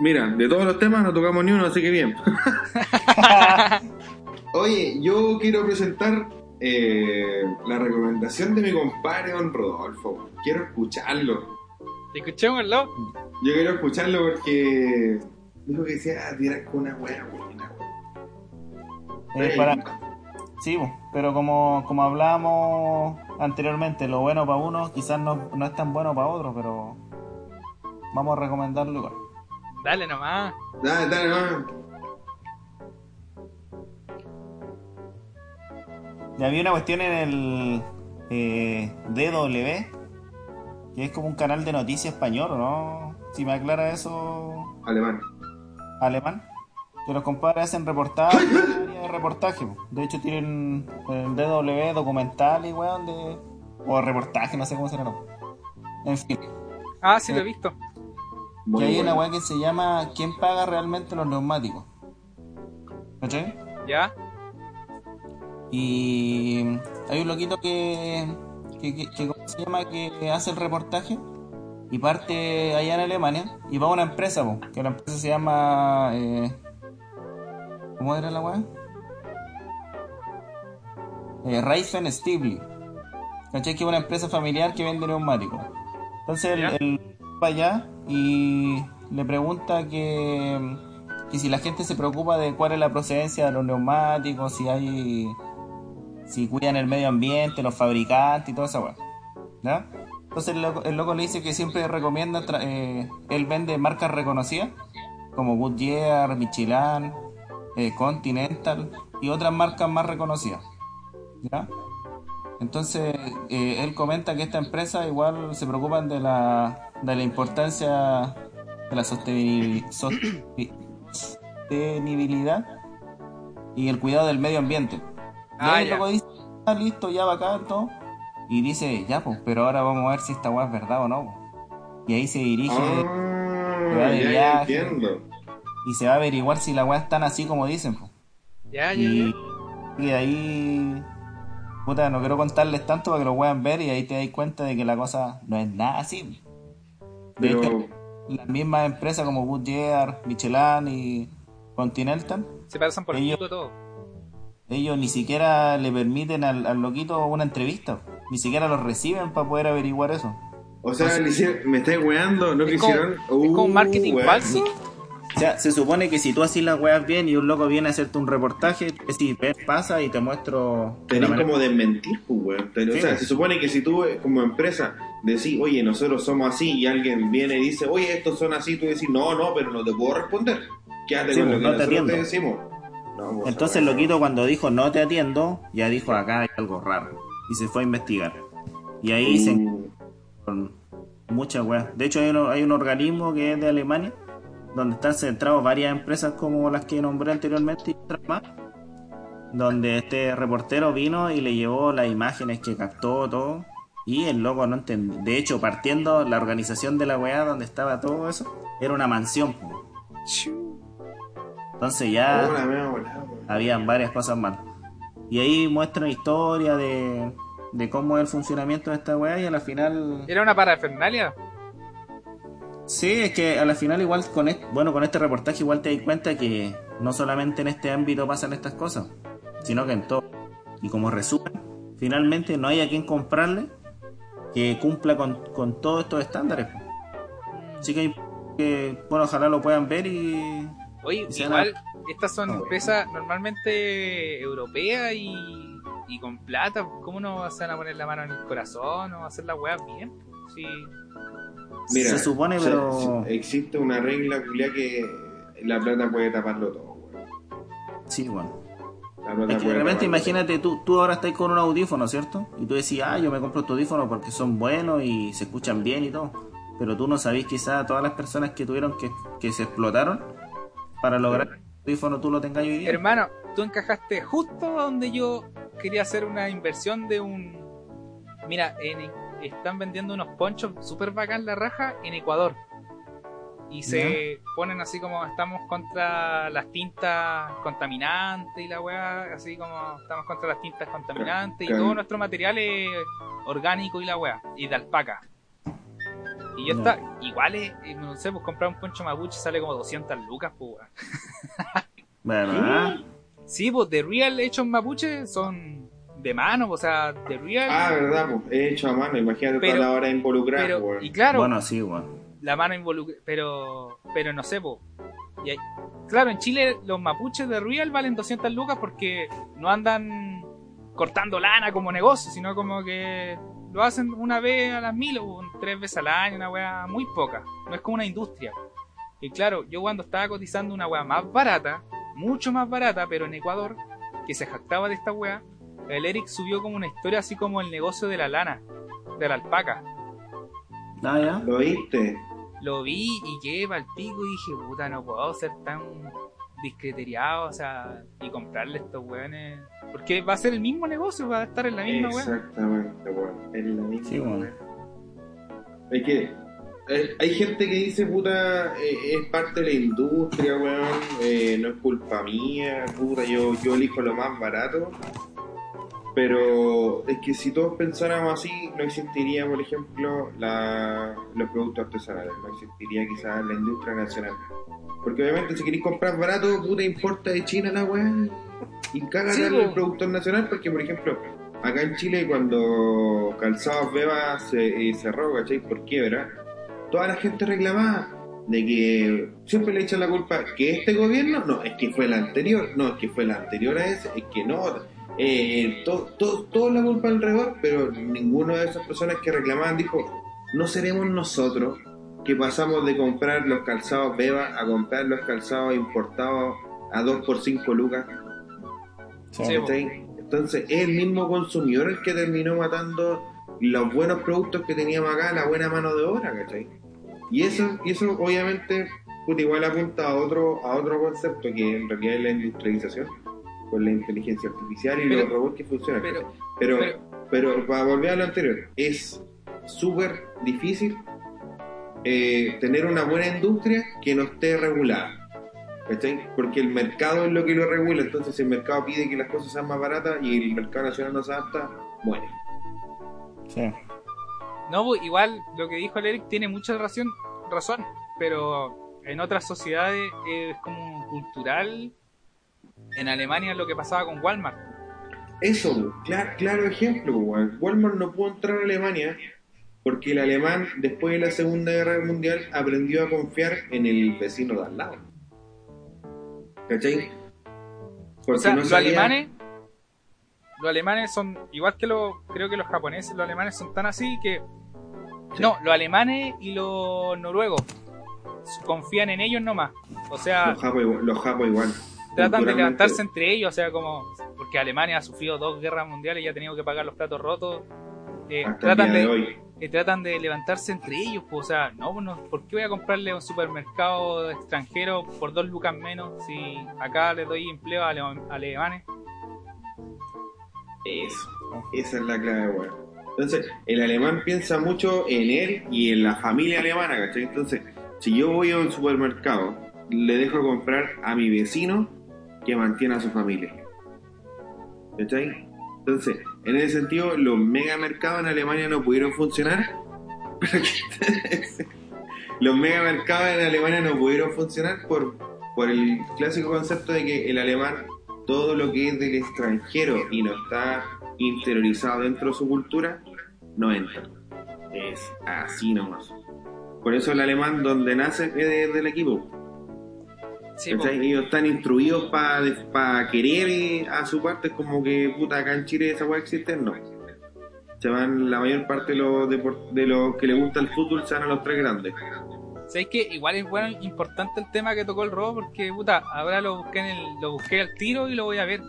Mira, de todos los temas no tocamos ni uno, así que bien. Oye, yo quiero presentar eh, la recomendación de mi compadre Don Rodolfo. Quiero escucharlo. Escuchémoslo. Yo quiero escucharlo porque dijo que sea tirar con una buena, weón. eh, para, sí, pero como, como hablábamos anteriormente, lo bueno para uno quizás no, no es tan bueno para otro, pero vamos a recomendarlo igual. Dale nomás. Dale, dale, no. Y había una cuestión en el eh, DW, que es como un canal de noticias español, ¿no? Si me aclara eso, Alemán. alemán. Que los compadres hacen reportajes, de reportaje. po. De hecho tienen el DW documental y weón de... O reportaje, no sé cómo se llama. En fin. Ah, sí lo he visto. Muy que hay una bueno. weá que se llama ¿Quién paga realmente los neumáticos? ¿Cachai? ¿Ya? Y hay un loquito que, que, que- que- ¿cómo se llama? que hace el reportaje y parte allá en Alemania y va a una empresa, po, que la empresa se llama... eh, ¿Cómo era la weá? Eh, Reifen Stibli. ¿Cachai? Que es una empresa familiar que vende neumáticos. Entonces él, va allá y le pregunta que, que si la gente se preocupa de cuál es la procedencia de los neumáticos, si hay si cuidan el medio ambiente, los fabricantes y toda esa weá. ¿Ya? Entonces el loco, el loco le dice que siempre recomienda, eh, él vende marcas reconocidas, como Goodyear, Michelin, eh, Continental y otras marcas más reconocidas. ¿Ya? Entonces eh, él comenta que esta empresa igual se preocupan de la, de la importancia de la sostenibilidad y el cuidado del medio ambiente. Y Ah, ya. loco dice, ah, listo, ya bacán, todo. Y dice, ya, pues, pero ahora vamos a ver si esta weá es verdad o no. po". Y ahí se dirige Ah, va de ya, ya viaje. entiendo. y se va a averiguar si la weá están así como dicen. po. Ya, ya, Y, ya. y ahí, puta, no quiero contarles tanto para que lo puedan ver y ahí te das cuenta de que la cosa no es nada así. De Pero, hecho, las mismas empresas como Goodyear, Michelin y Continental, Se pasan por el Ellos- pico todo. ellos ni siquiera le permiten al, al loquito una entrevista. Ni siquiera los reciben para poder averiguar eso. o sea, le hicieron- me estáis weando, no Es como- quisieron. es como un marketing weón. falso. O sea, se supone que si tú haces las weas bien y un loco viene a hacerte un reportaje, es si pasa y te muestro. Tenés como desmentir, pues, weón. Sí, o sea, pues. se supone que si tú eh, como empresa decís, oye, nosotros somos así, y alguien viene y dice, oye, estos son así, tú decís, no, no, pero no te puedo responder. Quédate Sí, con pues, lo que no te nosotros te decimos. No, Entonces el loquito cuando dijo no te atiendo, ya dijo acá hay algo raro. Y se fue a investigar. Y ahí se Uh, con muchas weas. De hecho hay, uno- hay un organismo que es de Alemania, donde están centrados varias empresas como las que nombré anteriormente y otras más. Donde este reportero vino y le llevó las imágenes que captó todo. Y el loco no entendió. De hecho, partiendo la organización de la weá donde estaba todo eso, era una mansión. Entonces ya habían varias cosas mal. Y ahí muestra historia de, de cómo es el funcionamiento de esta weá y a la final... Era una parafernalia. Sí, es que a la final igual con este, bueno, con este reportaje igual te das cuenta que no solamente en este ámbito pasan estas cosas, sino que en todo. Y como resumen, finalmente no hay a quien comprarle que cumpla con, con todos estos estándares. po. Así que, hay que, bueno, ojalá lo puedan ver y... Oye, Y igual, estas son Ah. empresas normalmente europeas y, y con plata. ¿Cómo no se van a poner la mano en el corazón o hacer las weas bien? Sí. Mira, se supone, pero... se- existe una regla que la plata puede taparlo todo, weón. Sí, bueno. Es que imagínate, tú, tú ahora estás con un audífono, ¿cierto? Y tú decís, ah, yo me compro estos audífonos porque son buenos y se escuchan bien y todo. Pero tú no sabés quizás todas las personas que tuvieron que, que se explotaron para lograr que el audífono tú lo tengas hoy día. Hermano, tú encajaste justo donde yo quería hacer una inversión de un... Mira, en- están vendiendo unos ponchos super bacán la raja en Ecuador. Y se ponen así como estamos contra las tintas contaminantes y la weá, así como estamos contra las tintas contaminantes y todo nuestro material es orgánico y la weá, y de alpaca. Y yo está, igual es, eh, no sé, pues comprar un poncho mapuche sale como 200 lucas, pues weón. ¿Verdad? Sí, pues de Real hechos mapuche son de mano, o sea, de Real. Ah, verdad, pues, he hecho a mano, imagínate Pero- toda la hora involucrada, pero, weón. y claro, Bueno, sí, bueno. la mano involucra. Pero, pero no sé, pues. Y hay- claro, en Chile los mapuches de Real valen 200 lucas porque no andan cortando lana como negocio, sino como que lo hacen una vez a las mil o tres veces al año, una wea muy poca. No es como una industria. Y claro, yo cuando estaba cotizando una wea más barata, mucho más barata, pero en Ecuador, que se jactaba de esta wea, el Eric subió como una historia así como el negocio de la lana, de la alpaca. Ah, ya. ¿Lo oíste? Lo vi y quedé pa'l pico y dije, puta, no puedo ser tan discriteriado, o sea, y comprarle estos weones. Porque va a ser el mismo negocio, va a estar en la misma weá. Exactamente, weón. Es la misma. Sí, bueno. Es que eh, hay gente que dice, puta, eh, es parte de la industria, weón, eh, no es culpa mía, puta, yo, yo elijo lo más barato. Pero es que si todos pensáramos así, no existiría, por ejemplo, la, los productos artesanales, no existiría quizás la industria nacional. Porque obviamente si queréis comprar barato, puta, importa de China la weá y cágate Sí, po. productor nacional, porque por ejemplo, acá en Chile cuando Calzados Beba se eh, cerró, ¿cachai? Por quiebra, toda la gente reclamaba de que siempre le echan la culpa que este gobierno, no, es que fue el anterior, no, es que fue el anterior a ese, es que no, eh, to- to- todo la culpa alrededor, pero ninguno de esas personas que reclamaban dijo, no seremos nosotros que pasamos de comprar los calzados Beba a comprar los calzados importados a 2 por 5 lucas. Entonces es el mismo consumidor el que terminó matando los buenos productos que teníamos acá, la buena mano de obra, ¿cachai? Y eso, y eso obviamente puta, igual apunta a otro, a otro concepto que en realidad es la industrialización, con la inteligencia artificial y Pero- los robots que funcionan. Pero, Pero, pero- pero, para volver a lo anterior, es súper difícil eh, tener una buena industria que no esté regulada. ¿cachai? Porque el mercado es lo que lo regula, entonces si el mercado pide que las cosas sean más baratas y el mercado nacional no se adapta, muere. Sí. no, pues, igual lo que dijo el Eric tiene mucha razón, razón, pero en otras sociedades es como cultural. En Alemania es lo que pasaba con Walmart. Eso, claro, claro ejemplo. Walmart no pudo entrar a Alemania porque el alemán, después de la Segunda Guerra Mundial, aprendió a confiar en el vecino de al lado. ¿Cachai? o sea, los sabía- alemanes los alemanes son igual que los creo que los japoneses los alemanes son tan así que Sí. no los alemanes y los noruegos confían en ellos nomás o sea Los japos igual. Los japos igual. Tratan de levantarse entre ellos o sea como porque Alemania ha sufrido dos guerras mundiales y ha tenido que pagar los platos rotos eh, tratan de, de hoy. eh, tratan de levantarse entre ellos pues, o sea no, no ¿por qué voy a comprarle a un supermercado extranjero por dos lucas menos si acá les doy empleo a ale- alemanes Eso. Esa es la clave, weón. Entonces, el alemán piensa mucho en él y en la familia alemana, ¿cachai? Entonces, si yo voy a un supermercado, le dejo comprar a mi vecino que mantiene a su familia. ¿Cachai? Entonces, en ese sentido, los megamercados en Alemania no pudieron funcionar. los megamercados en Alemania no pudieron funcionar por, por el clásico concepto de que el alemán todo lo que es del extranjero y no está interiorizado dentro de su cultura, no entra. Es así nomás. Por eso el alemán donde nace es de- del equipo. Ellos están instruidos para querer eh, a su parte, es como que puta acá en Chile esa weá existe, no. Se van la mayor parte de los, de los que le gusta el fútbol, se van a los tres grandes. ¿Sabes que Igual es bueno, importante el tema que tocó el robo porque, puta, ahora lo busqué, en el, lo busqué al tiro y lo voy a ver.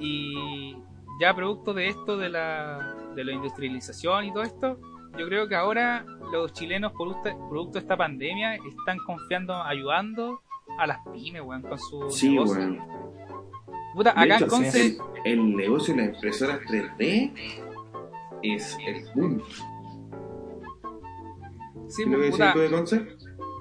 Y ya producto de esto, de la, de la industrialización y todo esto, yo creo que ahora los chilenos, producto, producto de esta pandemia, están confiando, ayudando a las pymes, weón, con su Sí, negocio. weón. Puta, acá hecho, en Conce, el, el negocio de las impresoras 3D es el boom. sí, ¿Qué lo que puta, decís tú de Conce?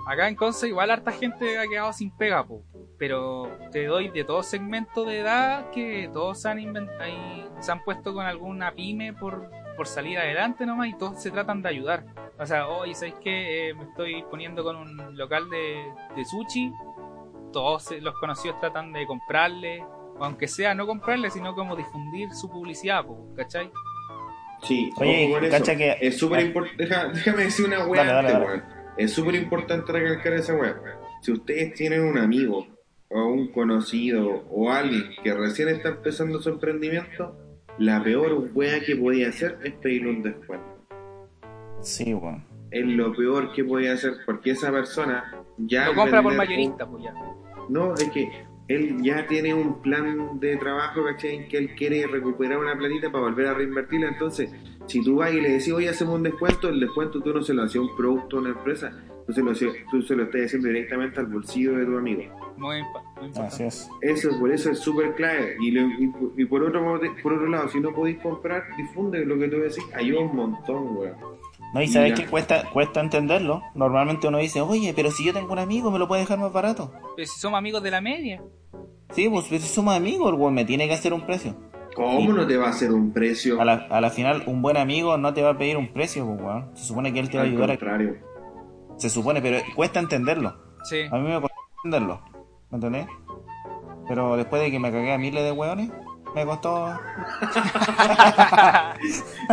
Acá en Conce igual harta gente ha quedado sin pega, po. pero te doy de todo segmento de edad que todos se han, invent- ahí se han puesto con alguna pyme por, por salir adelante nomás y todos se tratan de ayudar. O sea, hoy ¿sabéis que me estoy poniendo con un local de, de sushi? Todos los conocidos tratan de comprarle, o aunque sea no comprarle, sino como difundir su publicidad, ¿cachai? Sí, Oye, cacha que- Es súper importante. déjame decir una weá Dale, dale, antes, dale. weón. Es súper importante recalcar esa weá. Si ustedes tienen un amigo o un conocido o alguien que recién está empezando su emprendimiento, la peor weá que podía hacer es pedirle un descuento. Sí, weón. Es lo peor que podía hacer porque esa persona ya. Lo compra por mayorista, pues ya. No, es que él ya tiene un plan de trabajo, ¿cachai? En que él quiere recuperar una platita para volver a reinvertirla. Entonces, si tú vas y le decís, oye, hacemos un descuento, el descuento tú no se lo hacías a un producto a una empresa, tú se lo, tú se lo estás haciendo directamente al bolsillo de tu amigo. Muy, muy. Así es. Eso, por eso es súper clave. Y, lo- y, y por, otro, por otro lado, si no podéis comprar, difunde lo que tú decís. Ayuda un montón, weón. No, y sabes que cuesta, cuesta entenderlo. Normalmente uno dice, oye, pero si yo tengo un amigo, me lo puede dejar más barato. Pero si somos amigos de la media. Sí, pues pero si somos amigos, el weón me tiene que hacer un precio. ¿Cómo no te va a hacer un precio? A la, a la final, un buen amigo no te va a pedir un precio, pues, weón. Se supone que él te va a Al ayudar. a- contrario. Se supone, pero cuesta entenderlo. Sí. A mí me costó entenderlo. ¿Me entendés? Pero después de que me cagué a miles de weones, me costó.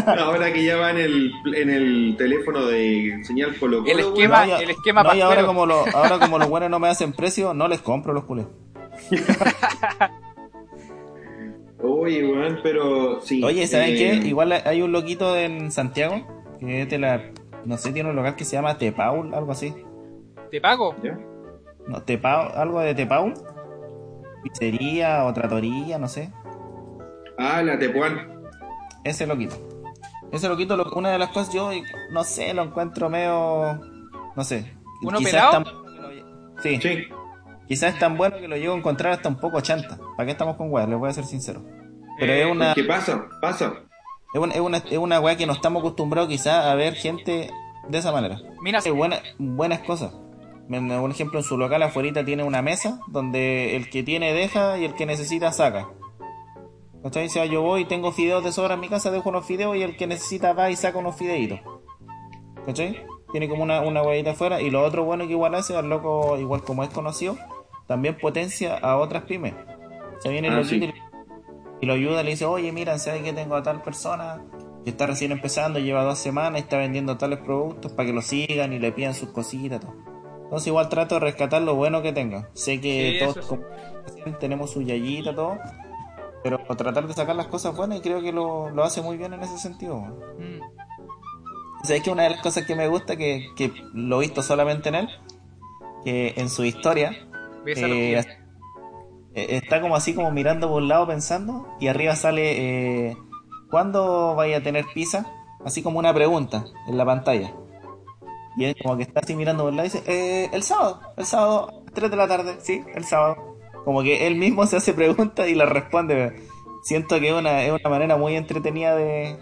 Ahora que ya va en el, en el teléfono de señal Colo El esquema- No, el esquema no, y ahora como, lo- ahora como los buenos no me hacen precio, no les compro los culés. Oye, weón, pero sí. Oye, ¿saben eh, qué? Igual hay un loquito en Santiago que es de la. No sé, tiene un local que se llama Tepaul, algo así. ¿Te pago? ¿Ya? No, Tepaul, algo de Tepaul. Pizzería o tratoría, no sé. Ah, la Tepuan. Ese loquito. Ese loquito, lo- una de las cosas, yo no sé, lo encuentro medio. No sé. ¿Uno Quizás pelado? tan bueno que lo- Sí, Sí. quizás es tan bueno que lo llego a encontrar hasta un poco chanta. ¿Para qué estamos con weas? Les voy a ser sincero. Pero Eh, es una. ¿Qué pasa? Pasa. Es una, es una, es una weá que no estamos acostumbrados quizás a ver gente de esa manera. Mira, Hace buena- buenas cosas. Un ejemplo, en su local afuera tiene una mesa donde el que tiene deja y el que necesita saca. ¿Cachai? O sea, yo voy, tengo fideos de sobra en mi casa, dejo unos fideos y el que necesita va y saca unos fideitos. ¿Cachai? Tiene como una, una huevita afuera. Y lo otro bueno que igual hace, al loco, igual como es conocido, también potencia a otras pymes. Se viene el Ah, loquito sí. y, y lo ayuda, le dice, oye, mira, ¿sabes que tengo a tal persona que está recién empezando, lleva dos semanas y está vendiendo tales productos para que lo sigan y le pidan sus cositas, todo. Entonces igual trato de rescatar lo bueno que tenga. Sé que Sí, todos sí. como- tenemos su yayita, todo. Pero tratar de sacar las cosas buenas y creo que lo, lo hace muy bien en ese sentido. mm, ¿Sabes que una de las cosas que me gusta, que, que lo he visto solamente en él, que en su historia eh, eh, está como así como mirando por un lado pensando y arriba sale eh, ¿cuándo vaya a tener pizza? Así como una pregunta en la pantalla. Y él como que está así mirando por un lado y dice, eh, el sábado, el sábado, 3 de la tarde, sí, el sábado. Como que él mismo se hace preguntas y las responde. Siento que es una, es una manera muy entretenida de,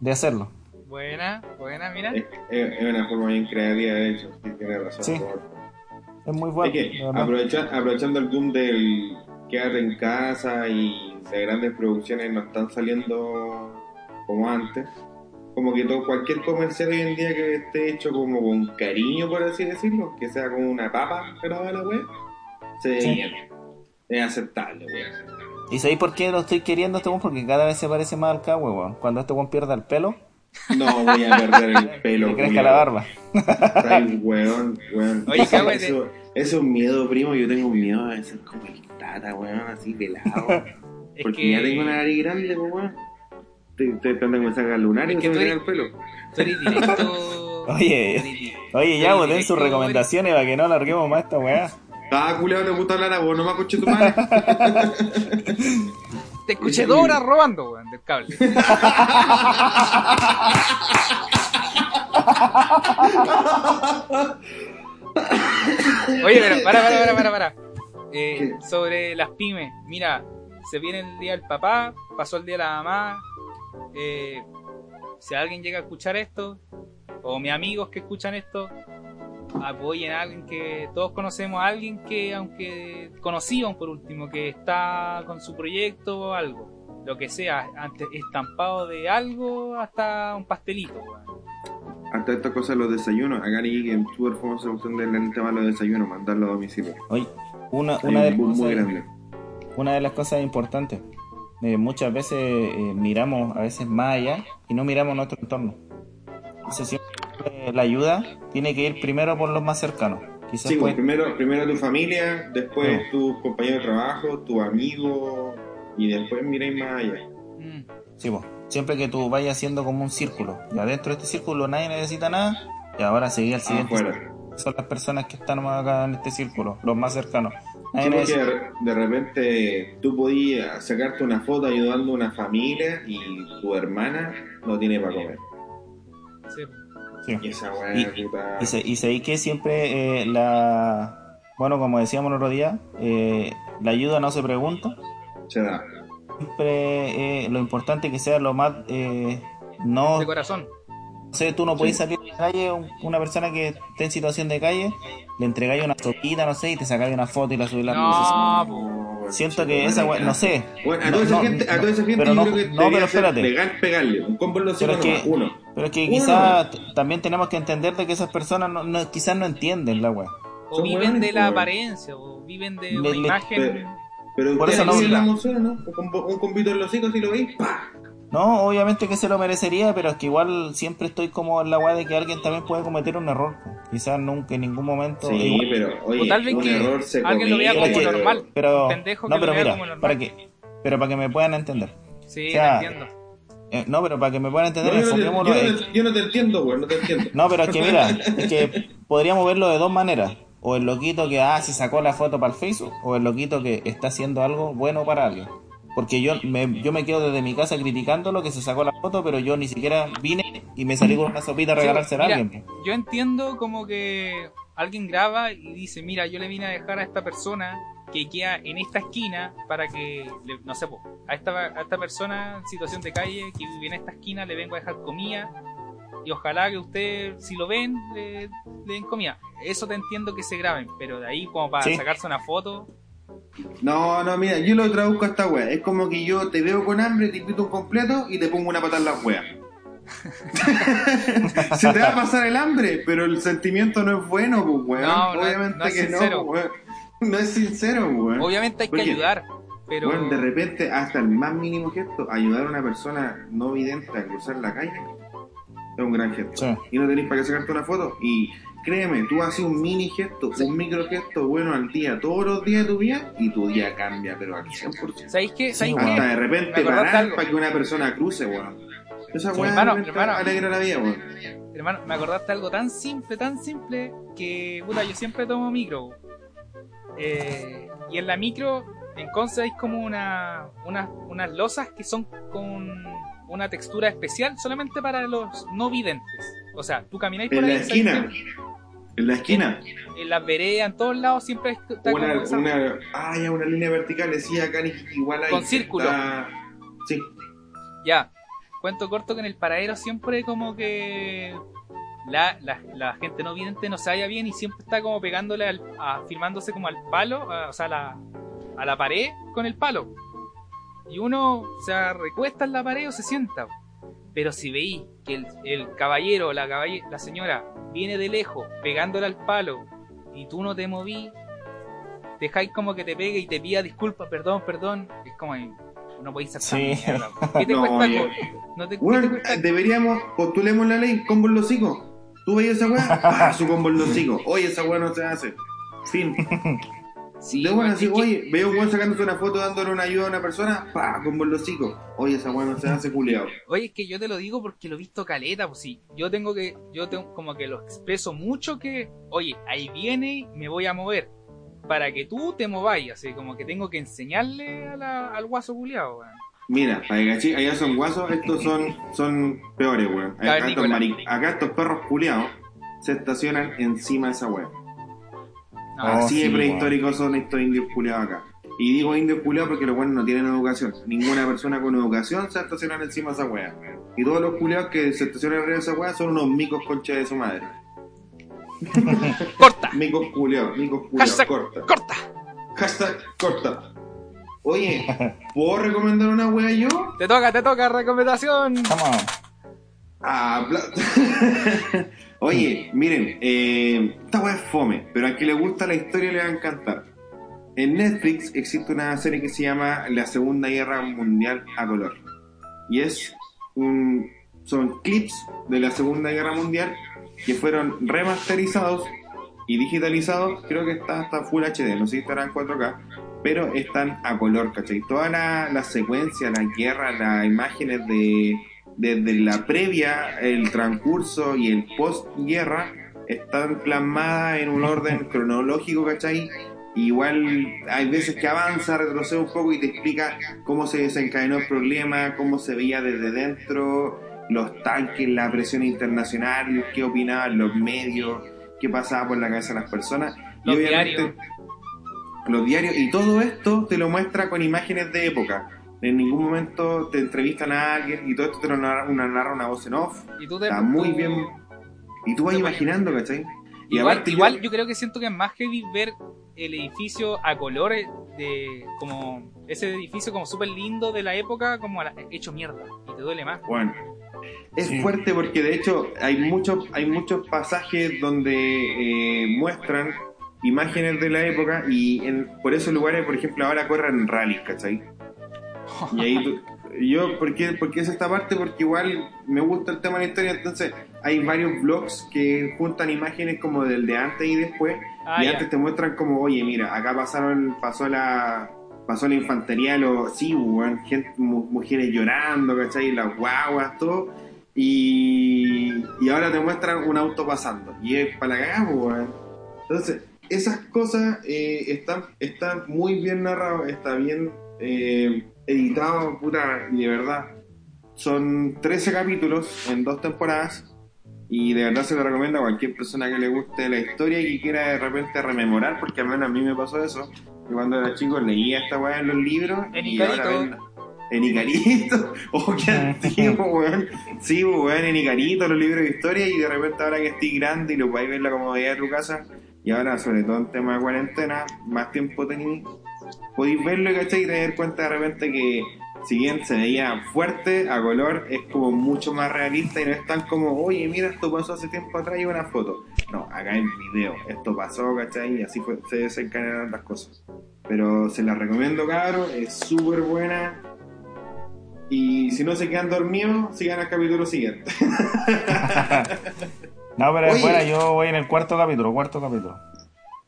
de hacerlo. Buena, buena, mira. Es, es- una forma bien creativa, de hecho. Sí, tiene razón. Sí. Es muy Es bueno. que aprovecha- aprovechando el boom del quédate en casa y de grandes producciones no están saliendo como antes. Como que todo, cualquier comercial hoy en día que esté hecho como con cariño, por así decirlo, que sea como una papa grabada la web, se Sí. Es aceptable, weón. ¿Y sabéis por qué lo estoy queriendo este weón? Porque cada vez se parece más al cagüe, weón. Cuando este weón pierda el pelo, No voy a perder el pelo. le crezca la barba. Ay, weón, weón. Oye, eso, eso es un miedo, primo. Yo tengo un miedo a ser como el tata, weón, así pelado. Es Porque que ya tengo una nariz grande, pues, weón. Te, te, te tengo que sacar lunar y Es que que me eres- el pelo. tú eres directo. Oye, Oye, ya, eres pues sus recomendaciones para que no alarguemos más esta weá. Ah, culiao, te gusta hablar a vos, no me escuché tu madre. Te escuché dos horas robando, weón, del cable. Oye, pero para, para, para, para, para. Eh, sobre las pymes, mira, se viene el día del papá, pasó el día de la mamá. Eh, si alguien llega a escuchar esto, o mis amigos que escuchan esto, apoyen a alguien que todos conocemos a alguien que, aunque conocido por último, que está con su proyecto o algo, lo que sea, antes estampado de algo hasta un pastelito. Hasta estas cosas, los desayunos. Acá es súper famosa opción del tema de los desayunos, mandarlo a domicilio. Oye, una, una, un de muy cosas, grande. una de las cosas importantes. eh, muchas veces eh, miramos a veces más allá y no miramos nuestro entorno. Siempre la ayuda tiene que ir primero por los más cercanos. Quizás Sí, pues, puede- primero, primero tu familia, después No. tus compañeros de trabajo, tu amigo, y después miráis más allá. Mm. Sí, po. siempre que tú vayas haciendo como un círculo. Y adentro de este círculo nadie necesita nada. Y ahora seguir al siguiente. Afuera. círculo. Son las personas que están más acá en este círculo, los más cercanos. Sí, porque necesita- de, de repente tú podías sacarte una foto ayudando a una familia y tu hermana no tiene para comer. Sí. Sí. Y esa weá, Y- puta. Y, se, y que siempre eh, la... Bueno, como decíamos el otro día, eh, la ayuda no se pregunta. Se da. Siempre eh, lo importante que sea lo más... eh, no De corazón. No sé, tú no puedes Sí. salir a la calle, un- una persona que esté en situación de calle, le entregáis una sopita, no sé, y te sacáis una foto y la subís a las redes sociales. No, po. No, Siento que esa weá, no sé. Bueno, a No, toda esa no, gente, a no, toda esa gente pero yo no, creo que no, pero espérate. legal pegarle. Un combo en los Pero es que- uno. Pero es que quizás también tenemos que entender de que esas personas no, no- quizás no entienden la weá. O Son viven de la weón. apariencia, o viven de Le- una le- imagen. Pero Por eso no- la emoción, ¿no? Un, combito en los hijos y lo veis, ¡pa! No, obviamente que se lo merecería, pero es que igual siempre estoy como en la weá de que alguien también puede cometer un error. Quizás nunca en ningún momento. Sí, igual- pero oye, O tal vez un que error se alguien lo vea como pero- normal. pero, pendejo no, que pero lo vea mira, como normal. para que, pero para que me puedan entender. Sí, O sea, te entiendo. Eh, no, pero para que me puedan No, entender, yo, no te, enfoquémoslo yo no en- te- yo no te entiendo, güey, no te entiendo. No, pero es que mira, es que podríamos verlo de dos maneras. O el loquito que ah, se sacó la foto para el Facebook, o el loquito que está haciendo algo bueno para alguien. Porque yo me, yo me quedo desde mi casa criticando lo que se sacó la foto, pero yo ni siquiera vine y me salí con una sopita a regalársela a alguien. po. Yo entiendo como que alguien graba y dice, mira, yo le vine a dejar a esta persona que queda en esta esquina para que, le- no sé, a esta, a esta persona en situación de calle que vive en esta esquina le vengo a dejar comida y ojalá que usted, si lo ven, le, le den comida. Eso te entiendo que se graben, pero de ahí como para Sí. sacarse una foto, No, no, mira, yo lo traduzco a esta wea. Es como que yo te veo con hambre, te invito un completo y te pongo una patada en la wea. Se te va a pasar el hambre, pero el sentimiento no es bueno, pues, weón. No, no Obviamente no es que sincero. no, pues, weón. No es sincero, weón. obviamente hay que ayudar, pero... Weón, de repente, hasta el más mínimo gesto, ayudar a una persona no vidente a cruzar la calle es un gran gesto. Sí. Y no tenés para qué sacarte una foto. Y créeme, tú haces un mini gesto, un micro gesto bueno al día, todos los días de tu vida, y tu día cambia, pero al 100%. ¿Sabéis qué? ¿Sabéis weón. qué? Hasta de repente parar para que una persona cruce, weón. Esa Hermano, repente hermano. alegra la vida, weón. Hermano, me acordaste algo tan simple, tan simple, que, puta, yo siempre tomo micro. Eh, y en la micro, en Conce hay como una, unas, unas losas que son con una textura especial solamente para los no videntes. O sea, tú camináis por En ahí, la ¿sabes esquina. En la esquina. qué? en las veredas, en todos lados, siempre está como Una, esa- una, ah, ya, una línea vertical, decía acá igual ahí. Con círculo. Está- Sí. Ya, cuento corto que en el paradero siempre como que la, la, la gente no vidente no se halla bien y siempre está como pegándole, al, a, filmándose como al palo, a- o sea, a la, a la pared con el palo. Y uno se recuesta en la pared o se sienta. Pero si veí que el, el caballero o la, caballe- la señora viene de lejos pegándole al palo y tú no te moví, dejáis como que te pegue y te pida disculpas, perdón, perdón, es como no podéis ser Sí. ¿Qué te No, cuesta? No te, ¿qué te Weón, cuesta? deberíamos, postulemos la ley, en los hocicos. Tú veis esa weá, su combo en los hocicos. Oye, esa weá no se hace. Fin. Sí, weón, así, que- oye, veo un weón sacándose una foto dándole una ayuda a una persona, pa, los hocicos. Oye, esa weá no se hace culiao. Oye, es que yo te lo digo porque lo he visto caleta, pues sí. Yo tengo que, yo tengo como que lo expreso mucho que, oye, ahí viene, me voy a mover. Para que tú te mováis, así como que tengo que enseñarle a la- al guaso culiado, weón. Mira, allá son guasos, estos son, son peores, weón. Acá estos, acá perros culiados se estacionan encima de esa weá. No, Oh, Así de prehistóricos son estos indios culiados acá. Y digo indios culiados porque los buenos no tienen educación. Ninguna persona con educación se estaciona encima de esa weá. Y todos los culiados que se estacionan arriba de esa weá son unos micos concha de su madre. ¡Corta! Micos culiados, micos culiados, corta. ¡Corta! Hashtag corta. Oye, ¿puedo recomendar una wea yo? Te toca, te toca, recomendación. Vamos. Ah, Oye, miren, eh, esta wea es fome, pero a quien le gusta la historia le va a encantar. En Netflix existe una serie que se llama La Segunda Guerra Mundial a color. Y es un, son clips de la Segunda Guerra Mundial que fueron remasterizados y digitalizados. Creo que está hasta Full HD, no sé si estará en 4K, pero están a color, ¿cachai? Toda la, la secuencia, la guerra, las imágenes de desde la previa, el transcurso y el post-guerra están plasmadas en un orden cronológico, ¿cachai? Igual hay veces que avanza, retrocede un poco y te explica cómo se desencadenó el problema, cómo se veía desde dentro, los tanques, la presión internacional, qué opinaban los medios, qué pasaba por la cabeza de las personas. Los y obviamente, diarios. Los diarios, y todo esto te lo muestra con imágenes de época. En ningún momento te entrevistan a alguien y todo esto te lo narra una, narra una voz en off. Y tú te, Está muy tú- bien. Y tú vas imaginando, ¿cachai? Y Igual, aparte igual yo- yo creo que siento que es más heavy ver el edificio a colores de como ese edificio como súper lindo de la época como a la- hecho mierda y te duele más. Bueno, es Sí. fuerte porque de hecho hay muchos hay muchos pasajes donde eh, muestran imágenes de la época y en, por esos lugares, por ejemplo, ahora corren rallies, ¿cachai? Y ahí tú- yo, ¿por qué, por qué es esta parte? Porque igual me gusta el tema de la historia, entonces hay varios blogs que juntan imágenes como del de antes y después Ah, y antes te muestran como, oye, mira, acá pasaron, pasó la pasó la infantería, los, sí, weón, gente, mu- mujeres llorando, ¿cachai? Las guaguas, todo. Y, y ahora te muestran un auto pasando. Y es para la cagada, pues. Entonces, esas cosas eh, están, están muy bien narradas, está bien eh, editado, puta, y de verdad. Son 13 capítulos en dos temporadas. Y de verdad se lo recomiendo a cualquier persona que le guste la historia y que quiera de repente rememorar, porque al menos a mí me pasó eso. Yo cuando era chico leía esta weá en los libros. En y Icarito. ahora ven- En Icarito. Oh, qué antiguo, weón. Sí, pues, weón, en Icarito, los libros de historia. Y de repente ahora que estoy grande y lo podéis ver la comodidad de tu casa. Y ahora, sobre todo en tema de cuarentena, más tiempo tenéis. Podéis verlo, ¿cachai? Y te dar cuenta de repente que si bien se veía fuerte, a color, es como mucho más realista y no es tan como, oye, mira, esto pasó hace tiempo atrás y una foto. No, acá en video, esto pasó, ¿cachai? Y así se desencadenaron las cosas. Pero se la recomiendo, cabrón, es súper buena. Y si no se quedan dormidos, sigan al capítulo siguiente. No, pero es buena, yo voy en el cuarto capítulo, cuarto capítulo.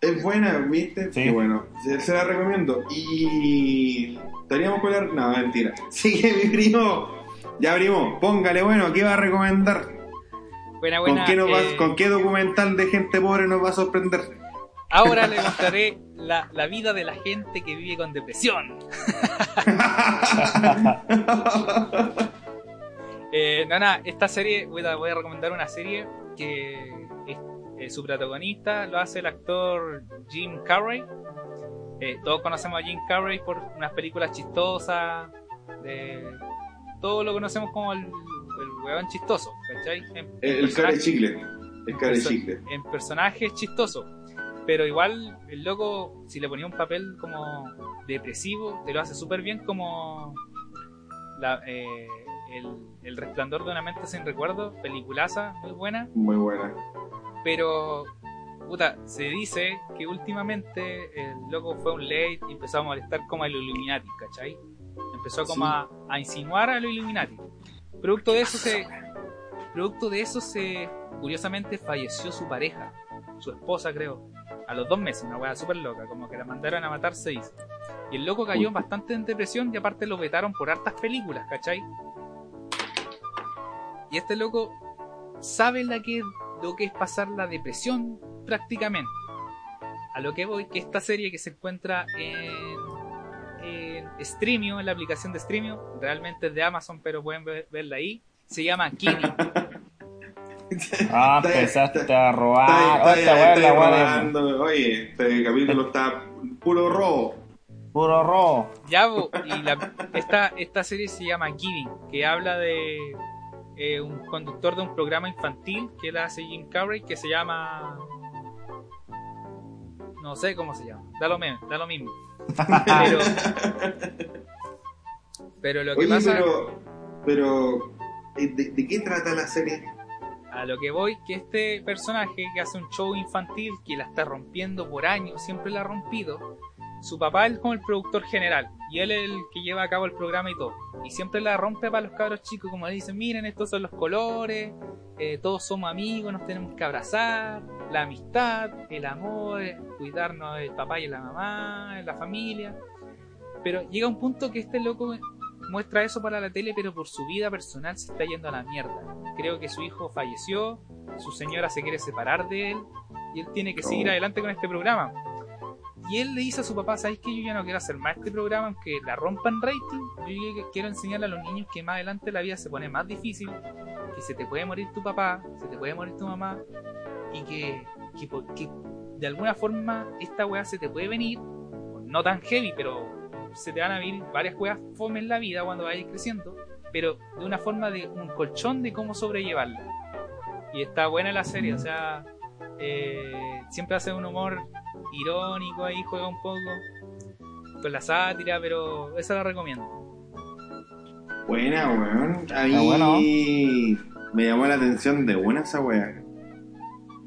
Es buena, ¿viste? Sí. Qué bueno. Se, la recomiendo. Y. Estaríamos con la. No, mentira. Sigue mi primo. Ya, primo, póngale bueno, ¿qué va a recomendar? Buena, ¿Con buena. qué, nos va- eh, ¿Con qué documental de gente pobre nos va a sorprender? Ahora le contaré la, la vida de la gente que vive con depresión. Eh, no, nada, esta serie, voy a, voy a recomendar una serie que es- eh, su protagonista lo hace el actor Jim Carrey. Eh, todos conocemos a Jim Carrey por unas películas chistosas. De, todos lo conocemos como el, el weón chistoso, ¿cachai? En- El, el cara de chicle. El cara de chicle. en personajes chistosos. Pero igual, el loco, si le ponía un papel como depresivo, te lo hace súper bien como la, eh, el, el resplandor de una mente sin recuerdo, peliculaza, muy buena, Muy buena. pero puta, se dice que últimamente el loco fue un late y empezó a molestar como a los Illuminati, ¿cachai? Empezó como Sí. a, a insinuar a los Illuminati. Producto de eso se. Producto de eso se. Curiosamente falleció su pareja, su esposa creo, a los dos meses, una weá súper loca, como que la mandaron a matar se dice. Y el loco cayó Uy. bastante en depresión y aparte lo vetaron por hartas películas, ¿cachai? Y este loco sabe la que, lo que es pasar la depresión prácticamente. A lo que voy, que esta serie que se encuentra en, en Streamio, en la aplicación de Streamio, realmente es de Amazon, pero pueden ver- verla ahí, se llama Kidding. Ah, empezaste a robar. Oye, este capítulo está puro robo. puro robo. Ya, y la- esta, esta serie se llama Giving, que habla de eh, un conductor de un programa infantil que la hace Jim Carrey, que se llama... No sé cómo se llama, da lo, mismo, da lo mismo. Pero, pero lo que Oye, pasa, pero, pero ¿de, de qué trata la serie? a lo que voy, que este personaje que hace un show infantil, que la está rompiendo por años, siempre la ha rompido, su papá es como el productor general y él es el que lleva a cabo el programa y todo. Y siempre la rompe para los cabros chicos, como le dicen, miren, estos son los colores, eh, todos somos amigos, nos tenemos que abrazar, la amistad, el amor, eh, cuidarnos del papá y de la mamá, de la familia. Pero llega un punto que este loco muestra eso para la tele, pero por su vida personal se está yendo a la mierda. Creo que su hijo falleció, su señora se quiere separar de él y él tiene que seguir adelante con este programa. Y él le dice a su papá, ¿sabes que Yo ya no quiero hacer más este programa, aunque la rompan rating. Yo quiero enseñarle a los niños que más adelante la vida se pone más difícil, que se te puede morir tu papá, se te puede morir tu mamá, y que, que, que de alguna forma esta weá se te puede venir, no tan heavy, pero se te van a venir varias weas fome en la vida cuando vayas creciendo, pero de una forma de un colchón de cómo sobrellevarla. Y está buena la serie, o sea, eh, siempre hace un humor irónico ahí, juega un poco con la sátira, pero esa la recomiendo. Buena, weón. A mí bueno. me llamó la atención de buena esa weá.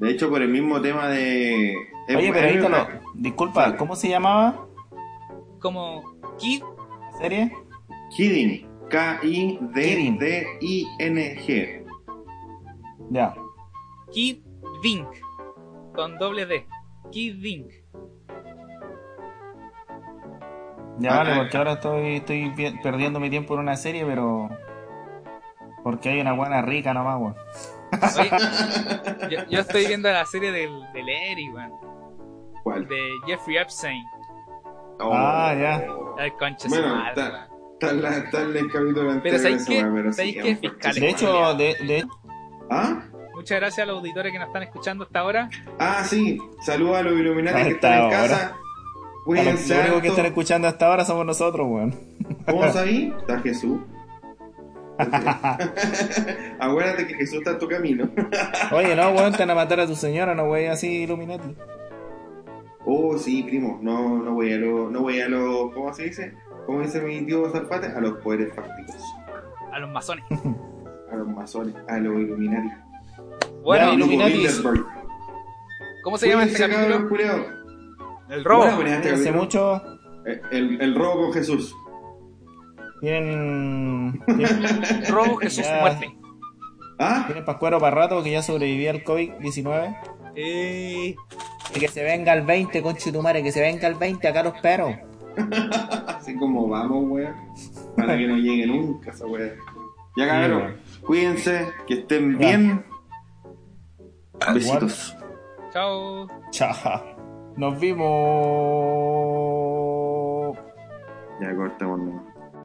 De hecho, por el mismo tema de. Oye, pero es ahí te lo. Disculpa. ¿cómo se llamaba Como Kid, serie? Kidding. K-I-D-D-I-N-G. Ya. Kid Dink, con doble D, Dink. Ya vale, porque ahora estoy, estoy perdiendo mi tiempo en una serie, pero. Porque hay una buena rica nomás, weón. Yo, yo estoy viendo la serie del, del Eric, weón, ¿Cuál? de Jeffrey Epstein. Oh. Ah, ya. El concha Bueno, madre. Está en la- está en el capítulo Pero anterior ¿sabéis pero sí, un Fiscales. De hecho, de, de, ¿Ah? Muchas gracias a los auditores que nos están escuchando hasta ahora. Ah, sí. Saludos a los Illuminati que están en ahora. casa. los, Cuídense. lo único que están escuchando hasta ahora somos nosotros, weón. ¿Vamos ahí? Está Jesús. Acuérdate que Jesús está en tu camino. Oye, no, weón, te van a matar a tu señora, no wey así, Illuminati. Oh, sí, primo. No, no voy a lo, no voy a lo, ¿cómo se dice? ¿Cómo dice mi tío Zarpate? A los poderes fácticos. A los masones. A los masones, a los Illuminati. Bueno, Ya, Grupo Illuminati. Bilderberg. ¿cómo se llama este capítulo? culiados. El robo. Bueno, bueno, este Hace mucho Eh, El, el robo con Jesús. tienen. Tienen, Robo, Jesús, Ya. muerte. ¿Ah? tienen pascuero para rato que ya sobrevivía al COVID-19. Eh, Y que se venga el 20, conchetumare, que se venga el 20, acá los espero. Así como vamos, weón. Para que no llegue nunca esa weá. Ya, cabrón. weón. Cuídense, que estén Ya. bien. Besitos. chao. Chao. Nos vimos. Ya cortamos.